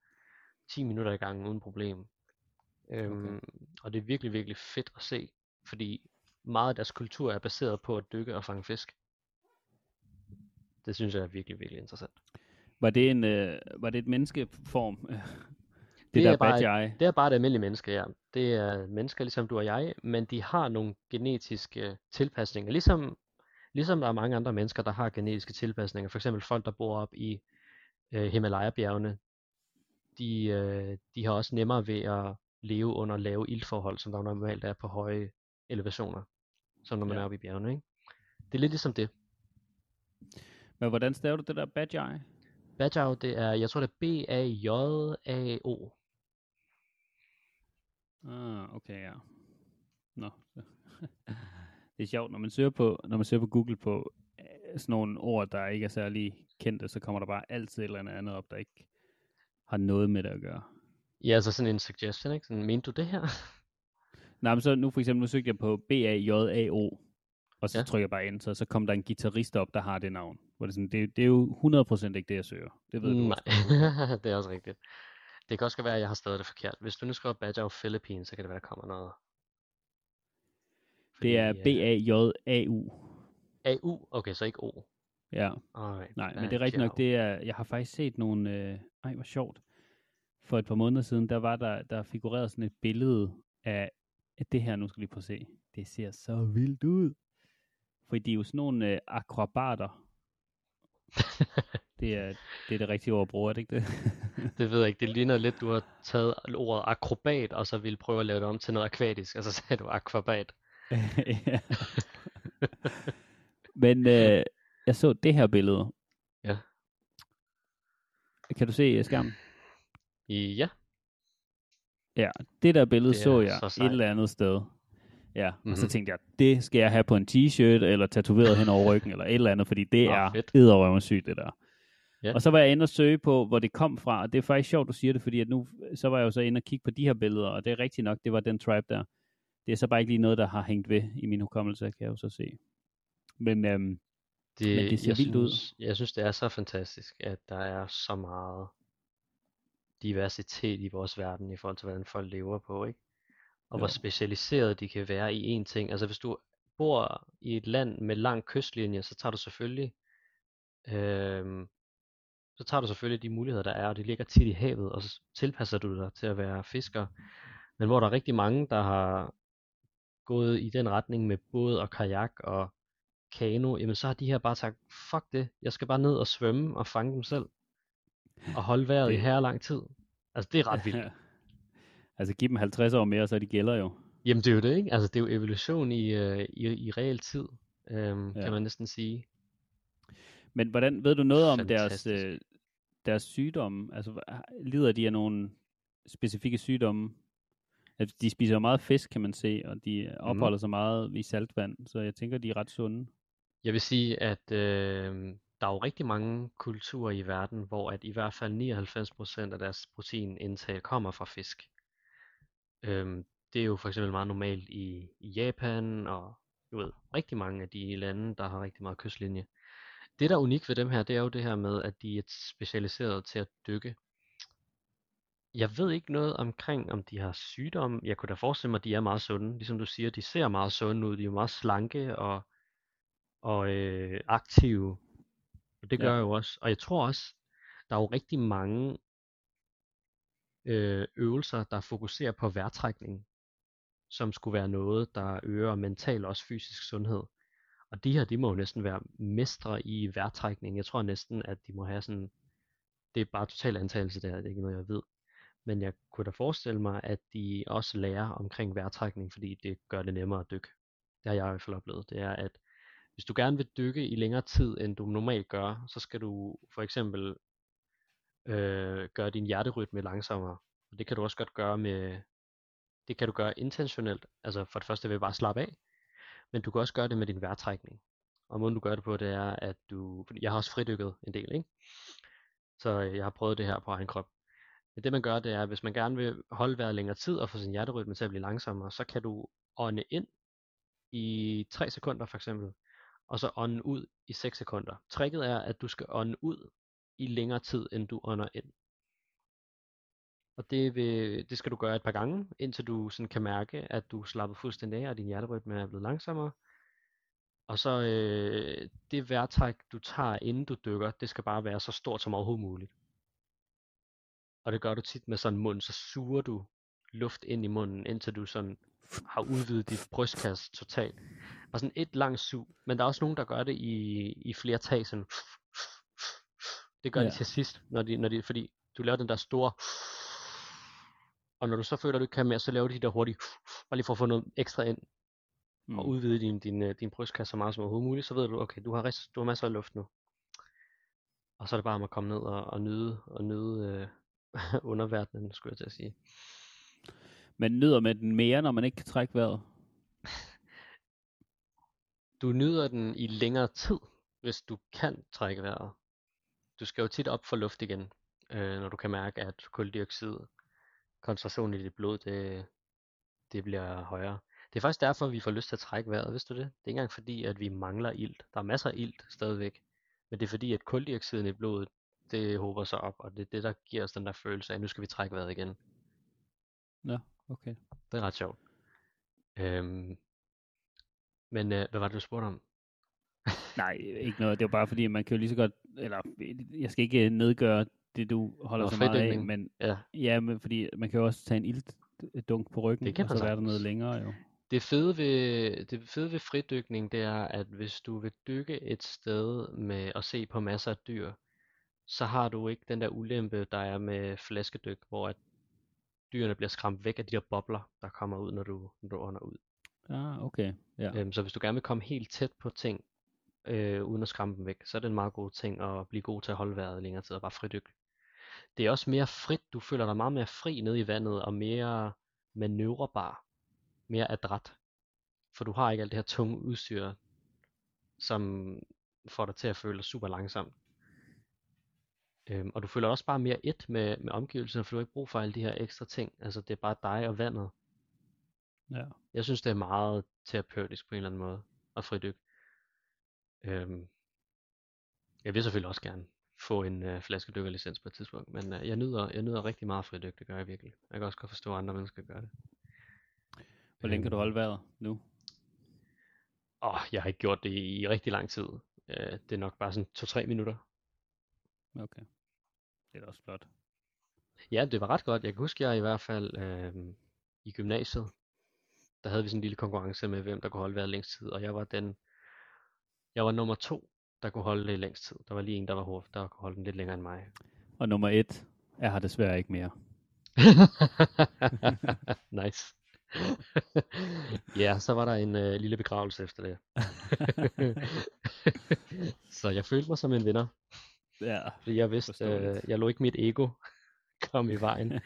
10 minutter i gangen uden problem. Øhm, og det er virkelig, virkelig fedt at se, fordi meget af deres kultur er baseret på at dykke og fange fisk. Det synes jeg er virkelig, virkelig interessant. Var det, en, øh, var det et menneskeform? det, Det der er bare Bajai? Det er bare et almindeligt menneske, ja. Det er mennesker ligesom du og jeg, men de har nogle genetiske tilpasninger. Ligesom, ligesom der er mange andre mennesker, der har genetiske tilpasninger. For eksempel folk, der bor op i øh, Himalaya-bjergene. De, øh, de har også nemmere ved at leve under lave iltforhold, som der normalt er på høje elevationer. Som når man Ja. er oppe i bjergene, ikke? Det er lidt ligesom det. Men hvordan staver du det der Bajai? Bajau, det er, jeg tror det er B-A-J-A-O. Ah, okay, ja. Nå. det er sjovt, når man søger på, når man søger på Google på øh, sådan nogle ord, der ikke er særlig kendte, så kommer der bare altid et eller andet andet op, der ikke har noget med det at gøre. Ja, altså sådan en suggestion, ikke? Sådan, mente du det her? Nej, men så nu for eksempel, nu søgte jeg på B-A-J-A-O, og så Ja. trykker jeg bare ind, så, så kom der en guitarist op, der har det navn. Hvor det, er sådan, det, det er jo 100% ikke det, jeg søger. Det ved du Nej, også. det er også rigtigt. Det kan også godt være, at jeg har stadig det forkert. Hvis du nu skriver of Philippines, så kan det være, der kommer noget. Det er øh, B-A-J-A-U. AU? Okay, så ikke O. Ja, Alright. nej, men det er rigtigt nok, det er, jeg har faktisk set nogle, øh, ej hvor sjovt, for et par måneder siden, der var der, der figurerede sådan et billede af, af det her, nu skal vi prøve at se, det ser så vildt ud, for de er jo sådan nogle øh, akrobater, det er, det er det rigtige ord at bruge, er det ikke det? det ved jeg ikke. Det ligner lidt, du har taget ordet akrobat, og så ville prøve at lave det om til noget akvatisk, og så sagde du akvabat. Men øh, jeg så det her billede. Ja. Kan du se skærmen? Ja, Ja, det der billede Det så jeg så et eller andet sted. Ja, mm-hmm. og så Mhm. tænkte jeg, det skal jeg have på en t-shirt, eller tatoveret hen over ryggen, eller et eller andet, fordi det Nå, er fedt. edderrøven sygt, det der. Ja. Og så var jeg inde og søge på, hvor det kom fra, og det er faktisk sjovt, du siger det, fordi at nu, så var jeg jo så inde og kigge på de her billeder, og det er rigtigt nok, det var den tribe der. Det er så bare ikke lige noget, der har hængt ved i min hukommelse, kan jeg jo så se. Men øhm, det, Men det ser jeg vildt ud. synes, Jeg synes, det er så fantastisk, at der er så meget diversitet i vores verden i forhold til, hvordan folk lever på, ikke? Og hvor Jo. specialiseret de kan være i én ting. Altså hvis du bor i et land med lang kystlinje, så tager du selvfølgelig øhm, så tager du selvfølgelig de muligheder, der er, og de ligger tit i havet, og så tilpasser du dig til at være fisker. Men hvor der er rigtig mange, der har gået i den retning med båd og kajak og kano, jamen så har de her bare sagt, fuck det, jeg skal bare ned og svømme og fange dem selv. Og holde vejret i Det- her lang tid. Altså det er ret vildt. altså giv dem 50 år mere, så de gælder jo. Jamen det er jo det, ikke? Altså det er jo evolution i, øh, i, i reel tid, øhm, Ja. kan man næsten sige. Men hvordan, ved du noget om deres, Fantastisk. øh, deres sygdomme? Altså, lider de af nogle specifikke sygdomme? Altså, de spiser meget fisk, kan man se, og de Mhm. opholder sig meget i saltvand, så jeg tænker, de er ret sunde. Jeg vil sige, at øh, der er jo rigtig mange kulturer i verden, hvor at i hvert fald 99% af deres proteinindtag kommer fra fisk. Øhm, det er jo for eksempel meget normalt i, i Japan og du ved, rigtig mange af de lande, der har rigtig meget kystlinje. Det, der er unikt ved dem her, det er jo det her med, at de er specialiseret til at dykke. Jeg ved ikke noget omkring, om de har sygdomme. Jeg kunne da forestille mig, at de er meget sunde. Ligesom du siger, de ser meget sunde ud. De er meget slanke og, og øh, aktive. Og det Ja. gør jeg jo også. Og jeg tror også, der er jo rigtig mange øh, øvelser, der fokuserer på vejrtrækning, som skulle være noget, der øger mental og også fysisk sundhed. Og de her, de må jo næsten være mestre i værtrækning. Jeg tror næsten, at de må have sådan, det er bare total antagelse der, det er ikke noget, jeg ved. Men jeg kunne da forestille mig, at de også lærer omkring værtrækning, fordi det gør det nemmere at dykke. Det har jeg i hvert fald oplevet. Det er, at hvis du gerne vil dykke i længere tid, end du normalt gør, så skal du for eksempel øh, gøre din hjerterytme langsommere. Og det kan du også godt gøre med, det kan du gøre intentionelt. Altså for det første ved bare at slappe af. Men du kan også gøre det med din vejrtrækning. Og måden du gør det på, det er, at du, fordi jeg har også fridykket en del, ikke? Så øh, jeg har prøvet det her på egen krop. Men det man gør, det er, at hvis man gerne vil holde vejret længere tid og få sin hjerterytme til at blive langsommere, så kan du ånde ind i 3 sekunder for eksempel, og så ånde ud i 6 sekunder. Tricket er, at du skal ånde ud i længere tid, end du ånder ind. Og det, vil, det skal du gøre et par gange, indtil du sådan kan mærke, at du slapper fuldstændig af, og din hjerterytme er blevet langsommere. Og så øh, det vejrtræk, du tager, inden du dykker, det skal bare være så stort som overhovedet muligt. Og det gør du tit med sådan en mund, så suger du luft ind i munden, indtil du sådan har udvidet dit brystkasse totalt. Og sådan et langt sug. Men der er også nogen, der gør det i, i flere tag, sådan det gør ja. De til sidst, når de, når de, fordi du laver den der store, og når du så føler, at du ikke kan mere, så laver de de der hurtigt, bare lige for at få noget ekstra ind, mm. og udvide din, din, øh, din brystkasse så meget som overhovedet muligt, så ved du, okay, du har, rest, du har masser af luft nu. Og så er det bare om at komme ned og, og nyde, og nyde øh, underverdenen, skulle jeg til at sige. Man nyder med den mere, når man ikke kan trække vejret. Du nyder den i længere tid, hvis du kan trække vejret. Du skal jo tit op for luft igen, øh, når du kan mærke, at koldioxid koncentrationen i dit blod, det, det bliver højere. Det er faktisk derfor, vi får lyst til at trække vejret, vidste du det? Det er ikke engang fordi, at vi mangler ilt. Der er masser af ilt stadigvæk. Men det er fordi, at koldioxiden i blodet, det håber sig op, og det er det, der giver os den der følelse af, at nu skal vi trække vejret igen. Nå, okay. Det er ret sjovt. Øhm, men øh, hvad var det, du spurgte om? Nej, ikke noget. Det var bare fordi, man kan jo lige så godt, eller jeg skal ikke nedgøre det, du holder så meget af, men Ja, ja, men fordi man kan jo også tage en ilddunk på ryggen, Det kan og så være der noget længere jo. Det fede ved, det fede ved fridykning, det er, at hvis du vil dykke et sted med at se på masser af dyr, så har du ikke den der ulempe, der er med flaskedyk, hvor at dyrene bliver skræmt væk af de der bobler, der kommer ud, når du, når du ånder ud. Ah, okay. Ja. Øhm, så hvis du gerne vil komme helt tæt på ting, øh, uden at skræmme dem væk, så er det en meget god ting at blive god til at holde vejret længere tid og bare fridykke. Det er også mere frit, du føler dig meget mere fri nede i vandet, og mere manøvrebar, mere adræt. For du har ikke alt det her tunge udstyr, som får dig til at føle dig super langsomt. Øhm, og du føler også bare mere et med, med omgivelserne, for du har ikke brug for alle de her ekstra ting. Altså det er bare dig og vandet. ja. Jeg synes, det er meget terapeutisk på en eller anden måde at fridykke. Øhm, jeg vil selvfølgelig også gerne få en øh, flaskedykkerlicens på et tidspunkt, men øh, jeg, nyder, jeg nyder rigtig meget fridyk, det gør jeg virkelig. Jeg kan også godt forstå, at andre mennesker gør det. Hvor længe kan du Øhm, holde vejret nu? Åh, jeg har ikke gjort det i rigtig lang tid. Øh, det er nok bare sådan 2-3 minutter. Okay. Det er da også flot. Ja, det var ret godt. Jeg kan huske, jeg i hvert fald øh, i gymnasiet, der havde vi sådan en lille konkurrence med, hvem der kunne holde vejret længst tid, og jeg var den, jeg var nummer to, der kunne holde det længst tid. Der var lige en, der var hurtig, der kunne holde den lidt længere end mig. Og nummer et er her desværre ikke mere. nice. ja, så var der en øh, lille begravelse efter det. så jeg følte mig som en vinder, Ja. fordi jeg vidste, Forståeligt. øh, jeg lå ikke mit ego kom i vejen.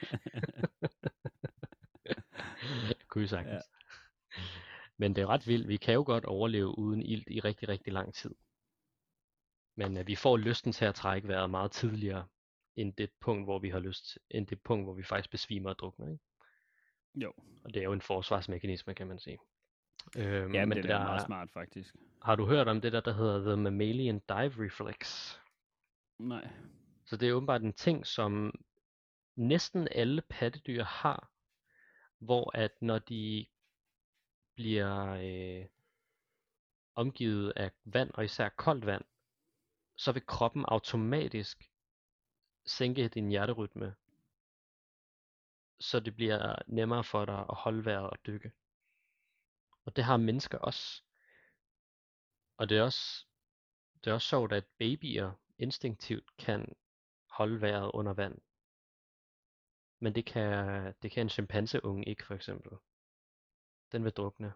Kunne vi sagtens. Ja. Men det er ret vildt. Vi kan jo godt overleve uden ilt i rigtig, rigtig lang tid. Men øh, vi får lysten til at trække vejret meget tidligere, end det punkt, hvor vi har lyst, end det punkt, hvor vi faktisk besvimer og drukner. Ikke? Jo. Og det er jo en forsvarsmekanisme, kan man sige. Øhm, Ja, men det det er der, meget smart faktisk. har du hørt om det der, der hedder The Mammalian Dive Reflex? Nej. Så det er åbenbart en ting, som næsten alle pattedyr har, hvor at når de bliver øh, omgivet af vand, og især koldt vand, så vil kroppen automatisk sænke din hjerterytme, så det bliver nemmere for dig at holde vejret og dykke. Og det har mennesker også. Og det er også, det er også sjovt, at babyer instinktivt kan holde vejret under vand. Men det kan, det kan en chimpanseunge ikke, for eksempel. Den vil drukne.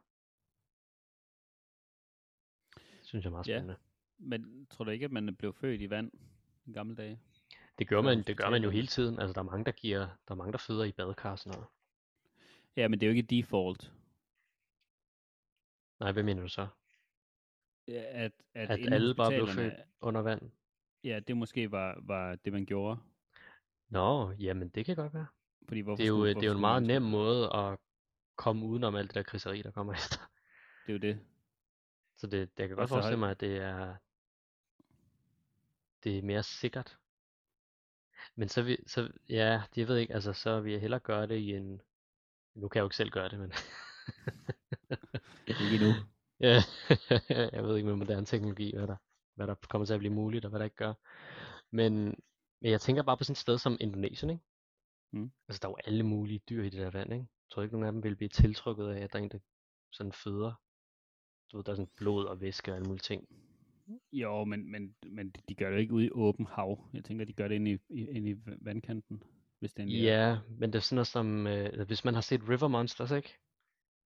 Det synes jeg er meget Ja. Men tror du ikke, at man blev født i vand i gamle dage? Det gør man, det gør man jo hele tiden. Altså, der er mange, der giver, der er mange, der føder i badekar og sådan noget. Ja, men det er jo ikke default. Nej, hvad mener du så? Ja, At, at, At alle bare blev født under vand? Ja, det måske var, var det, man gjorde. Nå, jamen det kan godt være. Fordi hvorfor Det er jo, skulle, det er jo en meget nem måde at komme udenom alt det der kriseri, der kommer efter. Det er jo det. Så det, jeg kan godt forestille mig, at det er, det er mere sikkert. Men så, vi, så ja, jeg ved ikke, altså så vil jeg hellere gøre det i en, nu kan jeg jo ikke selv gøre det, men Ikke endnu. Ja, jeg ved ikke med moderne teknologi, hvad der, hvad der kommer til at blive muligt, og hvad der ikke gør. Men, men jeg tænker bare på sådan et sted som Indonesien, ikke? Mm. Altså, der er jo alle mulige dyr i det der vand, ikke? Jeg tror ikke, nogen af dem vil blive tiltrukket af, at der er en, der sådan føder. Du ved, der er sådan blod og væske og alle mulige ting. Jo, men, men, men de gør det ikke ude i åben hav. Jeg tænker, de gør det inde i, inde i vandkanten. Hvis det er. Ja, men det er sådan noget som, øh, hvis man har set River Monsters, ikke?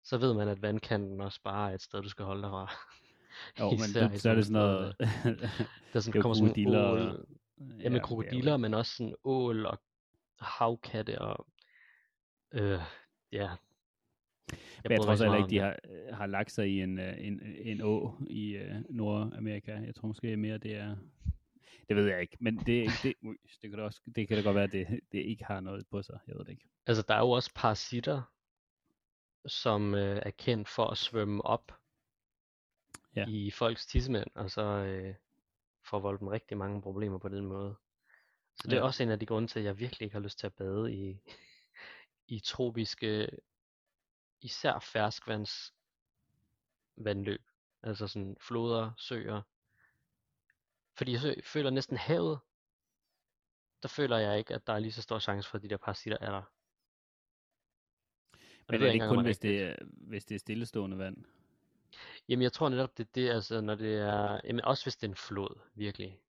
Så ved man, at vandkanten også bare er et sted, du skal holde dig fra. Jo, men det, så er det sådan noget... Der sådan, er kommer sådan ål, og- ja, med krokodiller, men også sådan ål og havkatte og øh, ja. Jeg bryder tror også heller ikke, de har, har lagt sig i en, øh, en, en å i øh, Nordamerika. Jeg tror måske mere, det er... Det ved jeg ikke, men det, det, ui, det, kan, da også, det kan da godt være, at det, det ikke har noget på sig. Jeg ved det ikke. Altså, der er jo også parasitter, som øh, er kendt for at svømme op Ja. i folks tissemænd, og så øh, forvolde dem rigtig mange problemer på den måde. Så det er Ja. også en af de grunde til, at jeg virkelig ikke har lyst til at bade i, i tropiske, især ferskvands vandløb. Altså sådan floder, søer. Fordi jeg føler næsten havet, der føler jeg ikke, at der er lige så stor chance for, at de der parasitter er der. Og Men ved er det ikke kun, hvis det, er, hvis det er stillestående vand? Jamen jeg tror netop, det er det, altså når det er, jamen også hvis det er en flod, virkelig.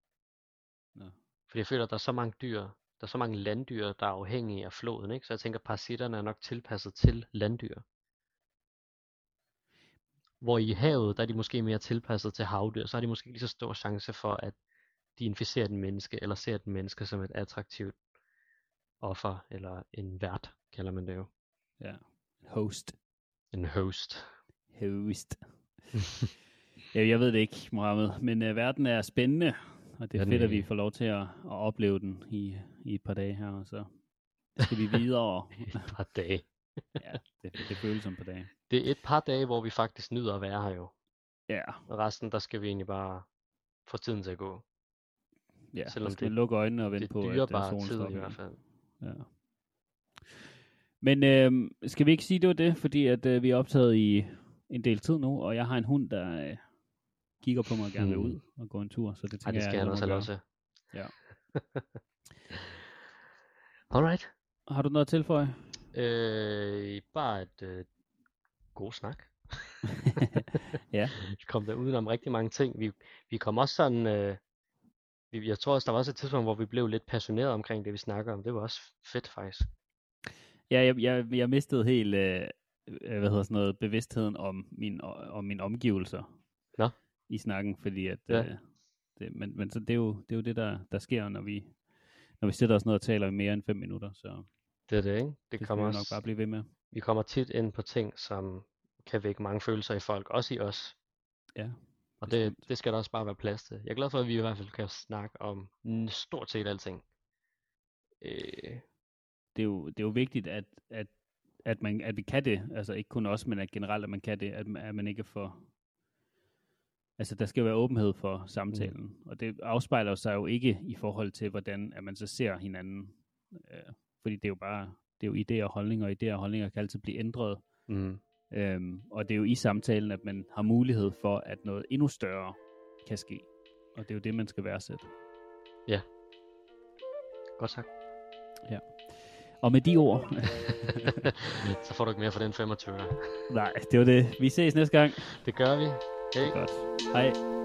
Nå. Fordi jeg føler, at der er så mange dyr, der er så mange landdyr, der er afhængige af floden, ikke? Så jeg tænker, at parasitterne er nok tilpasset til landdyr. Hvor i havet, der er de måske mere tilpasset til havdyr, så har de måske ikke lige så stor chance for, at de inficerer den menneske, eller ser den menneske som et attraktivt offer, eller en vært, kalder man det jo. Ja. Host. En host. Host. ja, jeg ved det ikke, Mohammed, men uh, verden er spændende, og det er Den fedt, at vi får lov til at, at opleve den i, i et par dage her, og så skal vi videre. Et par dage. ja, det, det føles som et par dage. Det er et par dage, hvor vi faktisk nyder at være her jo. Ja, Og resten, der skal vi egentlig bare få tiden til at gå. ja. Selvom skal det- lukke øjnene og vente på, at dyrebare solen tid i hvert fald. Ja. Men øh, skal vi ikke sige, det var det, fordi at øh, vi er optaget i en del tid nu, og jeg har en hund, der øh, kigger på mig og gerne vil Hmm. ud og gå en tur, så det Ej, tænker det skal jeg, han også have lov til. Ja. Alright. Har du noget at tilføje? Øh, bare et øh, god snak. Ja. Vi kom der udenom rigtig mange ting. Vi, vi kom også sådan... Øh, vi, jeg tror også, der var også et tidspunkt, hvor vi blev lidt passionerede omkring det, vi snakker om. Det var også fedt, faktisk. Ja, jeg, jeg, jeg mistede helt, øh, øh, hvad hedder sådan noget, bevidstheden om, min, om mine omgivelser Nå. i snakken, fordi at, Ja. øh, det, men, men så det er jo det, er jo det der, der sker, når vi, når vi sætter os ned og taler i mere end fem minutter, så Det er det, ikke? Det, det kommer også, nok bare blive ved med. Vi kommer tit ind på ting, som kan vække mange følelser i folk, også i os. Ja, Og det, bestemt. det skal der også bare være plads til. Jeg er glad for, at vi i hvert fald kan snakke om n- stort set alting. Øh, det er jo, det er jo vigtigt, at, at, at, man, at vi kan det. Altså ikke kun os, men at generelt, at man kan det. At, man- at man ikke for... Altså, der skal være åbenhed for samtalen. Mm. Og det afspejler sig jo ikke i forhold til, hvordan at man så ser hinanden. Øh, fordi det er jo bare... Det er jo idéer og holdninger, og idéer og holdninger kan altid blive ændret. mm, Øhm, og det er jo i samtalen, at man har mulighed for, at noget endnu større kan ske. Og det er jo det, man skal værdsætte. godt sagt. Og med de ord, Så får du ikke mere for den 25. nej, det var det. Vi ses næste gang. Det gør vi. Hej. Godt. Hej.